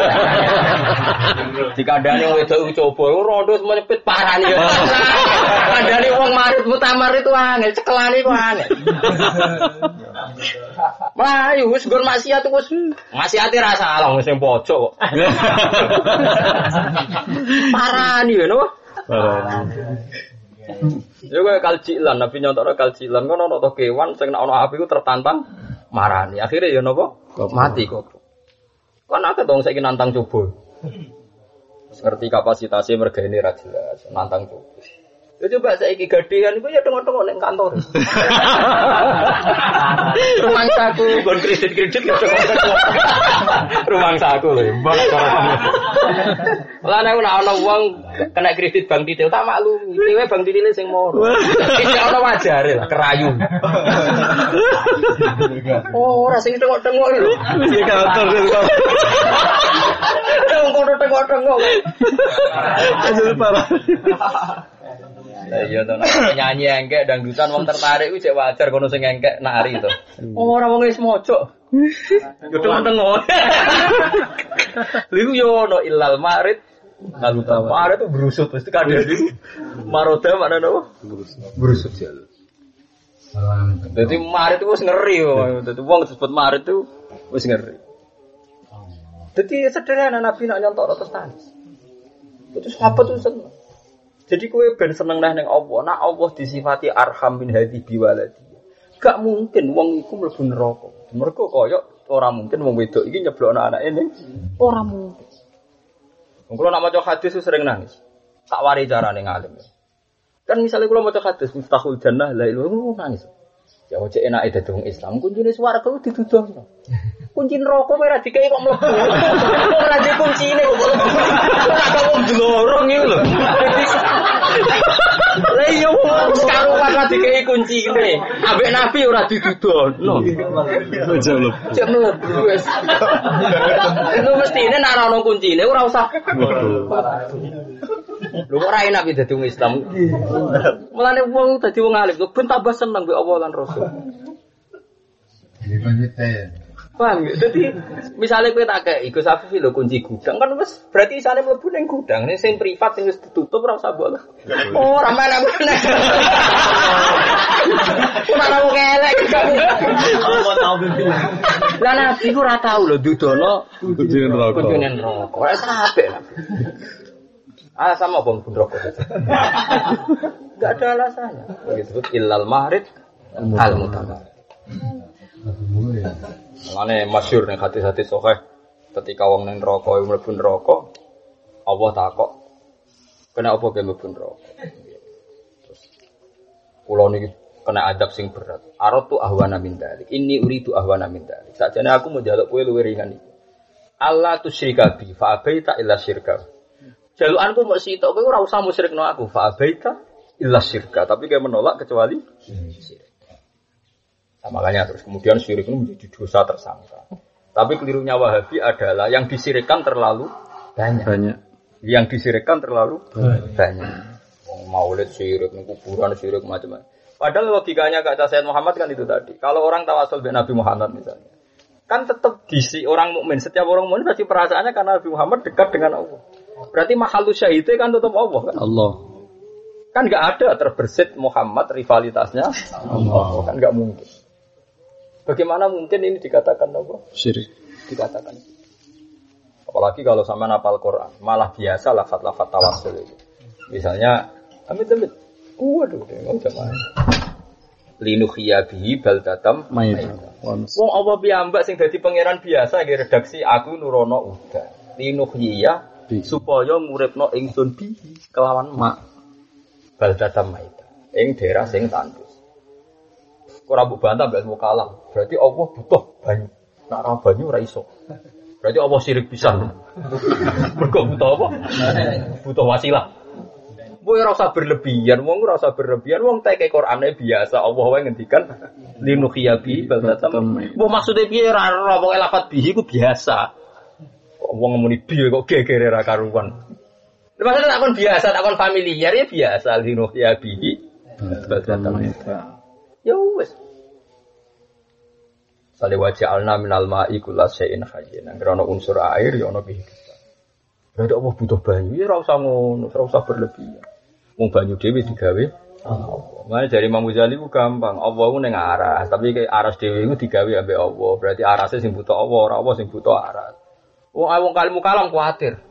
Dikandani wong wedok coba rondo menyepit parani. Kandani wong marit mutamar itu angel, cekelane ku angel. Melayu wis nggon maksiat wis maksiate ra salah wong sing pojok kok. Parani ya no. Ya kayak kalcilan, Nabi nyontokno kalcilan kan ono to kewan sing nek ono api ku tertantang marani. Akhirnya ya napa? Mati kok. Kan akeh dong saiki nantang coba. Ngerti kapasitasnya merga ini jelas, nantang coba. Ya coba saiki gadean iku ya tengok-tengok ning kantor. Rumah saku gon kredit-kredit ya tengok-tengok. Rumah saku lho, mbak Lah nek ora ana wong kena kredit Bang Titil tak maklumi. Dhewe Bang Titil sing moro. Iki ana wajare lah kerayu. Oh, ora sing tengok-tengok lho. Di kantor kono tengok-tengok. Jadi parah. Lah iya to nyanyi engkek dangdutan wong tertarik kuwi cek wajar kono sing engkek nari to. Oh ora wong wis mojok. Yo tengok-tengok. Liku yo ono ilal marid Lalu marid itu berusut pasti kadang itu maroda mana nopo? Berusut ya. Jadi marit itu wis ngeri. Dadi wong disebut marit itu wis ngeri. Jadi sederhana Nabi nak nyontok terus tangis. Itu sahabat tuh seneng. Jadi kue ben seneng ning Allah. Nak Allah disifati arham min hadi biwaladi. Gak mungkin wong iku mlebu neraka. Mergo koyok ora mungkin wong wedok iki nyeblokno anak ini. Ora mungkin. Wong kula nak maca hadis sering nangis. Tak wari carane ngalim. Kan misalnya kalau maca hadis mustahul jannah la ilaha nangis. Ya ojo enak dadi wong Islam, kuncine swarga ku dituduhno. Kunci neraka kowe ora dikai kok mlebu. Ora di kuncine kok mlebu. Ora wong glorong iki lho. Lah iya wong sekaruan ora dikai kuncine. Ambek nabi ora dituduhno. Jauh Cek mlebu wis. Itu mestine nek ana kuncine ora usah. Lho ora enak iki dadi wong Islam. Mulane wong dadi wong alim kok ben tambah seneng mbek Allah lan Rasul. Paham ya? Jadi misalnya kowe tak kayak Gus Afif lho kunci gudang kan wis berarti isane mlebu ning gudang ning sing privat sing wis ditutup ora usah mbok. Oh, ora mana mana. Ora ora wong elek. Lah nabi ku ora tau lho dudono Kucing rokok. kunjungan rokok. Ora sampe nabi. Ah sama bang pun rokok. Enggak ada alasannya. Disebut illal mahrid al mutamar. Mulane masyhur ning hati-hati sahih ketika wong ning neraka mlebu neraka Allah takok kena apa ke mlebu neraka. Terus kula niki kena adab sing berat. Aratu ahwana min dalik. Ini uridu ahwana min dalik. Sakjane aku mau njaluk kowe luwih ringan iki. Allah tusyrika bi fa abaita illa syirka. Jalukanku mau sitok kowe ora usah musyrikno aku fa abaita illa syirka, tapi kayak menolak kecuali syirik. Nah, makanya terus kemudian syirik itu menjadi dosa tersangka. Tapi kelirunya Wahabi adalah yang disirikan terlalu banyak. Banyak. Yang disirikan terlalu banyak. Wong maulid syirik, kuburan syirik macam-macam. Padahal logikanya kata Sayyid Muhammad kan itu tadi. Kalau orang tawasul dengan Nabi Muhammad misalnya, kan tetap disi orang mukmin. Setiap orang mukmin pasti perasaannya karena Nabi Muhammad dekat dengan Allah. Berarti mahalu syahidnya kan tetap Allah kan? Allah. Kan nggak ada terbersit Muhammad rivalitasnya Allah. Kan nggak mungkin. Bagaimana mungkin ini dikatakan Allah? Syirik. Dikatakan. Apalagi kalau sama napal Quran, malah biasa lafat-lafat tawasul itu. Misalnya, amit amit, waduh, nggak usah main. Linuhiya bihi baldatam. Wong apa piyambak sing dadi pangeran biasa nggih redaksi aku nurono uda. Linuhiya Bi. supaya nguripno ingsun bihi kelawan mak. Baldatam maita. Ing daerah sing tandus. Ora mbok bantah mbek kalah. Berarti Allah butuh banyu. Nak ora banyu ora iso. Berarti Allah sirik pisan. Mergo butuh apa? Butuh wasilah. Kowe ora usah berlebihan, wong ora usah berlebihan, wong teke Qur'ane biasa Allah wae ngendikan linuhiya bi baldatam. Mbok maksude piye ora ora pokoke lafat bihi ku biasa. Kok wong ngomongin bi kok gegere ra karuan. Maksudnya takon biasa, takon familiar ya biasa linuhiya bihi baldatam. Ya wis. Sale wajah alna minal ma'i kula syai'in hayyin. Nang ana unsur air ya ana kehidupan. Berarti Allah butuh banyu, ya ora usah ngono, ora usah berlebihan. Wong banyu dhewe digawe Allah. Makanya dari Imam Ghazali ku gampang. Allah ku ning aras, tapi aras dhewe ku digawe ambek Allah. Berarti arasnya sing butuh Allah, ora Allah sing butuh aras. Wong wong kalimu kalam kuatir.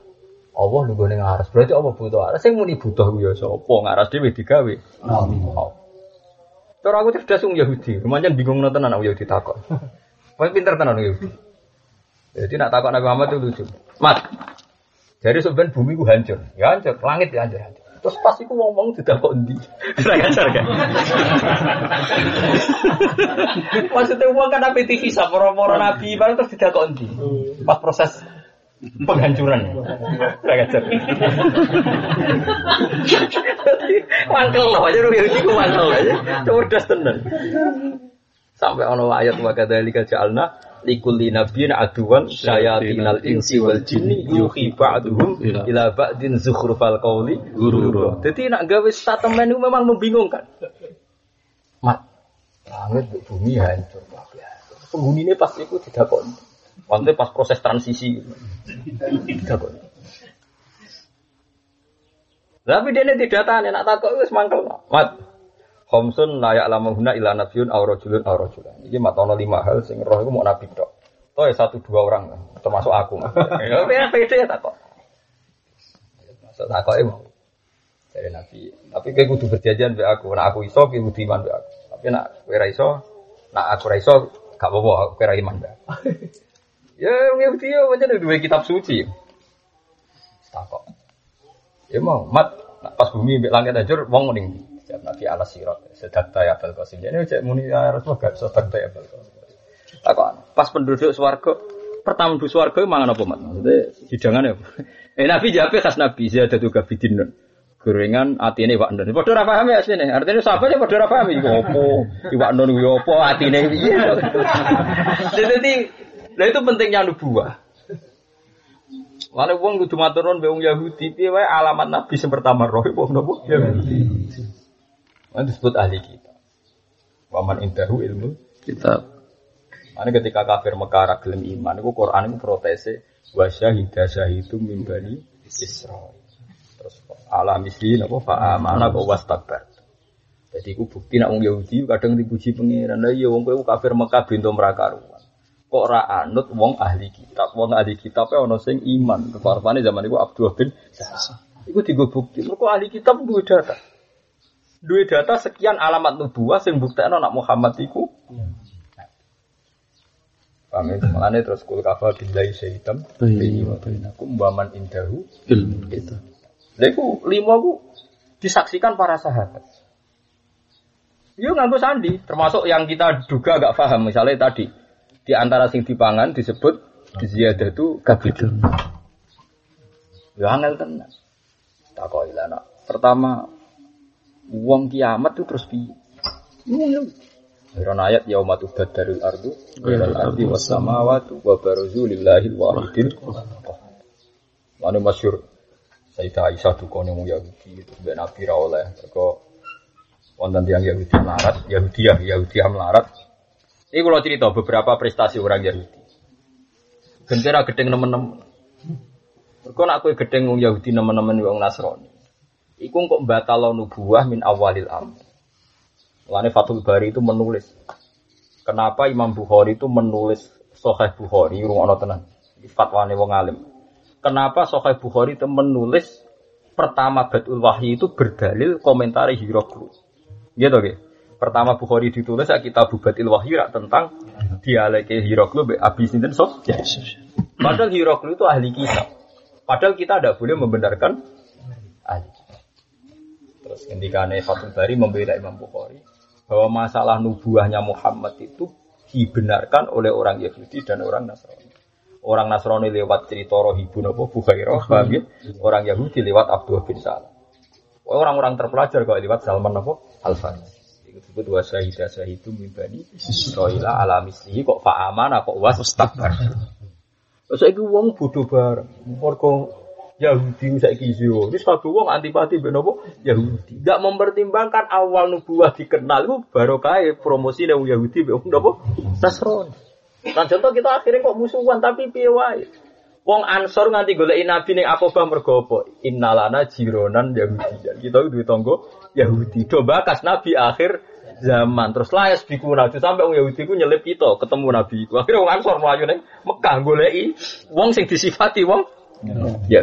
Allah lu ning aras, berarti Allah butuh aras. Sing muni butuh ku ya sapa? Ngaras dhewe digawe. Allah. Cara aku cerdas wong Yahudi, kemarin bingung nonton anak Yahudi takut. Pinter tenan Yahudi. Jadi nak takut Nabi Muhammad itu lucu. Mat, jadi sebenarnya bumi ku hancur, ya hancur, langit ya hancur. hancur. Terus pas iku wong-wong tidak kok endi. Ora ngajar kan. Maksudnya wong kan apa TV sa para-para nabi bareng terus tidak kok endi. Pas proses penghancuran. Ora ngajar. Mangkel loh aja rugi iku mangkel aja. Cerdas tenan. Sampai ono ayat wa kadzalika ja'alna likulli nabiyyin aduwan syayatinal insi wal jinni yuhi ba'duhum ila ba'din zukhrufal qawli gurura. Jadi nak gawe statement itu memang membingungkan. Mat, langit bumi hancur kabeh. Penghuni ini pas itu tidak kok. Maksudnya pas proses transisi tidak kok. Tapi dia ini tidak tahan, nak takut itu semangkel. Mat, Khomsun layak lama guna ila nabiun aw rajulun aw rajulan. Iki matono lima hal sing roh iku mau nabi tok. Toh ya satu dua orang termasuk aku. Ya ya pede ya takok. Maksud takoke mau. Dari nabi. Tapi kayak kudu berjanjian be aku. Nak aku iso ki kudu iman be aku. Tapi nak kowe ra iso, nak aku iso gak apa-apa aku kowe ra iman be. Ya wong Yahudi yo pancen duwe kitab suci. Takok. Ya mau mat pas bumi mbek langit hancur wong ning Setiap Nabi ala sirat sedak ya Abul Qasim. Jadi cek muni ya Rasulullah gak sedak ya Abul Qasim. Takon, pas penduduk swarga pertama penduduk swarga mangan apa mat? Maksudnya hidangan ya. Eh Nabi jawab khas Nabi juga bidin gorengan atine wak ndon. Padha ora paham ya sini. Artinya sahabat ya padha ora paham iku opo. Iwak ndon kuwi opo atine piye. Jadi nah itu pentingnya nubuah. Lalu wong kudu matur nuwun be wong Yahudi piye wae alamat Nabi sing pertama roh wong nopo Yahudi. Itu disebut ahli kita. Waman indahu ilmu. Kitab. Mana ketika kafir Mekah gelem iman, itu Quran itu protese wa syahida syahidum min bani Israil. Terus ala misli napa fa amana wa wastakbar. Jadi iku bukti nak wong Yahudi kadang dipuji pengiran. Lah iya wong kowe kafir Mekah bintu merakaruan. Kok ora anut wong ahli kitab. Wong ahli kitab ana sing iman. Keparpane zaman iku Abdullah bin Sa'ad. Iku digo bukti. Mergo ahli kitab duwe data. Duwe data sekian alamat nubuah sing buktekno nak Muhammad iku Paham ya? Mulane terus kul kafa billahi syahitam Bayi wa bainakum Baman indahu Ilmu kita. Lha iku lima ku disaksikan para sahabat. Yo nganggo sandi, termasuk yang kita duga gak paham. Misalnya tadi di antara sing dipangan disebut ziyadah itu kabidun. Yo angel tenan. Takoki lah nak. Pertama wong kiamat itu terus piye? Iron ayat yauma tubaddarul ardu ghairal ardi was samawati wa baruzu lillahi wahidil Mana masyur Sayyidah Aisyah dukone wong Yahudi itu mbek Nabi ra oleh mergo wonten tiyang Yahudi melarat, Yahudi ya Yahudi melarat. Ini kalau cerita beberapa prestasi orang Yahudi. Gendera gedeng nemen-nemen. Mergo nak kowe gedeng wong Yahudi nemen-nemen wong Nasrani. Iku kok batalo nubuah min awalil amr. Mulane Fathul Bari itu menulis. Kenapa Imam Bukhari itu menulis Sahih Bukhari rungokno tenan. Iki fatwane wong alim. Kenapa Sahih Bukhari itu menulis pertama Batul Wahyi itu berdalil komentar Hiroklu. Gitu oke. Pertama Bukhari ditulis ya kitab Batul Wahyi rak tentang dialek Hiroklu Abi Sinten Sof. Padahal Hiroklu itu ahli kitab. Padahal kita tidak boleh membenarkan ahli. Terus ketika Fathul Bari membela Imam Bukhari bahwa masalah nubuahnya Muhammad itu dibenarkan oleh orang Yahudi dan orang Nasrani. Orang Nasrani lewat cerita Rohibun apa Bukhairah, paham ya? Orang Yahudi lewat Abdullah bin Salam. Orang-orang terpelajar kalau lewat Salman apa? Al-Farisi. Disebut wa syahida syahidu min bani Israila ala mislihi kok fa'amana kok was takbar. Terus saiki wong bodoh bareng. Mergo Yahudi saiki yo. Wis kabeh wong antipati mbek? Yahudi. Enggak mempertimbangkan awal nubuah dikenal itu baru kae promosi wong Yahudi mbek napa? Nasrani. Nah contoh kita akhirnya kok musuhan tapi piye. Wong Ansor nganti goleki nabi ning Aqabah mergo apa? Innalana jironan Yahudi. Kita duwe tangga Yahudi. Do bakas nabi akhir zaman. Terus layas biku nabi sampai wong Yahudi ku nyelip kita ketemu nabi. Akhirnya wong Ansor mlayu ning Mekah goleki wong sing disifati wong ya.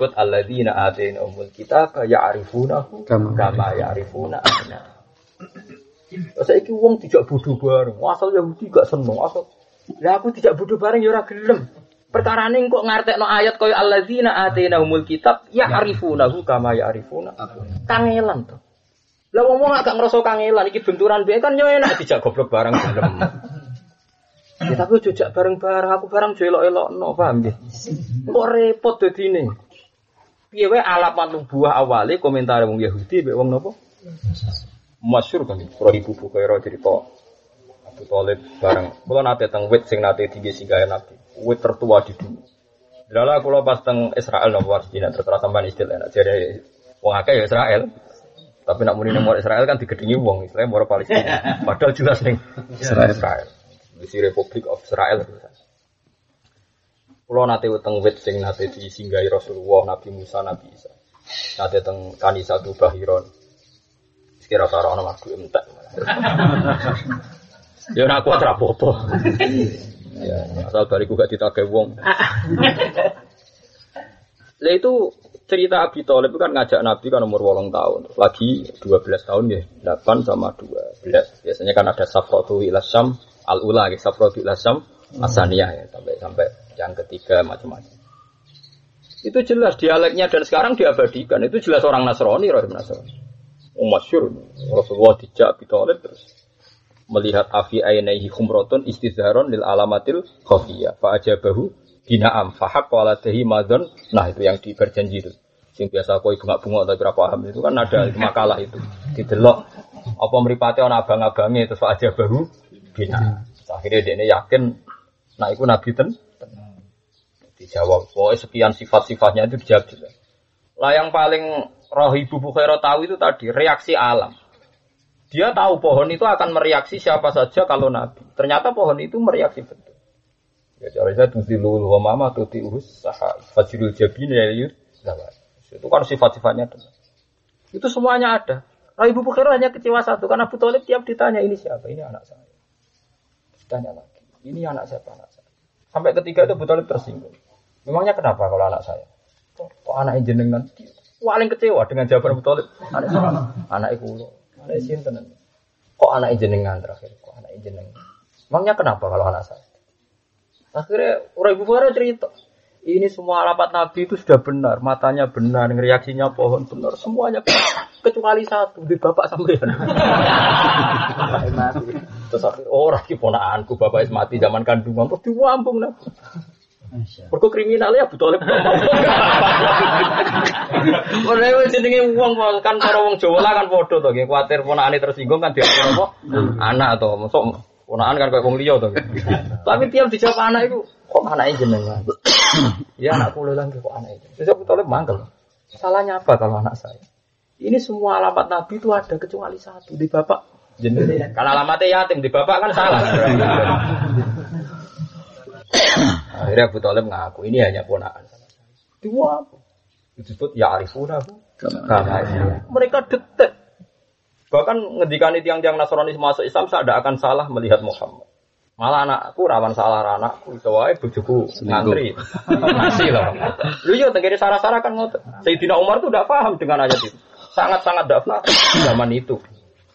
Kut alladzina atainahumul kitaba ya'rifunahu Kama. ya'rifuna abna. Saiki wong tidak bodoh bareng. Asal Yahudi gak seneng asal. Lah aku tidak bodoh bareng ya ora gelem. Perkara ini kok ngartekno ayat kaya alladzina atainahumul kitab ya'rifunahu kama ya'rifuna kangelan to. Lah wong wong agak ngerasa kangelan iki benturan biyen kan yo enak dijak goblok bareng gelem. Ya tapi jojak bareng-bareng aku bareng jo elok-elokno, paham nggih? Kok repot dadine. Piye wae alamat nubuah awale komentar wong Yahudi mek wong napa? Masyur kan, kalau ibu buka cerita Abu Talib bareng. Kalau nate teng wit sing nate tinggi singgah nabi, wit tertua di dunia. Lala kalau pas teng Israel nopo Palestina terus sampean istilah enak jadi wong akeh ya Israel. Tapi nak muni nomor Israel kan digedingi wong, Israel mau Palestina. Padahal jelas ning Israel. Israel. Di Republic of Israel. Kulo nate teng wit sing nate disinggahi Rasulullah, Nabi Musa, Nabi Isa. Nate teng Kanisa Bahiron. Sekira ora ana madu entek. Ya ora kuat ra apa-apa. Ya, asal bariku gak ditagih wong. Lah itu cerita Abi Thalib kan ngajak Nabi kan umur 8 tahun. Lagi 12 tahun ya, 8 sama 12. Biasanya kan ada Safratu ila Syam al-ula, ya, Safratu ila Syam asaniyah ya, sampai sampai yang ketiga macam-macam. Itu jelas dialeknya dan sekarang diabadikan. Itu jelas orang Nasrani, Rahim Nasrani. Oh, masyur Rasulullah dijak Abi Thalib terus melihat afi ainaihi khumratun istizharon lil alamatil khafiyah. Fa ajabahu binaam fahaq waladahi madon. Nah itu yang di berjanji itu. Sing biasa koi bunga-bunga tapi berapa paham. Itu kan ada makalah itu. Didelok. Apa mripate ana abang-abange terus fa ajabahu binaam. Akhirnya dia yakin nah itu nabi ten dijawab pokoknya sekian sifat-sifatnya itu dijawab jelas lah yang paling roh ibu Bukhairah tahu itu tadi reaksi alam. Dia tahu pohon itu akan mereaksi siapa saja kalau nabi. Ternyata pohon itu mereaksi betul. Ya caranya tudilul mama tuti urus saha fajrul jabin ya yud. Itu kan sifat-sifatnya. Itu semuanya ada. Nah, Ibu Bukhairah hanya kecewa satu karena Abu Talib tiap ditanya ini siapa? Ini anak saya. Ditanya lagi, ini anak siapa anak saya? Sampai ketiga itu Abu Talib tersinggung. Memangnya kenapa kalau anak saya? Kok, anak jenengan? Paling kecewa dengan jawaban Abu Talib. Anak anak iku lo, anak sinten. Kok anak jenengan terakhir? Kok anak jenengan? Memangnya kenapa kalau anak saya? Akhirnya orang Ibu Bukhairah cerita, ini semua alamat Nabi itu sudah benar, matanya benar, reaksinya pohon benar, semuanya benar. kecuali satu di bapak sampean. Terus akhirnya orang oh, ponakanku bapak is mati zaman kandungan terus diwambung Nabi. Mergo kriminal ya betul Ora wis jenenge wong kan para wong Jawa lah kan padha to nggih kuwatir ponakane tersinggung kan diatur apa? Anak to, mosok ponakan kan kayak wong liya to. Tapi tiap dijawab anak itu kok anaknya jenengan. ya anakku lho lagi kok anaknya. Terus aku tolong mangkel. Salahnya apa kalau anak saya? Ini semua alamat Nabi itu ada kecuali satu di bapak jenengan. Kalau alamatnya yatim di bapak kan salah. Akhirnya Abu Talib ngaku ini hanya ponakan sama saya. Dua apa? Disebut ya arifunahu. Mereka detek. Bahkan ngedikan tiang-tiang Nasrani masuk Islam saya tidak akan salah melihat Muhammad. Malah anakku rawan salah anakku itu wae bojoku ngantri. Masih loh. Lu yo tenggiri sarah-sarah kan ngotot. Sayyidina Umar tuh tidak paham dengan ayat itu. Sangat-sangat tidak paham zaman itu.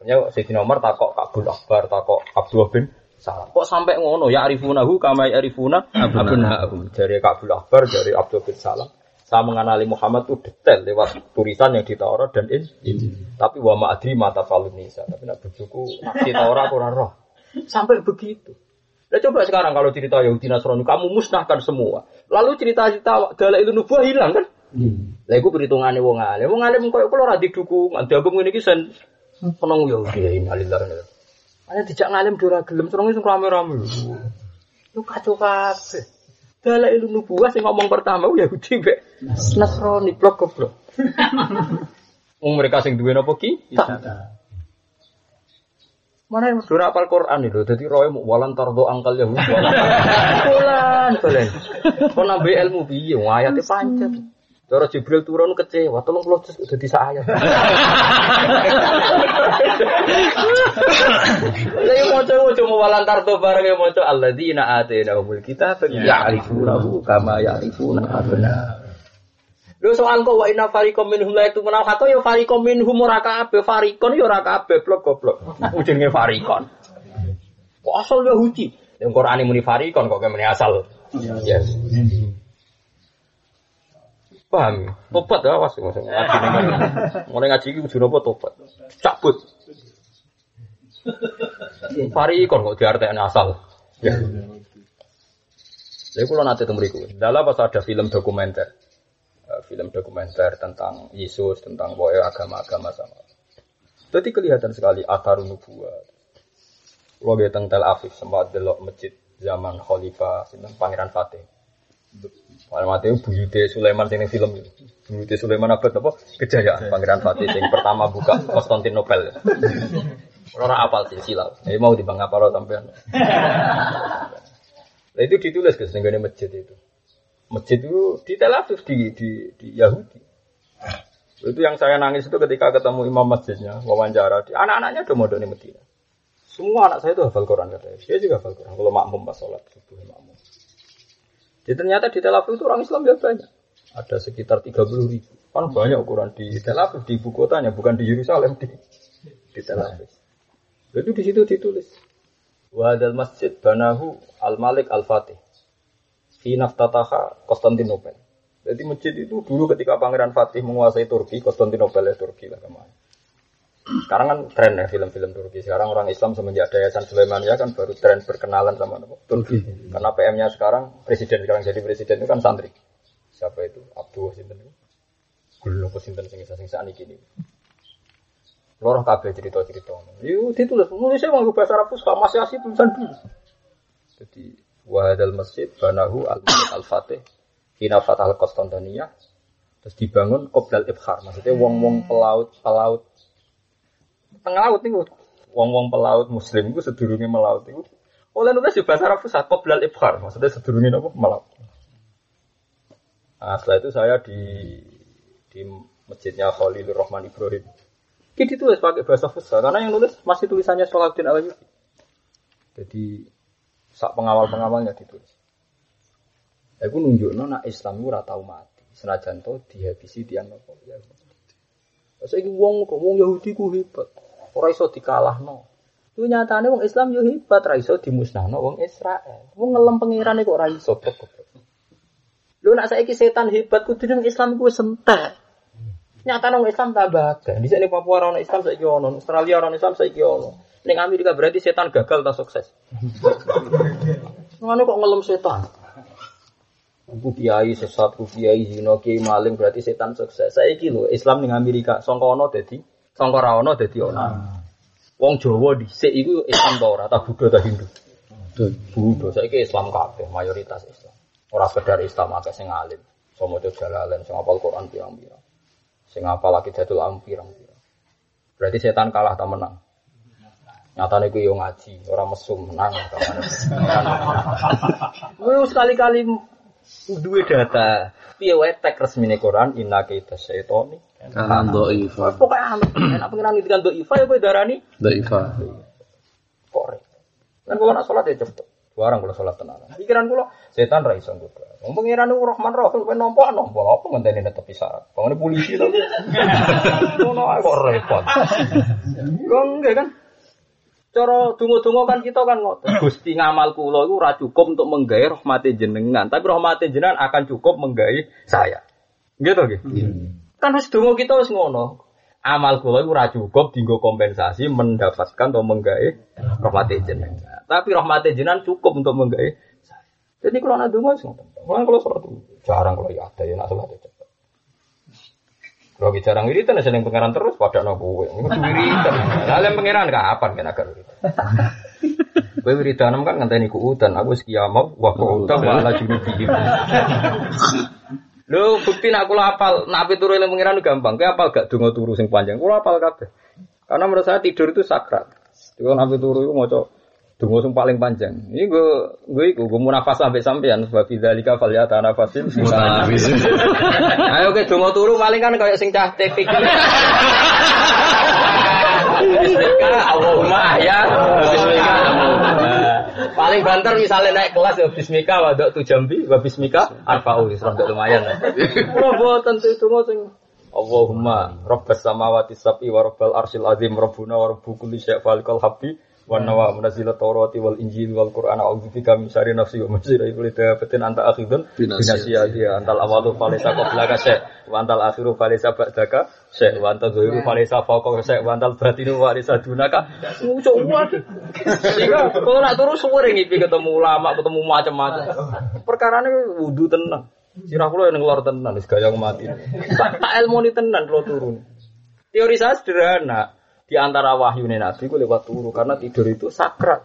Hanya Sayyidina Umar takok Abdul Akbar, takok Abdul bin Salam. Kok sampai ngono ya arifunahu kama arifuna abna'ahum. Dari Abdul Akbar, dari Abdul bin Salam. Saya mengenali Muhammad itu detail lewat tulisan yang di Taurat dan in. Tapi wa ma'adri mata falun nisa. Tapi nak bujuku di Taurat kurang roh. Sampai begitu. Nah coba sekarang kalau cerita Yahudi Nasrani, kamu musnahkan semua. Lalu cerita-cerita dalam itu nubuah hilang kan? Hmm. Lah iku perhitungane wong alim. Wong alim koyo kula ora didukung. Diagem ngene iki sen penong Yahudi ya innalillahi. Ana dijak ngalim ora gelem, terus sing rame-rame. Lu kacau kabeh. Dalam ilmu nubuah sing ngomong pertama Yahudi mbek Nasrani blok goblok. Wong mereka sing duwe napa ki? Mana yang sudah apal Quran itu, jadi roy mau walan tardo angkal ya, bulan, bulan. Kau nambah ilmu biye, ayatnya pancet. Cara Jibril turun kecewa, tolong kalau jus udah bisa ayat. Lagi mau coba cuma walan tardo bareng yang mau coba Allah di ina ate na umul kita, ya alifunahu kama ya alifuna abna. Lho soal kok wa inna fariqam minhum la itu menal kata ya fariqam minhum ora kabeh farikon ya ora kabeh blok goblok. Ujine farikon. Kok asal Yahudi? Yang Quran muni farikon kok kemene asal. Yes. Paham? Ya was maksudnya. Mulai ngaji iki kudu napa tobat. Cabut. Farikon kok diartekne asal. Ya. Lha kula nate temriku. Dalam pas ada film dokumenter Eh, film dokumenter tentang Yesus, tentang boy agama-agama sama. Jadi kelihatan sekali akar nubuat. Kalau dia tentang Tel Aviv sempat delok masjid zaman Khalifah Pangeran Fatih. Fatih buyute Sulaiman sing film itu. Buyute Sulaiman abad apa? Kejayaan Pangeran Fatih yang pertama buka Konstantinopel. Orang apal sih silau. Jadi mau di Bang Aparo sampean. Nah itu ditulis ke sehingga masjid itu masjid itu di Tel Aviv di, di, di Yahudi. Itu yang saya nangis itu ketika ketemu imam masjidnya, wawancara. Di, anak-anaknya udah modal di Medina. Semua anak saya itu hafal Quran katanya. Dia juga hafal Quran. Kalau makmum pas sholat subuh makmum. Jadi ternyata di Tel Aviv itu orang Islam ya banyak. Ada sekitar 30 ribu. Kan banyak ukuran di Tel Aviv, di ibu kotanya, bukan di Yerusalem, di, di Tel Aviv. Itu di situ ditulis. Wadal masjid banahu al Malik al Fatih. Finaftataha Konstantinopel. Jadi masjid itu dulu ketika Pangeran Fatih menguasai Turki, Konstantinopel ya Turki lah ke mana. Sekarang kan tren ya film-film Turki. Sekarang orang Islam semenjak ada Yayasan Sulaiman ya kan baru tren berkenalan sama Turki. Karena PM-nya sekarang presiden sekarang jadi presiden itu kan santri. Siapa itu? Abdul Sinten itu. Gulu apa Sinten sing sing saat ini. Lorong kabeh cerita-cerita. Itu ditulis nulisnya mau bahasa Arab masih asli tulisan dulu. Jadi Wahadal masjid banahu al al fatih hina fatah al Konstantinia terus dibangun qoblal ibhar maksudnya wong wong pelaut pelaut tengah laut nih wong wong pelaut muslim itu sedurunge melaut itu oleh nulis di bahasa Arab Pusat qoblal ibhar maksudnya sedurunge apa melaut nah setelah itu saya di di masjidnya Khalilur Rahman Ibrahim Ini ditulis pakai bahasa Fusha karena yang nulis masih tulisannya Salahuddin Alayubi. Jadi sak pengawal-pengawalnya ditulis. Aku nunjuk nak Islam itu tau mati. Senajan to dihabisi tiang nopo ya. Saya wong kok wong Yahudi ku hebat. Ora iso dikalahno. Itu nyatane wong Islam yo hebat, ra iso dimusnahno wong Israel. Wong ngelem pengirane kok ora iso. Lu nak saiki setan hebat kudu nang Islam ku sentek. Nyata nang Islam tambah agak. Di sini Papua orang Islam saiki ono, Australia orang Islam saiki ono. Ning Amerika berarti setan gagal tak sukses. Ngono kok ngelem setan. Ku kiai sesat, ku kiai zina, kiai maling berarti setan sukses. Saiki lho Islam ning Amerika sangka ono sangka ra ono dadi ono. Wong Jawa dhisik iku Islam ta ora, ta Buddha ta Hindu. Buddha saiki Islam kabeh, mayoritas Islam. Ora sekedar Islam akeh sing alim. Somo jalalen sing hafal Quran pirang-pirang. Sing hafal lagi jadul am pirang-pirang. Berarti setan kalah ta menang. Nyatane ku yo ngaji, ora mesum menang Gue sekali-kali duwe data. Piye wae tek resmine Quran inna kaita syaitani. Kanan doifa. Pokoke anu, nek pengiran ngendikan do ifa ya kowe darani Doifa. kok re. Kan kula nak salat ya cepet. Barang kula salat tenan. Pikiran kula setan ra iso nggodha. Wong pengiran niku Rahman Rahim kowe nampa nampa apa ngenteni netepi syarat. Pengene polisi to. Ngono kok repot. Kok enggak kan? Cara donga-donga kan kita kan ngoten. Gusti ngamal kula iku ora cukup untuk menggawe rahmate jenengan, tapi rahmate jenengan akan cukup menggawe saya. Gitu nggih. Kan wis donga kita wis ngono. Amal kula iku ora cukup dienggo kompensasi mendapatkan atau menggawe rahmate jenengan. Tapi rahmate jenengan cukup untuk menggawe saya. Jadi kalau ana donga wis ngoten. Mulane kalau salat jarang kalau ya ada ya nak salat. Kalau jarang wiridan seneng pangeran terus pada no kowe. Kudu wiridan. Lah lem pangeran kapan kan agak wiridan. Kowe wiridan kan ngenteni ku udan aku wis kiamat wa kau udan wa ala junubi. Lho bukti nak kula apal, nak ape turu eling pangeran gampang. Kowe apal gak donga turu sing panjang. Kula apal kabeh. Karena menurut saya tidur itu sakral. Kalau nabi turu itu maca donga sing paling panjang. Ini gue gue iku gue munafas sampai sampean sebab bidzalika falyata nafasin. Ayo ke donga turu paling kan kayak sing cah. Bismillah, Allahumma ya. Bismillah. Paling banter misalnya naik kelas ya Bismika wadok tu jambi, wa Bismika arba'u rada lumayan. Kulo boten itu sing Allahumma rabbas samawati sab'i wa rabbal arsyil azim rabbuna wa rabbu kulli falikal habbi wa nawa munazzila tawrati wal injil wal qur'an. A'udzu bika min syarri nafsi wa min syarri kulli dabatin anta akhidun binasiyati antal awalu falaysa qablaka syai' wa antal akhiru falaysa ba'daka syai' wa antal zahiru falaysa fawqaka syai' wa antal batinu falaysa dunaka. Ngucuk wae sehingga kalau nak terus sore ngipi ketemu ulama ketemu macam-macam. Perkara ini wudhu tenang Sirah kula yang ngelor tenan, wis gaya mati. Tak ilmu ni tenan kalau turun. Teori saya sederhana. Di antara wahyu Nabi ku lewat turu karena tidur itu sakral.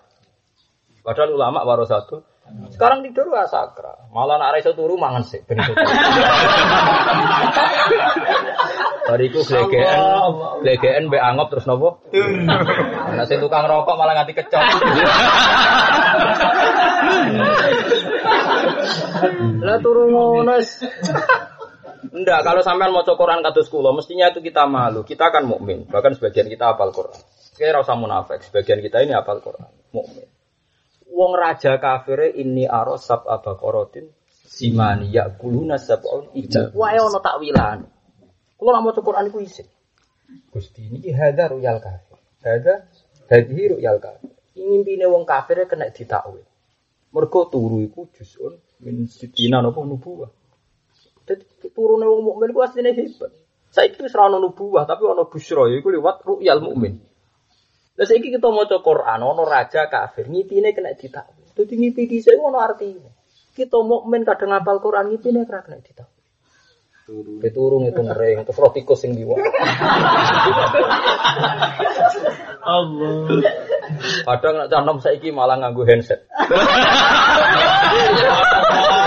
Padahal ulama baru satu. Sekarang tidur gak sakral. Malah nak iso turu mangan sih. Bariku glegeken, glegeken mbek angop terus nopo? Nah, sing tukang rokok malah nganti kecok. Lah turu ngono wis. Enggak, kalau sampean mau Quran kados kula, mestinya itu kita malu. Kita kan mukmin, bahkan sebagian kita hafal Quran. Kayak rasa munafik, sebagian kita ini hafal Quran, mukmin. Wong raja kafir ini aros sab abakorotin simani ya kuluna sab'un ijab. Wae ono takwilan. Kula nak maca Quran iku isih. Gusti ini hadza ruyal kafir. Hadza hadhihi ruyal kafir. Ngimpine wong kafir kena ditakwil. Mergo turu iku juzun min sitina napa nubuwah. Dadi turune wong mukmin ku asline hebat. Saiki wis ora ono nubuwah tapi ono busra iku liwat ru'yal mukmin. Lah saiki kita maca Quran ono raja kafir ngipine kena ditakwil. Dadi ngipi dhisik ono artine. Kita mukmin kadang ngapal Quran ngipine kena kena ditakwil. Keturung itu ngering, terus roh tikus sing diwa. Allah. Kadang nak canom saiki malah nganggo handset.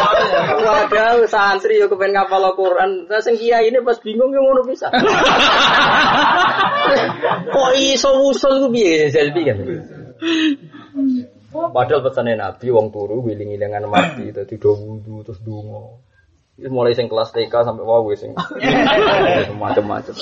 Waduh, santri yo kepen ngapal Al-Qur'an. Lah sing kiai ini pas bingung yo ngono bisa. Kok iso usul ku piye selfie kan? Padahal pesannya Nabi wong turu wiling-wilingan mati dadi do wudu terus donga. Wis mulai sing kelas TK sampai wow sing macam-macam.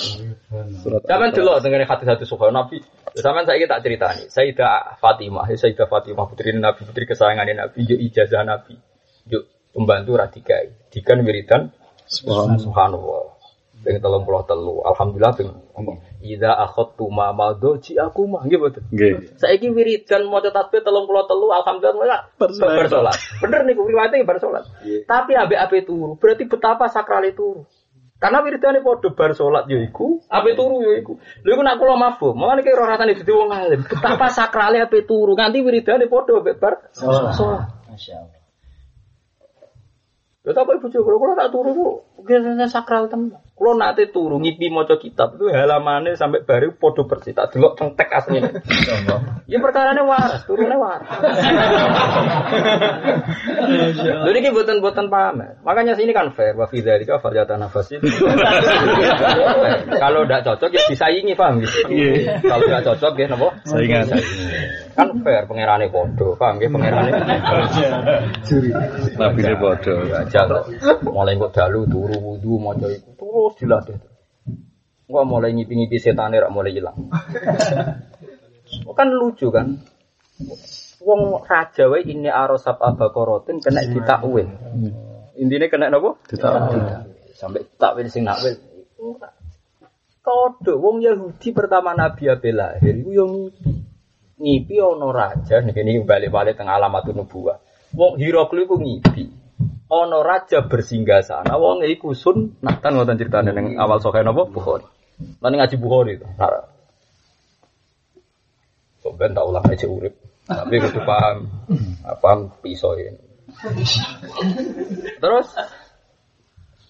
Sampeyan delok dengan hati-hati suka Nabi. Sampeyan saiki tak ceritani. Sayyidah Fatimah, Sayyidah Fatimah putri Nabi, putri kesayangan Nabi, yo ijazah Nabi. Yo pembantu radikai. Dikan wiridan subhanallah. Ping telung puluh telu. Alhamdulillah ping Ida akhot tuma maldo ci aku mah nggih betul. Nggih. Saiki wiridan maca tasbih telung puluh telu. Alhamdulillah bar salat. Bener niku riwayate bar salat. Tapi abe-abe turu. Berarti betapa sakrale turu. Karena wiridane padha bar salat ya iku, ape turu ya iku. Lha iku nak kula mafhum, mulane kira rasane dadi wong alim. Betapa sakrale ape turu, nganti wiridane padha ambek bar salat. Masya Ya tapi ibu kula tak turu kok biasanya sakral tenan. Kula nate turu ngipi maca kitab itu halamannya sampai baru podo persis tak delok teng tek asline. Ya perkarane waras, turune waras. Lha niki mboten-mboten pamer. Makanya sini kan fair wa fi dzalika falyata nafasi. Kalau ndak cocok ya disaingi paham gitu. Kalau ndak cocok ya napa? Saingan. Kan fair pangerane podo, paham nggih pangerane. Nabi ne padha. aja kok. Mulai kok dalu turu wudu maca iku terus dilatih. Enggak mulai ngipi-ngipi setan rak mulai hilang. kan lucu kan. Wong raja wae ini arosab abakorotin kena ditakwil. Intinya kena napa? Ditakwil. Sampai takwil sing nakwil. Kodok wong Yahudi pertama Nabi Abe lahir iku yo ngipi. Ngipi ana raja niki balik-balik teng alamatun nubuwah. Wong Hiroklu iku ngipi. Ana raja bersinggah sana wong iku sun nah kan ngoten critane ning awal sokae napa Bukhari. Lan ngaji Bukhari itu. So ben tak ulang aja urip. Tapi kudu paham. Paham pisau ini. Terus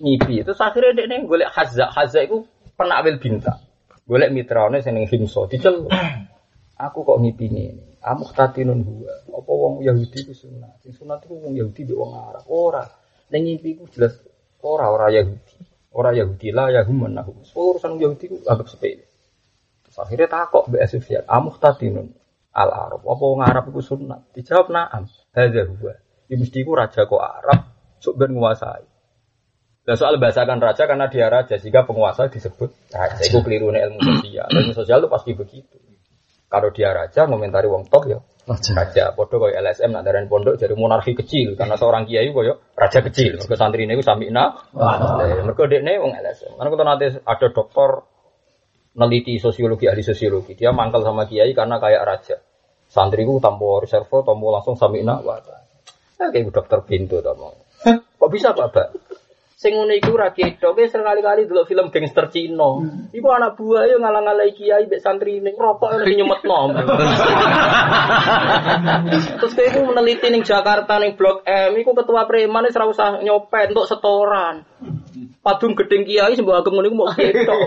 ngipi. Terus akhirnya dia nih golek Hazza. Hazza itu penakwil bintang. Golek mitraone sing ning Himso diceluk. Aku kok ngipi ini. Amuk tatinun huwa. Apa wong Yahudi ku sunat. Sing sunat iku wong Yahudi mbek wong Arab. Ora. Ning ngipi ku jelas ora ora Yahudi. Ora Yahudi lah ya hum menahu. Urusan Yahudi ku anggap sepele. Akhirnya takok mbek Sufyan. Amuk tatinun al Arab. Apa wong Arab iku sunat? Dijawab na'am. Hadza huwa. Ya mesti iku raja kok Arab sok ben nguasai. Nah soal bahasakan raja karena dia raja jika penguasa disebut raja. Itu keliru ilmu sosial. Ilmu sosial itu pasti begitu. Kalau dia raja ngomentari wong top ya Raja. raja. Podo koyo LSM nak darani pondok jadi monarki kecil karena seorang kiai koyo raja kecil. Mergo santrine iku samina. Lah, Mergo dekne wong LSM. Karena kita nanti ada dokter neliti sosiologi ahli sosiologi. Dia mangkal sama kiai karena kayak raja. Santriku tanpa reservo, tanpa langsung samina. Wah, kayak dokter pintu to mau. Kok bisa Pak Bak? Sing ngono iku ra ketok, wis sekali-kali delok film gangster Cina. Iku anak buah yo ngalang-alangi kiai mbek santri ning rokok ning nyemetno. Terus kowe iku meneliti ning Jakarta ning Blok M iku ketua preman wis ora usah nyopet untuk setoran. Padung gedeng kiai sembuh agem ngono iku mau ketok.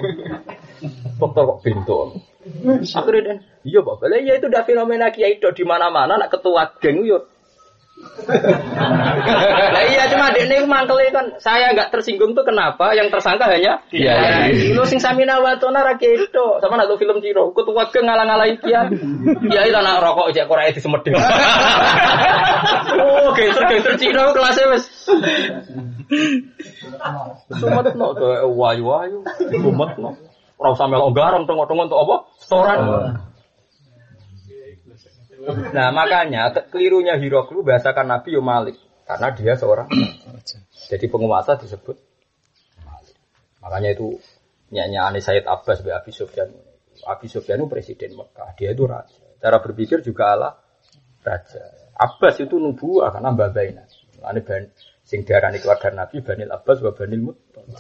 Dokter kok bentuk. Akhirnya iya Pak, Lah iya itu udah fenomena kiai di mana-mana nak ketua geng yo Lah iya cuma dek ini mangkele kan saya nggak tersinggung tuh kenapa? Yang tersangka hanya Iya, iya. Lu sing samina watona ra kedo. Sama nak lu film Ciro ketua geng ngalang-alangi kiai kiai tak nak rokok cek korea di semedeng Oh gangster gangster Cina kelasnya wes Sumetno tuh wayu-wayu. Sumetno Ora usah melok garam tengok-tengok untuk apa? Setoran. Nah makanya ke- kelirunya Hiroklu bahasakan Nabi yo Malik karena dia seorang jadi penguasa disebut Malik. Makanya itu nyanyi Sayyid Abbas be Abi Sufyan. Abi Sufyan itu presiden Mekah, dia itu raja. Cara berpikir juga ala raja. Abbas itu nubuah karena babaina. Ane ban sing diarani keluarga Nabi Banil Abbas wa Banil Muttalib.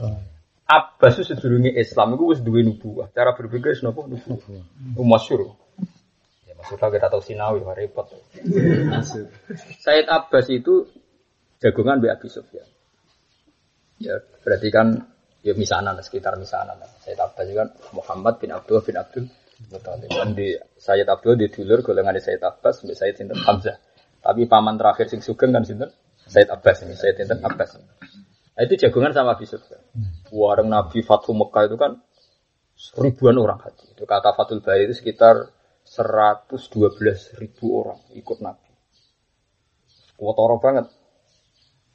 Abbas itu sedurunge Islam itu wis duwe nubuah. Cara berpikir wis napa nubuah. Itu masyhur. Ya maksudnya kita tahu Sinawi, wah repot. Said Abbas itu jagongan Mbak Abi Sufyan. Ya berarti kan ya misanan sekitar misanan. Said Abbas itu kan Muhammad bin Abdul bin Abdul Muthalib. Dan di Sayyid Abdul di dulur golongan di Sayyid Abbas sampai Sayyid Sinten Hamzah. Tapi paman terakhir sing sugeng kan Sinten Sayyid Abbas ini, Sayyid Sinten Abbas. Nah, itu jagongan sama Abi Sufyan. Warung Nabi Fathu Mekah itu kan ribuan orang haji. Itu kata Fathul Bari itu sekitar 112 ribu orang ikut Nabi. Kuatoro banget.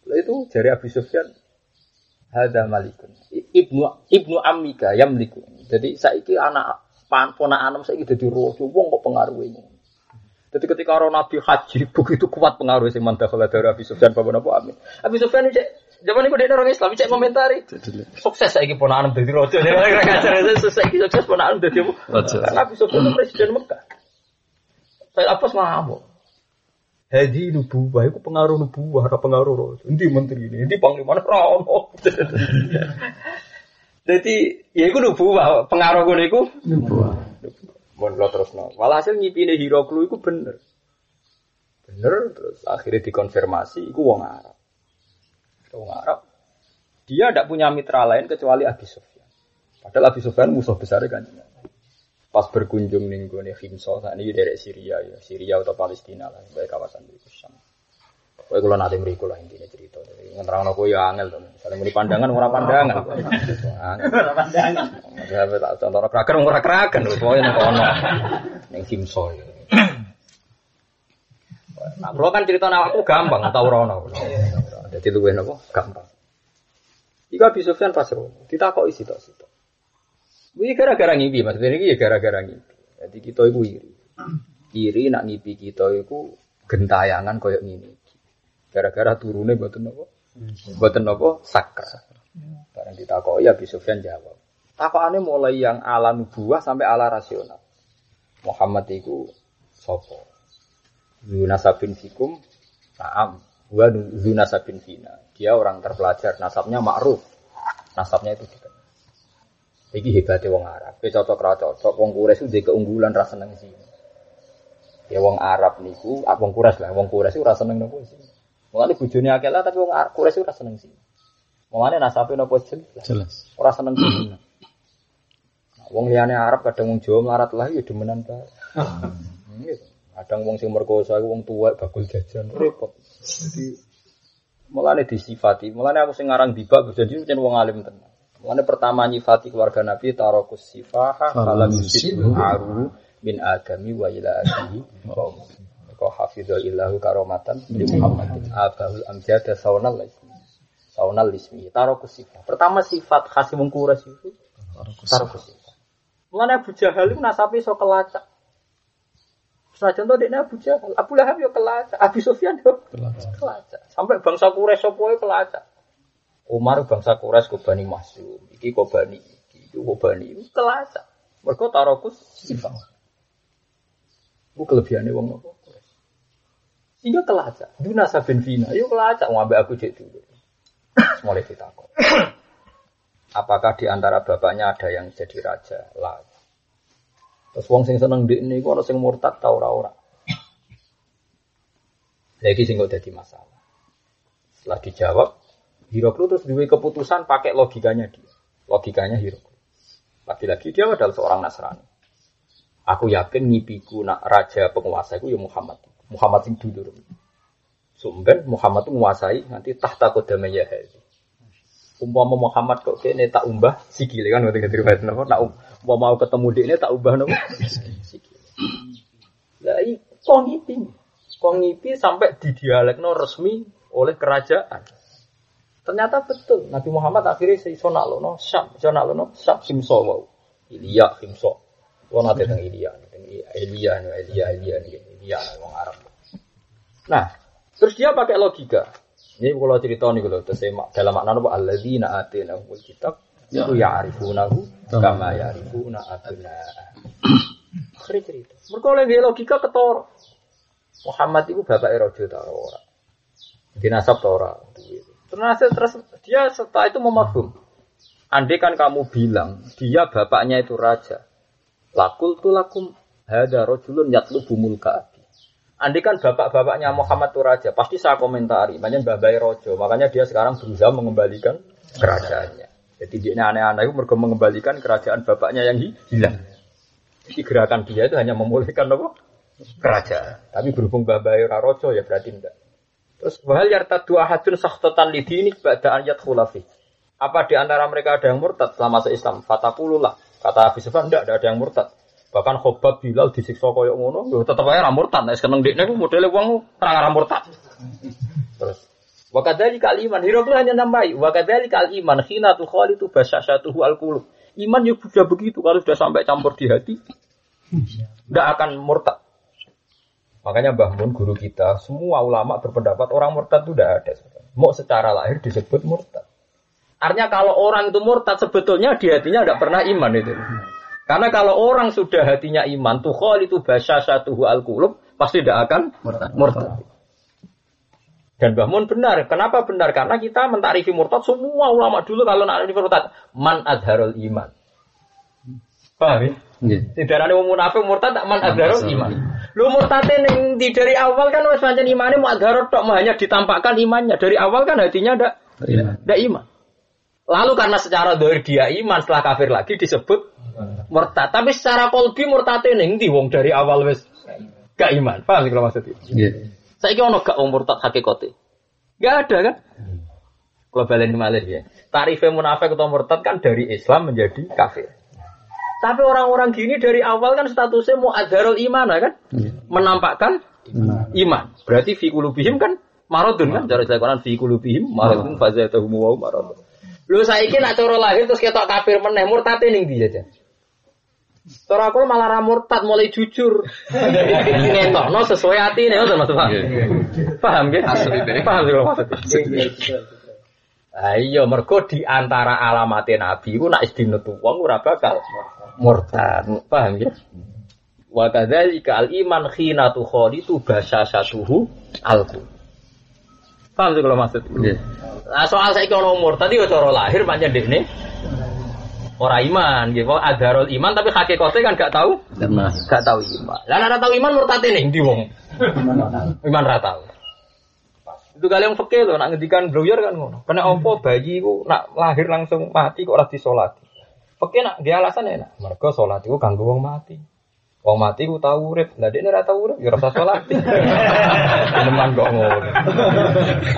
Lah itu jari Abi Sufyan Hada malikun. Ibnu ibnu amika yamliku. Jadi saiki anak pan ponakan saiki dadi raja wong kok pengaruhe ngono. Jadi ketika orang Nabi haji begitu kuat pengaruh sing mantap dari Abi Sufyan bapak Nabi Amin. Abi Sufyan cek zaman itu dia orang Islam cek komentari. Sukses saiki ponakan dadi raja. Dia ora ngajar sukses saiki sukses ponakan dadi apa? Raja. Sufyan itu presiden Mekah. Saya apa ngamuk. Hadi nubuwah itu pengaruh nubuwah, ora pengaruh raja. Endi menteri ini, endi panglima ora ono. Jadi ya iku nubuwah, pengaruh ngono iku Nubuah. Mun lo terus no. Walhasil ngipine Hiroklu iku bener. Bener terus akhirnya dikonfirmasi iku wong Arab. Wong Arab. Dia tidak punya mitra lain kecuali Abi Sufyan. Padahal Abi Sufyan musuh besar kan. Pas berkunjung ning gone Himso, saat ini dari Syria ya, Syria atau Palestina lah, baik kawasan itu Syam. Kowe kula nate mriku lah intine cerita. Ngeterangno kowe ya angel to. Misalnya muni pandangan ora pandangan. Ora pandangan. Contoh kraken ora kraken lho, pokoke nang kono. Ning Simso. ya. Nah, kalau kan cerita awakku gampang, tau ora ono. Dadi luwih napa? Gampang. Iku Abi Sufyan pas ro, ditakoki sitok-sitok. Iki gara-gara ngimpi, maksudnya ini ya gara-gara ngimpi. Jadi kita iku iri. Iri nak ngimpi kita iku gentayangan koyok ngene. Gara-gara turune mboten napa? Mboten napa? Sakra. Barang ditakoki Abi Sufyan jawab. Takokane mulai yang ala nubuah sampai ala rasional. Muhammad itu sopo. Zunasabin fikum, naam. Wa zunasabin fina. Dia orang terpelajar, nasabnya ma'ruf. Nasabnya itu dikenal. Iki hebatnya wong Arab. Kowe cocok ra cocok, wong Quraisy itu keunggulan ra seneng sih. Ya wong Arab niku, ah, wong Quraisy lah, wong Quraisy ora seneng nopo sih. Mulane bojone akeh lah tapi wong Quraisy ora seneng sih. Mulane nasabe nopo jelas. Jelas. Ora seneng sih. Wong liyane Arab kadang wong Jawa melarat lah ya demenan. Hmm, gitu. Kadang wong sing merkosa iku wong tuwek bakul jajan repot. Jadi mulane disifati, mulane aku sing ngarang dibak jadi jen wong alim tenan. Mulane pertama nyifati keluarga Nabi tarokus sifaha falam yusidu aru min agami wa ila qaum. Kau hafizul ilahu karomatan di Muhammadin abahul amjada saunal ismi. Saunal ismi. Tarokus sifat. Pertama sifat khas wong Quraisy itu tarokus sifat. Mulane Abu Jahal itu nasabe iso kelacak. Senajan to dekne Abu Jahal, Abu Lahab yo kelacak, Abu Sufyan yo kelacak. Sampai bangsa Quraisy sapa wae kelacak. Umar bangsa Quraisy ke Bani Masum, iki ke Bani iki, iki ke Bani iki kelacak. Mergo tarokus sifat. Ku kelebihane wong nopo Quraisy. Sehingga kelacak. Duna sabin fina, yo kelacak ngambek aku cek dulu. Mulai ditakon. Apakah di antara bapaknya ada yang jadi raja? Lah. Terus wong sing seneng dik niku ana sing murtad ta ora ora. Lagi sing kok dadi masalah. Setelah dijawab, terus duwe keputusan pakai logikanya dia. Logikanya Hiroklu. Lagi-lagi dia adalah seorang Nasrani. Aku yakin ngipiku nak raja penguasa itu ya Muhammad. Muhammad sing dulur. Sumben Muhammad itu menguasai nanti tahta kodama Yahya. Umpama Muhammad kok kene tak umbah sikile kan ngoten riwayat napa nak um- umpama mau ketemu dekne tak ubah napa sikile. Lah iki kok ngipi. Kok ngipi sampai didialekno resmi oleh kerajaan. Ternyata betul Nabi Muhammad akhirnya iso naklono Syam, iso naklono Syam Himso wau. Ilya Himso. Kulo nate teng Ilya, Ilya, Ilya, Ilya, Ilya, wong Arab. Nah, terus dia pakai logika. Ini kalau cerita nih kalau terus dalam makna apa alladzina atainahumul kitab itu ya'rifunahu kama ya'rifuna abna. Akhirnya cerita. Mereka oleh dia logika ketor. Muhammad itu bapak Raja ta ora. Dinasab ta ora. Terus terus dia setelah itu memahum. Andai kan kamu bilang dia bapaknya itu raja. Lakul tu lakum hada rojulun yatlubu mulka Andai kan bapak-bapaknya Muhammad itu raja, pasti saya komentari. Banyak babai rojo, makanya dia sekarang berusaha mengembalikan kerajaannya. Jadi dia aneh-aneh itu mereka mengembalikan kerajaan bapaknya yang hilang. Jadi gerakan dia itu hanya memulihkan apa? Kerajaan. Tapi berhubung babai rojo ya berarti enggak. Terus wahal yarta dua hadun sahtatan lidi ini pada ayat khulafi. Apa di antara mereka ada yang murtad selama se-Islam? Fatakululah. Kata Abi Sufyan enggak ada yang murtad. Bahkan Khobab Bilal disiksa koyo ngono, yo tetep ae ra murtad. Nek seneng dekne ku modele wong ora ora murtad. Terus Wa kadzalika al-iman. Hiraqlu hanya nambahi. Wa kadzalika al-iman khina tukhalitu basyashatuhu al-qulub. Iman ya sudah begitu kalau sudah sampai campur di hati tidak akan murtad. Makanya Mbah Mun guru kita, semua ulama berpendapat orang murtad itu tidak ada. Mau secara lahir disebut murtad. Artinya kalau orang itu murtad sebetulnya di hatinya tidak pernah iman itu. Karena kalau orang sudah hatinya iman, tuh itu bahasa satu al kulub pasti tidak akan Murtad. murtad. Dan Mbah Mun benar. Kenapa benar? Karena kita mentarifi murtad. Semua ulama dulu kalau nak murtad, man adharul iman. Paham ya? Nggih. Tidak ada wong munafik murtad tak man adharul iman. Lu murtadnya ning di dari awal kan wis pancen imane mu adharul tok mau hanya ditampakkan imannya. Dari awal kan hatinya ndak Iya. ndak iman. Lalu karena secara dohir dia iman setelah kafir lagi disebut murtad. Tapi secara kolbi murtadnya ning ndi wong dari awal wis gak iman. Paham sih kalau maksudnya? Nggih. Saiki ono gak wong murtad hakikate? Gak ada kan? Kalau balen malih ya. Tarifnya munafik atau murtad kan dari Islam menjadi kafir. Tapi orang-orang gini dari awal kan statusnya mau adharul iman kan? Menampakkan iman. Berarti fi kulubihim kan maradun kan? Cara dilakukan fi kulubihim maradun fazatahum wa maradun. Lu saiki nak cara lahir terus ketok kafir meneh murtate ning ndi aja? Cara aku malah ra murtad mulai jujur. Ngetokno sesuai hati nih, ngoten Mas Pak. Paham nggih? Asli deh. Paham sih kalau maksudnya. Ah iya mergo di antara alamate nabi iku nak istimewa wong ora bakal murtad. Paham ya? Wa kadzalika al iman khina tukhalitu basasatuhu alqu. Paham sih kalau maksud? Nggih. Nah, soal saiki ono murtad yo cara lahir pancen dekne ora iman gitu. Adharul iman tapi hakikate kan gak tahu, gak tahu iman. Lah nek ora tahu iman murtad ning ndi wong? Iman ra tahu. Itu kali yang fakir loh, nak ngedikan blower kan ngono. Kena opo bayi ku nak lahir langsung mati kok ora disolati. Fakir nak dia alasan enak. Mereka sholat itu kanggo wong mati. Wong mati ku tahu urip, lah dia ora tahu urip, ya ora usah sholat. Teman kok ngono.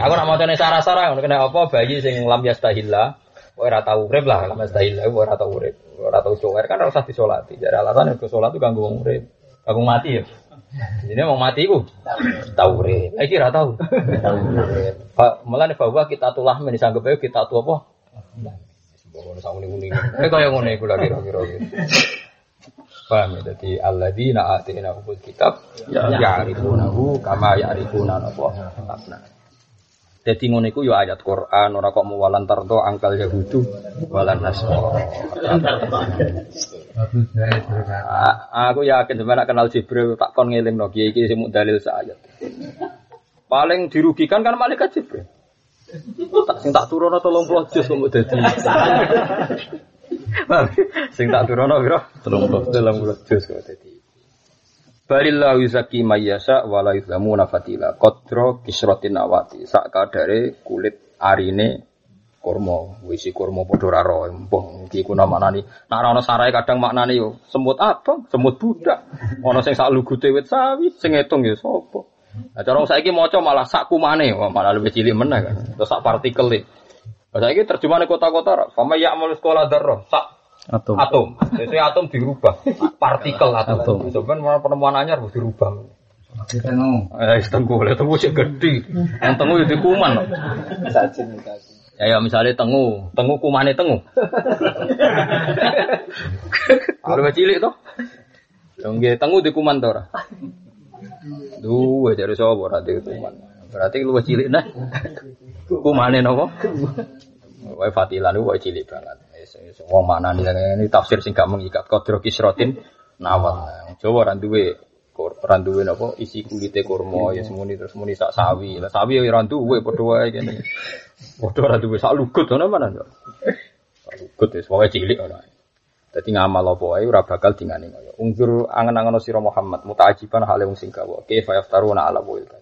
Aku nak mau tanya sarah-sarah ngono kena apa bayi sing lam yastahilla. Ora tahu urip lah, yastahilla kok ora tahu urip. Ora tahu sholat kan ora usah disolati. Jadi alasan ke sholat itu kanggo wong urip. Kanggo mati ya. Jadi mau mati ku tahu urip. Lagi ora tahu. Tahu urip. Malah bahwa kita tulah men disanggep ae kita tu apa? Ngono sak ngene-ngene. Eh kaya ngono iku lagi kira-kira. Paham ya? Jadi alladzina atina kitab ya'rifunahu kama ya'rifuna apa abna. Jadi ngono iku ya ayat Quran ora kok muwalan tardo angkal yahudu walan nasara. Bagus saya berkata. A- aku yakin sebenarnya kenal Jibril tak kon ngeling no kiai kiai sing dalil sayat. Paling dirugikan kan malaikat Jibril. Tak sing tak turono 30 juz kok dadi. sing tak turono piro? 30 30 juz kok dadi. Balillahu yuzaki mayyasa wa la yuzlamuna fatila. Qadra kisratin awati. Sak kadare kulit arine kurma, wisi kurma padha ora ro. Mbah iki ku namanani. Nek ana sarai kadang maknane yo semut abang, semut budak. Ana sing sak lugute wit sawi, sing ngitung ya sapa. Nah, cara saiki maca malah sak kumane, wah malah lebih cilik meneh kan. Terus sak partikel e. Nah, saiki terjemahane kota-kota, fama ya'mal sekolah darah, sak atom. atom. Jadi atom dirubah, partikel atom. Atom. Sebenarnya malah penemuan anyar harus dirubah. Eh, tengu, lah tengu cek gede. Yang tengu itu kuman. Ya, ya misalnya tengu, tengu kumane tengu. Kalau cilik toh. Yang tengu di kuman to ora? Duwe dari sapa ora di kuman. Berarti lu cilik nah. Kumane napa? Wae fatilan wae cilik banget. Wong mana nih ini tafsir sing gak mengikat kodro kisrotin nawal. Jawa ora duwe kur ora duwe napa isi kulite kurma ya semuni terus muni sak sawi. Lah sawi ya ora duwe padha wae kene. Padha ora duwe sak lugut ana mana. Sak lugut wis wae cilik ora. Dadi ngamal apa wae ora bakal dingane kaya. Ungkur angen-angen sira Muhammad mutaajiban hale wong sing gawa. Kaifa yaftaruna ala kadhib.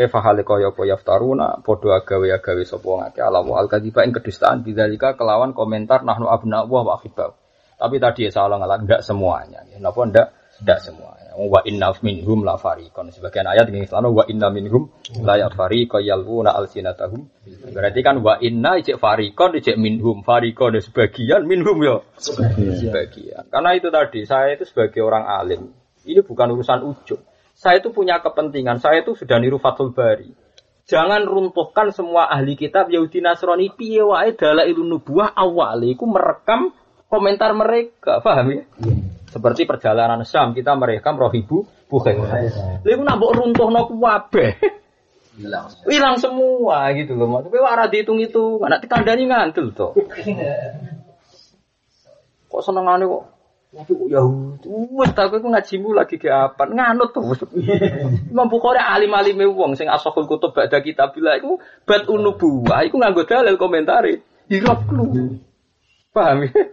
Kaifa hale kaya apa yaftaruna padha agawe-agawe sapa wong akeh ala wal kadhiba ing kedustaan bidzalika kelawan komentar nahnu abna wa wa akhibau. Tapi tadi ya salah ngalah enggak semuanya. Ya, Napa enggak? Enggak semuanya. Wa inna minhum la fariqon. Sebagian ayat ini selalu wa inna minhum la yafariqa yalwuna alsinatahum. Berarti kan wa inna ijek fariqon ijek minhum. Fariqon ya sebagian minhum ya sebagian. Karena itu tadi saya itu sebagai orang alim. Ini bukan urusan ujub. Saya itu punya kepentingan. Saya itu sudah niru Fathul Bari. Jangan runtuhkan semua ahli kitab Yahudi Nasrani piye wae dalailun nubuwah awal iku merekam komentar mereka, paham ya? Seperti perjalanan Syam kita merekam rohibu bukan. Lha iku nak mbok runtuhno kabeh. Hilang. Hilang semua gitu loh. Tapi ora dihitung-hitung, anak dikandani ngantul to. Kok senengane kok tapi kok Yahudi, wes tak aku ngajimu lagi ke apa? Nganut tuh. Imam Bukhari alim-alime wong sing asahul kutub ba'da kitabillah iku bat unubuwah iku nganggo dalil komentari. Hirap lu. Paham ya?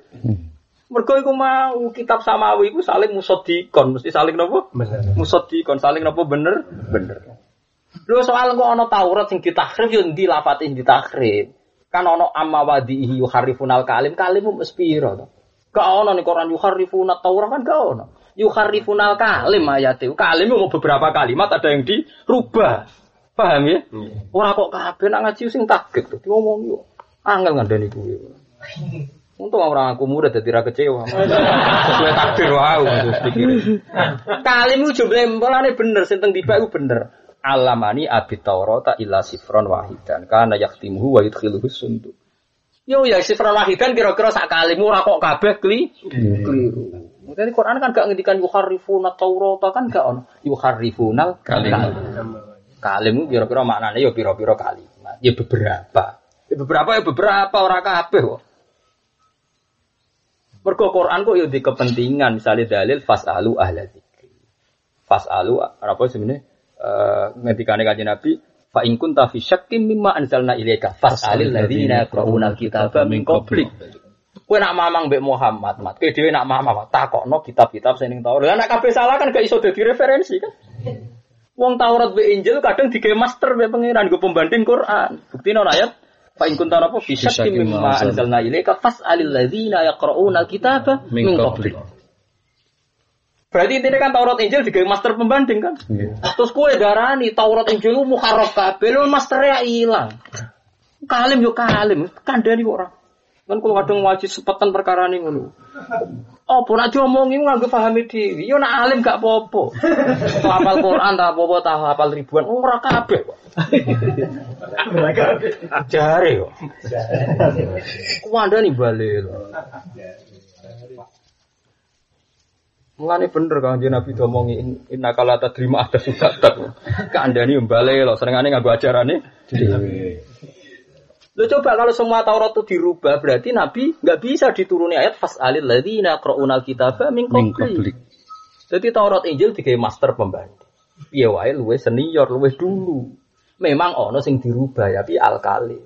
Mergo iku mau kitab samawi iku saling musodikon, mesti saling nopo? Musodikon, saling nopo bener? Bener. Lho soal kok ana Taurat sing ditakrif yo ndi lafatin ditakrif. Kan ana amma wadihi yuharifunal kalim, kalimmu mesti piro to? Gak ono nih Quran yuharifuna Taurat kan gak ono. Yuharifunal kalim ayat itu. Kalim mau beberapa kalimat ada yang dirubah. Paham ya? Ora kok kabeh nak ngaji sing takut tuh. Ngomong yo. Angel ngandani kuwi. Untung orang aku murid jadi ra kecewa. Sesuai takdir wae pikir. Kalim ku jumlah mulane bener sing teng tiba iku bener. Alamani abit Taurata illa sifron wahidan kana yaktimuhu wa yudkhiluhu sundu. Yo ya sifron wahidan kira-kira sak kalimu ora kok kabeh kli keliru. Mungkin Quran kan gak ngendikan yuharrifuna Taurata kan gak ono. Yuharrifunal kalim. Kalim ku kira-kira maknane yo pira-pira kalimat. Ya beberapa. Ya beberapa ya beberapa ora kabeh kok. Mergo Quran kok yo di kepentingan misalnya dalil fasalu ahla dzikri. Fasalu apa sebenarnya eh ngendikane kanjeng Nabi fa in kunta fi syakkin mimma anzalna ilaika fas'alil ladzina yaqra'una al-kitaba min qablik. Kowe nak mamang mbek Muhammad, mat. Kowe dhewe nak mamang takokno kitab-kitab sing ning Taurat. Lah nak kabeh salah kan gak iso dadi referensi kan. Wong Taurat be Injil kadang digawe master be pangeran go pembanding Quran. Buktine ana ayat fa in kunta apa fi syakkin mimma anzalna ilaika fas'alil ladzina yaqra'una al-kitaba min qablik. Berarti intinya kan Taurat Injil digawe master pembanding kan. Terus kue darani Taurat Injil lu mukarraf kabeh lu masternya ilang. Kalim yo kalim, kandhani kok ora. Kan kalau kadang wajib sepetan perkara ning ngono. Oh, nak diomongi nganggo pahami dhewe. Yo nak alim gak apa-apa. Hafal Quran tak apa-apa, tak hafal ribuan ora kabeh kok. Jare kok. Kuwandani bali lho. Mulane bener kan jeneng Nabi domongi inna kala terima ada suka tak. Kandani mbale lho senengane nganggo ajarane dhewe. Lo coba kalau semua Taurat itu dirubah berarti Nabi nggak bisa dituruni ayat fasalil ladzina qra'unal kitaba min qablik. Jadi Taurat Injil digawe master pembanding. Piye wae luwe senior, luwe dulu. Memang ono sing dirubah ya tapi al kali.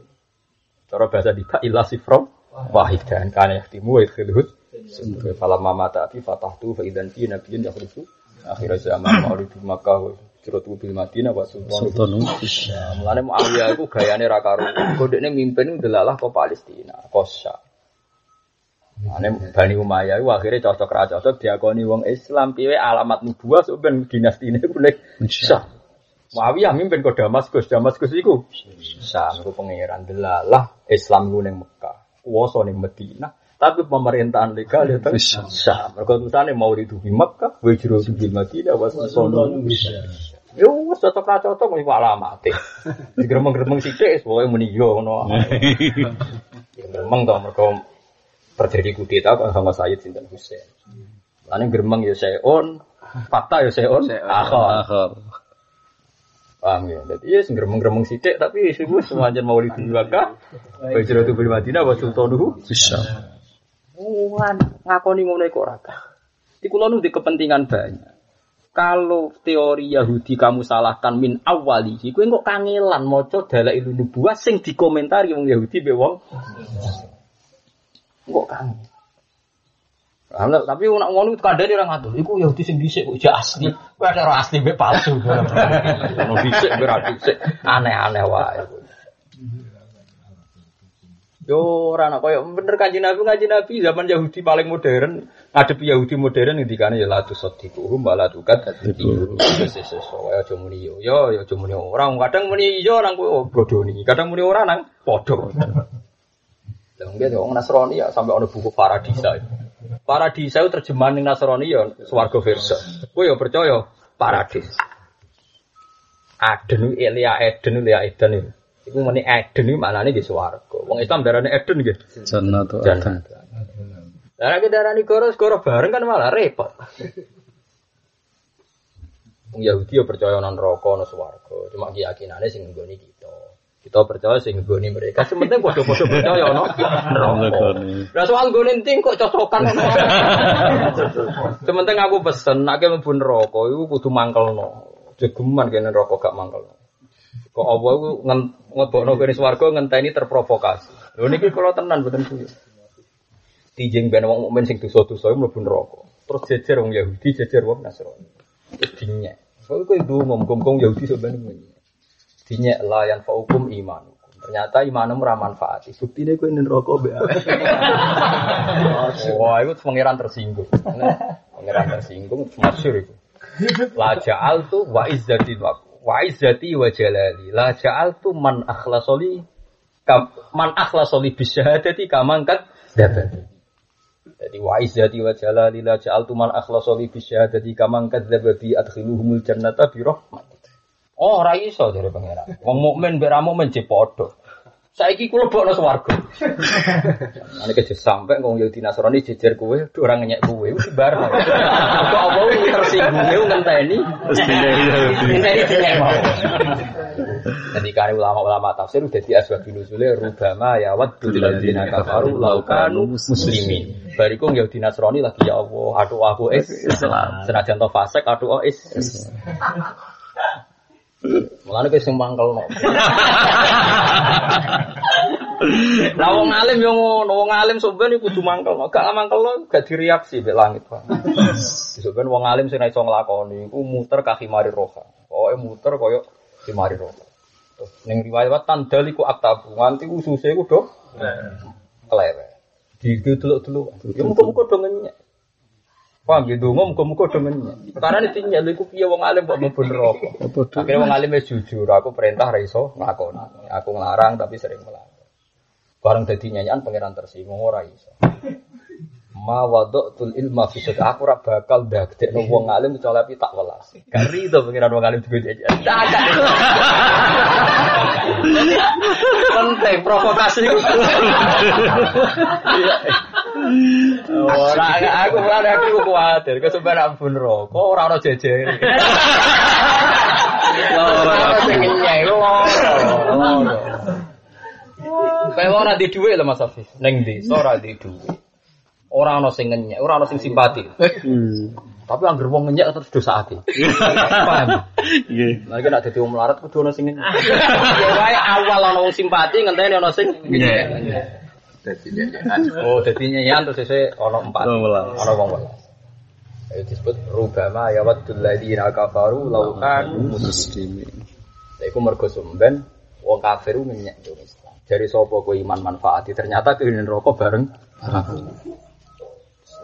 Cara bahasa di ilah sifro wahidan kana yahtimu wa yadkhuluhu Sampai falam mama tapi fatah tu fa idan fi nabiyyin yakhruju akhir zaman maulid Makkah wa Ciratu bil Madinah wa sultan. Mulane Muawiyah iku gayane ra karo. Godekne mimpin delalah ke Palestina, Kosya. Ane Bani Umayyah iku akhirnya cocok ra cocok diakoni wong Islam piye alamat nubuwah sok ben dinastine ku nek. Muawiyah mimpin ke Damaskus, Damaskus iku Syam iku pangeran delalah Islam ku ning Mekah, kuwasa ning Madinah. Tapi pemerintahan legal ya kan Syam. Mergo tulisane mau di Mekah, wa jiro di Madinah wa sono Yo wis cocok ra cocok iku alamate. Digremeng-gremeng sithik pokoke muni yo ngono. Ya gremeng to mergo terjadi kudeta kok sama Sayyid Sinten Husain. Lane gremeng ya seon, fakta ya seon, akhir. Akhir. Paham ya? Jadi ya sing gremeng-gremeng sithik tapi wis semuanya mau di Mekah, wa jiro di Madinah wa sultanuhu Bisa. Wuhan ngakoni ngono iku ora. Di kula nu kepentingan banyak. Kalau teori Yahudi kamu salahkan min awalihi, kowe kok kangelan maca dalail nubuwah sing dikomentari wong Yahudi be wong. Kok kangen. Alhamdulillah, tapi nak ngono kadane ora ngatur. Iku Yahudi sing dhisik kok jak asli. Kowe ada ora asli mbek palsu. Ono dhisik mbek ora dhisik. Aneh-aneh wae. Yo ora ana koyo bener kanjeng Nabi kanjeng Nabi zaman Yahudi paling modern ngadepi Yahudi modern ngendikane ya la tusaddiquhum wa la tukadzibun. Wis wis wis wae aja muni yo yo yo aja muni ora kadang muni yo orang kowe bodoni kadang muni ora nang padha. Lah nggih wong Nasrani ya sampai ana buku Paradisa. Paradisa itu terjemahan ning Nasrani ya swarga versa. Kowe yo percaya paradis. Aden Elia Eden Elia Eden. Iku meni Eden iki maknane di swarga. Wong Islam darane Eden nggih. Jannatu Jannah. Lah nek darani goro goro bareng kan malah repot. Wong Yahudi yo percaya nang neraka ana swarga. Cuma keyakinane sing nggone kita. Kita percaya sing nggone mereka. Sementing padha-padha percaya ana neraka. Lah soal nggone enting kok cocokan ngono. Sementing aku pesen nek mlebu neraka iku kudu mangkelno. Jegeman kene neraka gak mangkelno. Kok apa iku ngebokno kene swarga ngenteni terprovokasi. Lho niki kula tenan mboten kuwi. Dijeng ben wong mukmin sing dosa-dosa mlebu neraka. Terus jejer wong Yahudi, jejer wong Nasrani. Terus dinyek. Soalnya kok itu ngomong Yahudi sebenarnya. Dinyek lah yang faukum iman. Ternyata imanmu ora manfaat. Bukti deh kau ini rokok be. Wah, itu pangeran tersinggung. Pangeran tersinggung masyur itu. La ja'al tu wa izzati wa wa izzati wa jalali. La ja'al tu man akhlasoli man akhlasoli bisyahadati kamangkat dapat. Jadi wa izzati wa jalali la ja'altu man akhlasa li bisyahadati kaman kadzdzaba bi adkhiluhumul jannata bi rahmat. Oh, ora iso dari pangeran. Wong mukmin mbek ra mukmin. Saiki kula bokno swarga. Ane keje sampe wong Yahudi Nasrani jejer kowe, ora ngenyek kowe, wis bar. Kok apa tersinggung e ngenteni. Ngenteni mau. Jadi kare ulama-ulama tafsir udah di asbab nuzule rubama ya waddul ladzina kafaru laukanu muslimin. Bariku Yahudi Nasrani lagi ya Allah, aduh aku is Islam. Senajan to fasik aduh oh is. Mulane kowe sing mangkelno. Lah wong alim yo ngono, wong alim sampeyan iku kudu mangkelno. Gak mangkelno gak direaksi mek langit, Pak. Sampeyan wong alim sing iso nglakoni iku muter kaki mari roha. Pokoke muter koyo mari roha. Terus ning riwayat tandaliku aktabu nganti ususe iku do kelewet. Di delok-delok. Ya muga-muga do ngenyek. Paham ya dongo muga-muga do ngenyek. Karena ini tinggal iku piye wong alim kok mlebu neraka. Akhirnya wong alim jujur, aku perintah ra iso nglakoni. Aku nglarang tapi sering melanggar. Bareng dadi nyanyian pangeran tersinggung ora iso. Ma wada'tul ilma fi sadri aku ora bakal ndadekno wong alim kecuali tak welas. Kari to pangeran wong alim juga jajan. Penting provokasi. Ora aku ora aku kuwatir kesuwen ampun rokok ora ono jejer. Ora sing loro. Kayak ora di dhuwit lho Mas Afif. Ning desa ora di dhuwit. Ora ana sing ngenyek, ora ana sing simpati. Tapi angger wong ngenyek terus dosa ati. Paham? Nggih. Lagi nek dadi wong melarat kudu ana sing ngenyek. Ya wae awal ana wong simpati ngenteni ana sing ngenyek. Oh, dadi nyanyian terus sese ana empat. Ana wong welas. Itu disebut rubama ya waddul ladzina kafaru law kanu Muslimin. Iku mergo sumben wong kafir ngenyek. Dari sapa kowe iman manfaati ternyata kene rokok bareng.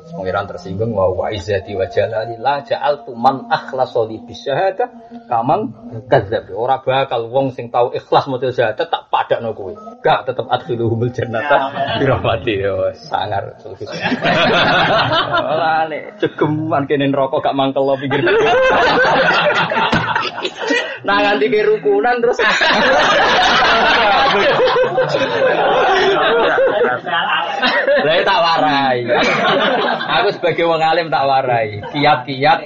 Pengiran tersinggung wa wa izzati wa jalali la ja'altu man akhlasa li bisyahada kamang kadzdzab. Ora bakal wong sing tau ikhlas maca syahadat tak padakno kowe. Gak tetep adkhiluhumul jannata bi rahmati. Yo, sangar sulfis. Ora nek cegeman kene neraka gak mangkel pikir. Nah nganti ke rukunan terus Lah tak warai. Aku sebagai wong alim tak warai. Kiat-kiat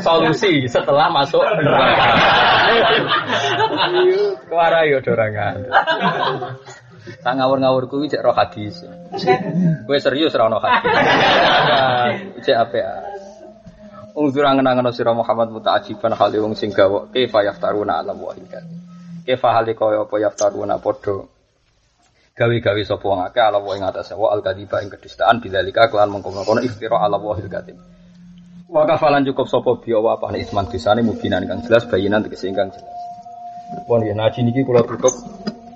solusi setelah masuk neraka. Warai yo dorangan. Tak ngawur-ngawur kuwi cek roh hadis. Kowe serius ra ono hadis. Cek apik. Ungzur angen-angen sira Muhammad muta'ajiban hale wong sing gawok kaifa yaftaruna ala wa. Kaifa hale kaya apa yaftaruna padha gawe-gawe sapa wong akeh ala wa ing atase wa al kadiba ing kedustaan bidzalika kelan mengkono-kono iftira ala wa hilkatin. Wa kafalan cukup sapa biya wa apane isman disane mubinan kang jelas bayinan tegese ingkang jelas. Pun ya naji niki kula tutup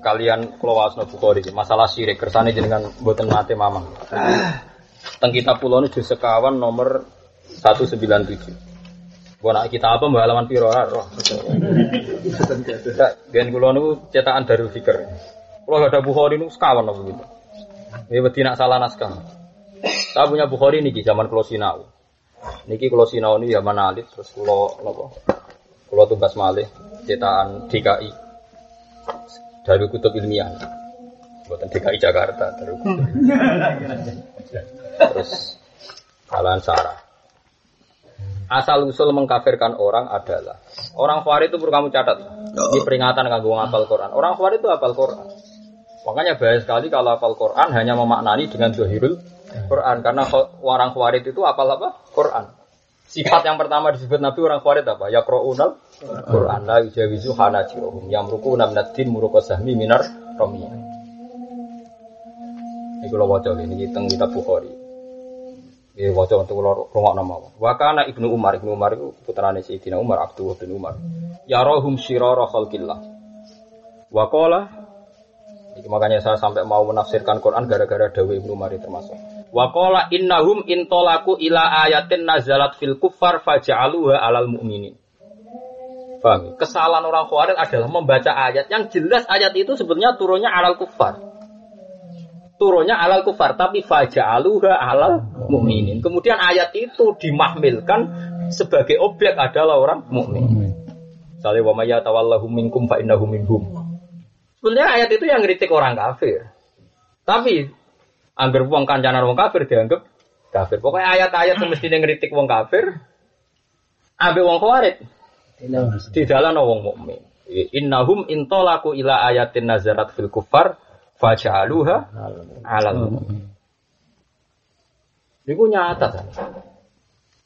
kalian kula wasna Bukhari masalah syirik kersane jenengan mboten mate mamang. Teng kitab kula niku sekawan nomor 197. Gua kita apa mbak halaman piro roh. Biyen kula niku cetakan Darul Fikr. Kula ada Bukhari niku sekawan apa gitu. Ya wedi nak salah naskah. Saya punya Bukhari niki zaman kula sinau. Niki kula sinau ini zaman alit terus kula napa? Kalau tugas malih cetakan DKI dari kutub ilmiah. Buatan DKI Jakarta dari. Terus Alan Sarah. Asal usul mengkafirkan orang adalah orang Khawarij itu perlu kamu catat. Ini peringatan kanggo ngapal Quran. Orang Khawarij itu hafal Quran. Makanya bahaya sekali kalau hafal Quran hanya memaknani dengan zahirul Quran karena orang Khawarij itu hafal apa? Quran. Sifat yang pertama disebut Nabi orang Khawarij apa? Ya Qur'anul Quran la yujawizu hanajiruhum yamruquna minad din muruqa sahmi minar ramiyah. Iku lho waca ini teng kitab Bukhari. Ya waca untuk kula rungokno mawon. Wa kana Ibnu Umar, Ibnu Umar iku putrane Sayyidina Umar, Abdullah bin Umar. Ya rohum syirara khalqillah. Wa Iki makanya saya sampai mau menafsirkan Quran gara-gara Dawe Ibnu Umar termasuk. Wa qala innahum intolaku ila ayatin nazalat fil kuffar faja'aluha alal mu'minin. Paham? ya? Kesalahan orang Khawarij adalah membaca ayat yang jelas ayat itu sebenarnya turunnya alal kufar. Turunnya alal kufar tapi faja'aluha alal mu'minin. Kemudian ayat itu dimahmilkan sebagai objek adalah orang mukmin. Misalnya wa may yatawallahu minkum fa innahu minhum. Sebenarnya ayat itu yang ngeritik orang kafir. Tapi angger wong kancanan wong kafir dianggap kafir. Pokoknya ayat-ayat mesti ngeritik wong kafir ambek wong khawarij di dalam wong mukmin. Innahum intolaku ila ayatin nazarat fil kufar faja'aluha alal mu'min. Itu nyata kan.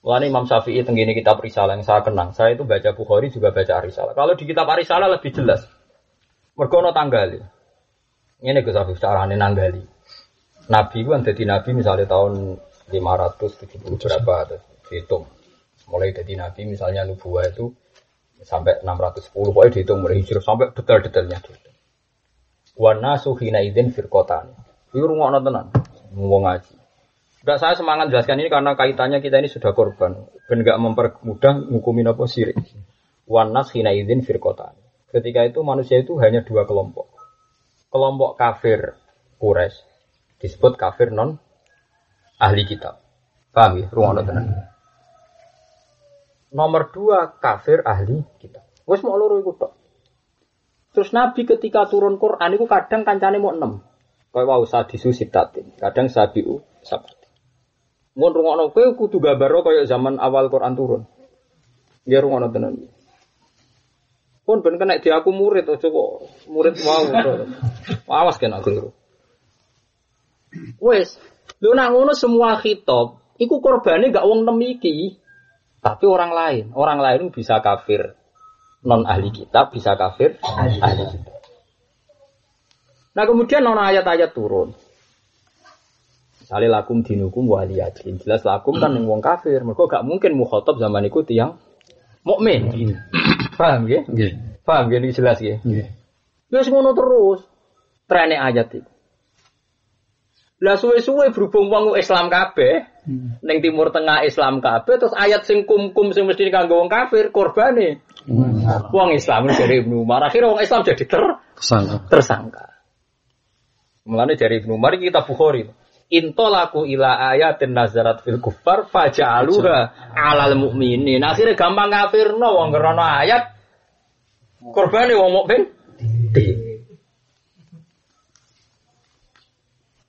Mulanya Imam Syafi'i tenggini kitab Risalah yang saya kenang. Saya itu baca Bukhari juga baca Risalah. Kalau di kitab Risalah lebih jelas. Mergono tanggali. Ini Gus Afif carane nanggali. Nabi itu kan jadi nabi misalnya tahun 570 berapa terus dihitung. Mulai jadi nabi misalnya nubuah itu sampai 610 pokoknya dihitung mulai hijrah sampai detail-detailnya dihitung. Wa nasu hina idzin firqatan. Iku rungokno tenan. Wong ngaji. Enggak saya semangat jelaskan ini karena kaitannya kita ini sudah korban. Ben enggak mempermudah ngukumin apa sirik. Wan nas hina idzin firqatan. Ketika itu manusia itu hanya dua kelompok. Kelompok kafir Quraisy disebut kafir non ahli kitab. Paham ya? Ruang tenan. Nomor dua kafir ahli kitab. Wes mau loro iku tok. Terus Nabi ketika turun Quran itu kadang kancane mau enam. Kayak wau sadisu sitatin. Kadang sabiu sabati. Mun rungokno kowe kudu gambaro kaya zaman awal Quran turun. Ya rungokno tenan. Pun ben kena di aku murid aja kok murid mau. Awas kena keliru. Wes, lu nak ngono semua khitab, iku korbane gak wong nem iki, tapi orang lain. Orang lain bisa kafir non ahli kitab, bisa kafir ahli kitab. Nah kemudian non ayat-ayat turun. Misalnya lakum dinukum waliyadin. Jelas lakum kan yang wong kafir. Mereka gak mungkin mukhotob zaman itu yang mukmin. Paham ya? Paham ya? Ini jelas ya? Ya ngono terus. Trene ayat itu. Lah suwe-suwe berhubung wong Islam kabeh, ning Timur Tengah Islam kabeh terus ayat sing kum-kum sing mesti kanggo wong kafir korbane. Wong Islam dari Ibnu Umar akhirnya wong Islam jadi ter Tersangka. tersangka. Mulane dari Ibnu Umar kita Bukhari. Intolaku ila ayatin nazarat fil kuffar faja'aluha alal mu'minin. Akhirnya gampang kafirno wong krana ayat korbane wong mukmin.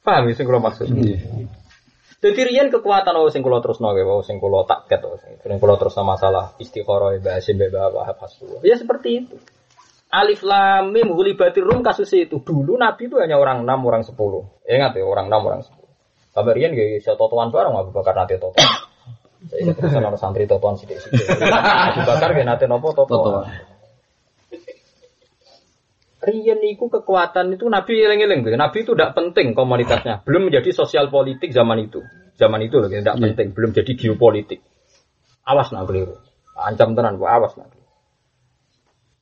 Paham ya sing kula maksud? Jadi riyen kekuatan oh sing kula terusno nggih, oh sing kula taket oh sing kula terusno masalah istikharah bahas mbek Bapak Hafasul. Ya seperti itu. Alif lam mim rum kasus itu. Dulu Nabi itu hanya orang 6, orang 10. Ingat ya, orang 6, orang 10. Sampai riyen nggih iso totoan bareng Abu Bakar nate totoan. Saya pesan orang santri totoan sithik-sithik. Abu Bakar nggih nate nopo totoan. Riyen itu kekuatan itu Nabi eling-eling. Nabi itu tidak penting komunitasnya. Belum menjadi sosial politik zaman itu. Zaman itu loh, tidak penting. Belum jadi geopolitik. Awas nak keliru. Ancam tenan, Pak. awas nak.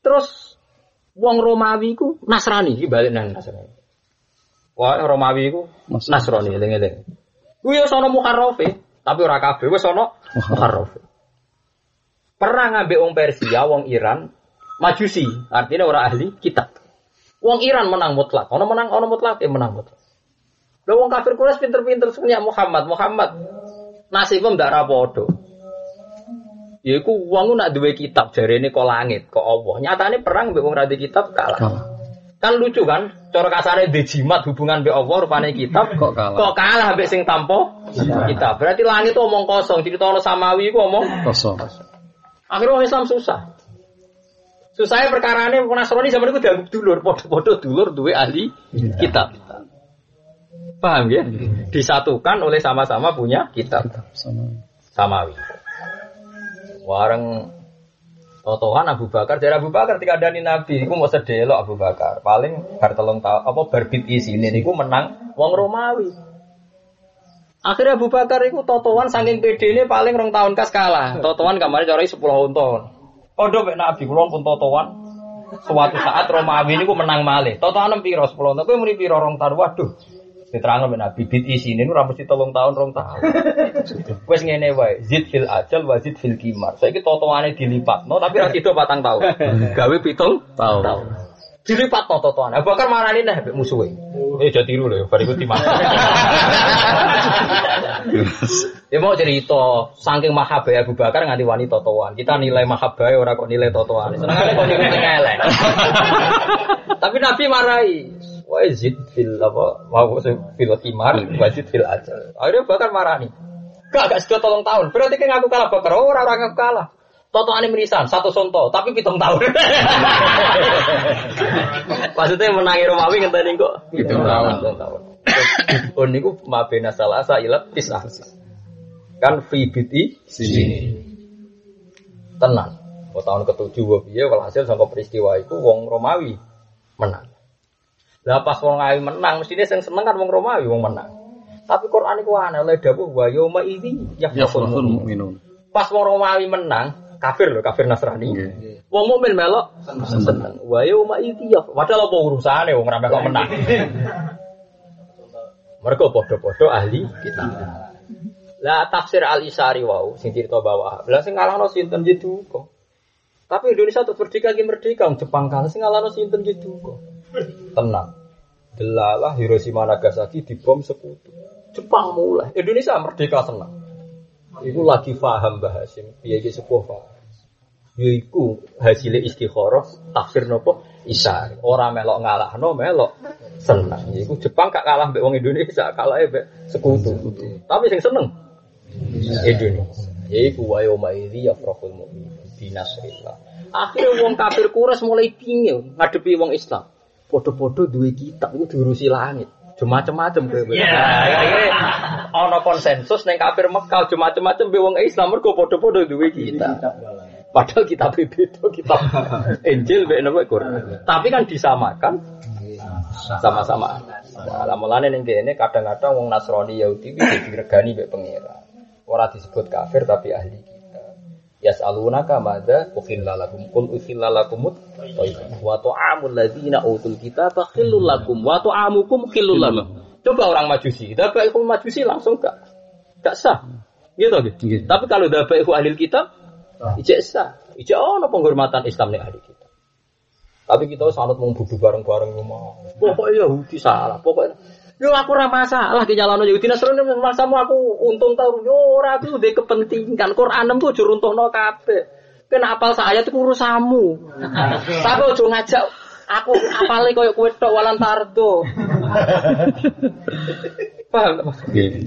Terus wong Romawi ku Nasrani, iki balik nang Nasrani. Wah, Romawi ku Nasrani, eling-eling. Ku yo sono muharrafe, tapi ora kabeh wis sono muharrafe. Pernah ngambil wong Persia, wong Iran, Majusi, artinya orang ahli kitab. Wong Iran menang mutlak, ono menang ono mutlak ya menang mutlak. Lah wong kafir Quraisy pinter-pinter sebenarnya Muhammad, Muhammad nasibnya ndak rapodo. Ya iku wong nak duwe kitab jarene kok langit, kok Allah. Nyatane perang mbek wong ra kitab kalah. Kan lucu kan? Cara kasare di jimat hubungan mbek Allah rupane kitab Kok kalah? Kok kalah mbek sing tanpa kitab. Berarti langit itu omong kosong, cerita samawi iku omong Kosong. Akhirnya orang Islam susah. Susahnya perkara ini Nasrani zaman itu dianggap dulur, podo-podo dulur duwe ahli kitab. Paham ya? Disatukan oleh sama-sama punya kitab Sama. samawi. Wareng Totohan Abu Bakar, dari Abu Bakar ketika ada Nabi, itu mau sedelok Abu Bakar. Paling bar telung tahu apa berbit isine niku menang wong Romawi. Akhirnya Abu Bakar itu totoan saking PD ini paling rong tahun kas kalah. Totoan kemarin cari 10 tahun. Kodo mek Nabi kula pun totoan. Suatu saat Romawi ini menang malih. Totoan piro 10 tahun. Kowe muni piro rong tahun. Waduh. Diterangno mek Nabi isine niku ora mesti telung tahun rong tahun. Wes ngene wae, zid fil ajal wa zid fil kimar. Saiki totoane dilipatno tapi ra sida patang tahun. Gawe pitung Tahu. tahun. Dilipat no totoan. Abu Bakar marani nih mbek musuhe. Eh jadi tiru lho, bariku timah. Ya mau cerita, saking mahabbah Abu Bakar nganti wani totoan. Kita nilai mahabbah ora kok nilai totoan. Senengane kok sing elek. Tapi Nabi marahi. Wajid fil apa? Mau fil kimar, wajid fil ajal. Akhirnya Bakar marani. Gak, gak sudah tolong tahun. Berarti kan aku kalah Bakar. Oh, orang orang aku kalah. Toto ane merisan, satu sonto, tapi pitung tahun. Maksudnya menangi Romawi ngenteni kok. Pitung tahun. Pitung tahun. Oh niku mabena salasa ilat tisah. Kan fi biti Sini. tenang. Oh, tahun ketujuh piye walhasil sangka peristiwa itu wong Romawi menang. Lah pas wong Romawi menang mestine sing seneng kan wong Romawi wong menang. Tapi Quran iku aneh oleh dawuh wa yauma idzi Ya yafrahul mu'minun. Pas wong Romawi menang, kafir loh, kafir Nasrani. Wong mukmin melok seneng. Wa yauma idzi. Padahal apa urusane wong ra kok menang. Mereka podo-podo ahli kita. Lah tafsir Al Isari wau sing cerita bawah. Lah sing ngalahno sinten gitu kok. Tapi Indonesia tetap merdeka merdeka, Jepang kalah sing ngalahno sinten gitu kok. Tenang. Delalah Hiroshima Nagasaki dibom sekutu. Jepang mulai. Indonesia merdeka senang. Iku lagi paham Mbah Hasim. Piye iki sepuh paham. Yaiku hasilnya istikharah tafsir nopo isar. Ora melok ngalahno melok seneng. Iku Jepang gak kalah mbek wong Indonesia, kalah mbek sekutu. Tapi sing seneng Indonesia. Yaiku wa yauma idzi yafrahul mu'min binasrillah. Akhirnya wong kafir kuras mulai pingin ngadepi wong Islam. Podo-podo duwe kitab iku diurusi langit. Macam-macam kowe. Ya, akhirnya ana konsensus ning kafir Mekah macam-macam be wong Islam mergo podo-podo duwe kitab. Padahal kitab beda kitab Injil be napa Quran. Tapi kan disamakan sama-sama. Nah, mulane ning kene kadang-kadang wong Nasrani Yahudi iki diregani mbek pangeran. Ora disebut kafir tapi ahli kita. Yas'alunaka madza ukhilla lakum qul ukhilla lakum wa ta'amul ladzina utul kitaba khillul lakum wa ta'amukum khillul lahum. Coba orang majusi, dapat iku majusi langsung gak gak sah. Gitu gitu. Nggih. Tapi kalau dapat iku ahli kitab, ijek sah. Ijek ono penghormatan Islam nih ahli kitab. Tapi kita sangat mau bareng-bareng rumah. Pokoknya Yahudi salah. Pokoknya Yo aku ora masalah ki nyalano Yahudi Nasrani masamu aku untung tau yo ora aku ndek kepentingan Quran tuh aja runtuhno kabeh. Kena apal saya itu urusamu. Tapi ojo ngajak aku apale koyo kowe tok walan tardo. Paham tak.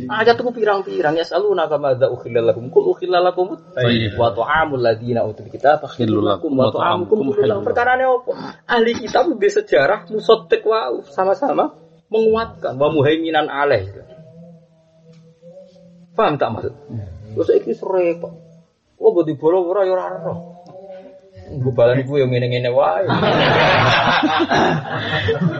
Ayat itu pirang-pirang ya selalu naga madza ukhilla lakum kul ukhilla lakum Thayyib. wa ta'amul ladzina utul kitab Khillul lakum wa ta'amukum. Perkarane opo? Ahli kitab di sejarah musaddiq wa sama-sama menguatkan wa muhaiminan alaih. Paham tak maksud? Terus iki repot. Oh, bodi bola ora ya ora ora. Gue balan gue yang ngene-ngene wae.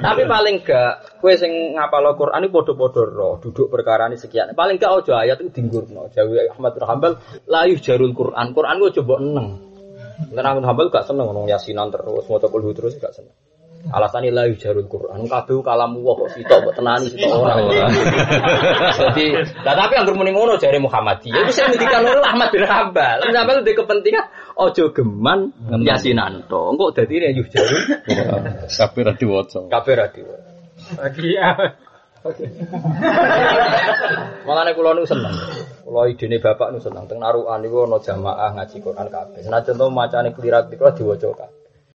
Tapi paling gak kue sing ngapal Quran ini podo-podo roh, duduk perkara ini sekian. Paling gak ojo ayat itu dinggurno. Jawi Ahmad bin Hambal layu jarul Quran. Quran gue coba eneng. Karena Ahmad Hambal gak seneng ngomong yasinan terus, mau kulhu terus gak seneng. Alasannya layu jarul Quran. Kabeh kalamu wah kok sitok kok tenani sitok ora. Jadi, nah tapi yang muni ngono jare Muhammadiyah. Itu sing ngendikan ngono Ahmad bin Hambal. Hambal di kepentingan ojo geman yasinan to. Engko dadi yuh jarul Kabeh ra diwaca. kabeh ra diwa. Lagi ya. Makanya kulo nu seneng. Kulo idene bapak nu seneng. Teng narukan niku ana jamaah ngaji Quran kabeh. Senajan to macane klirak kulo diwaca kabeh.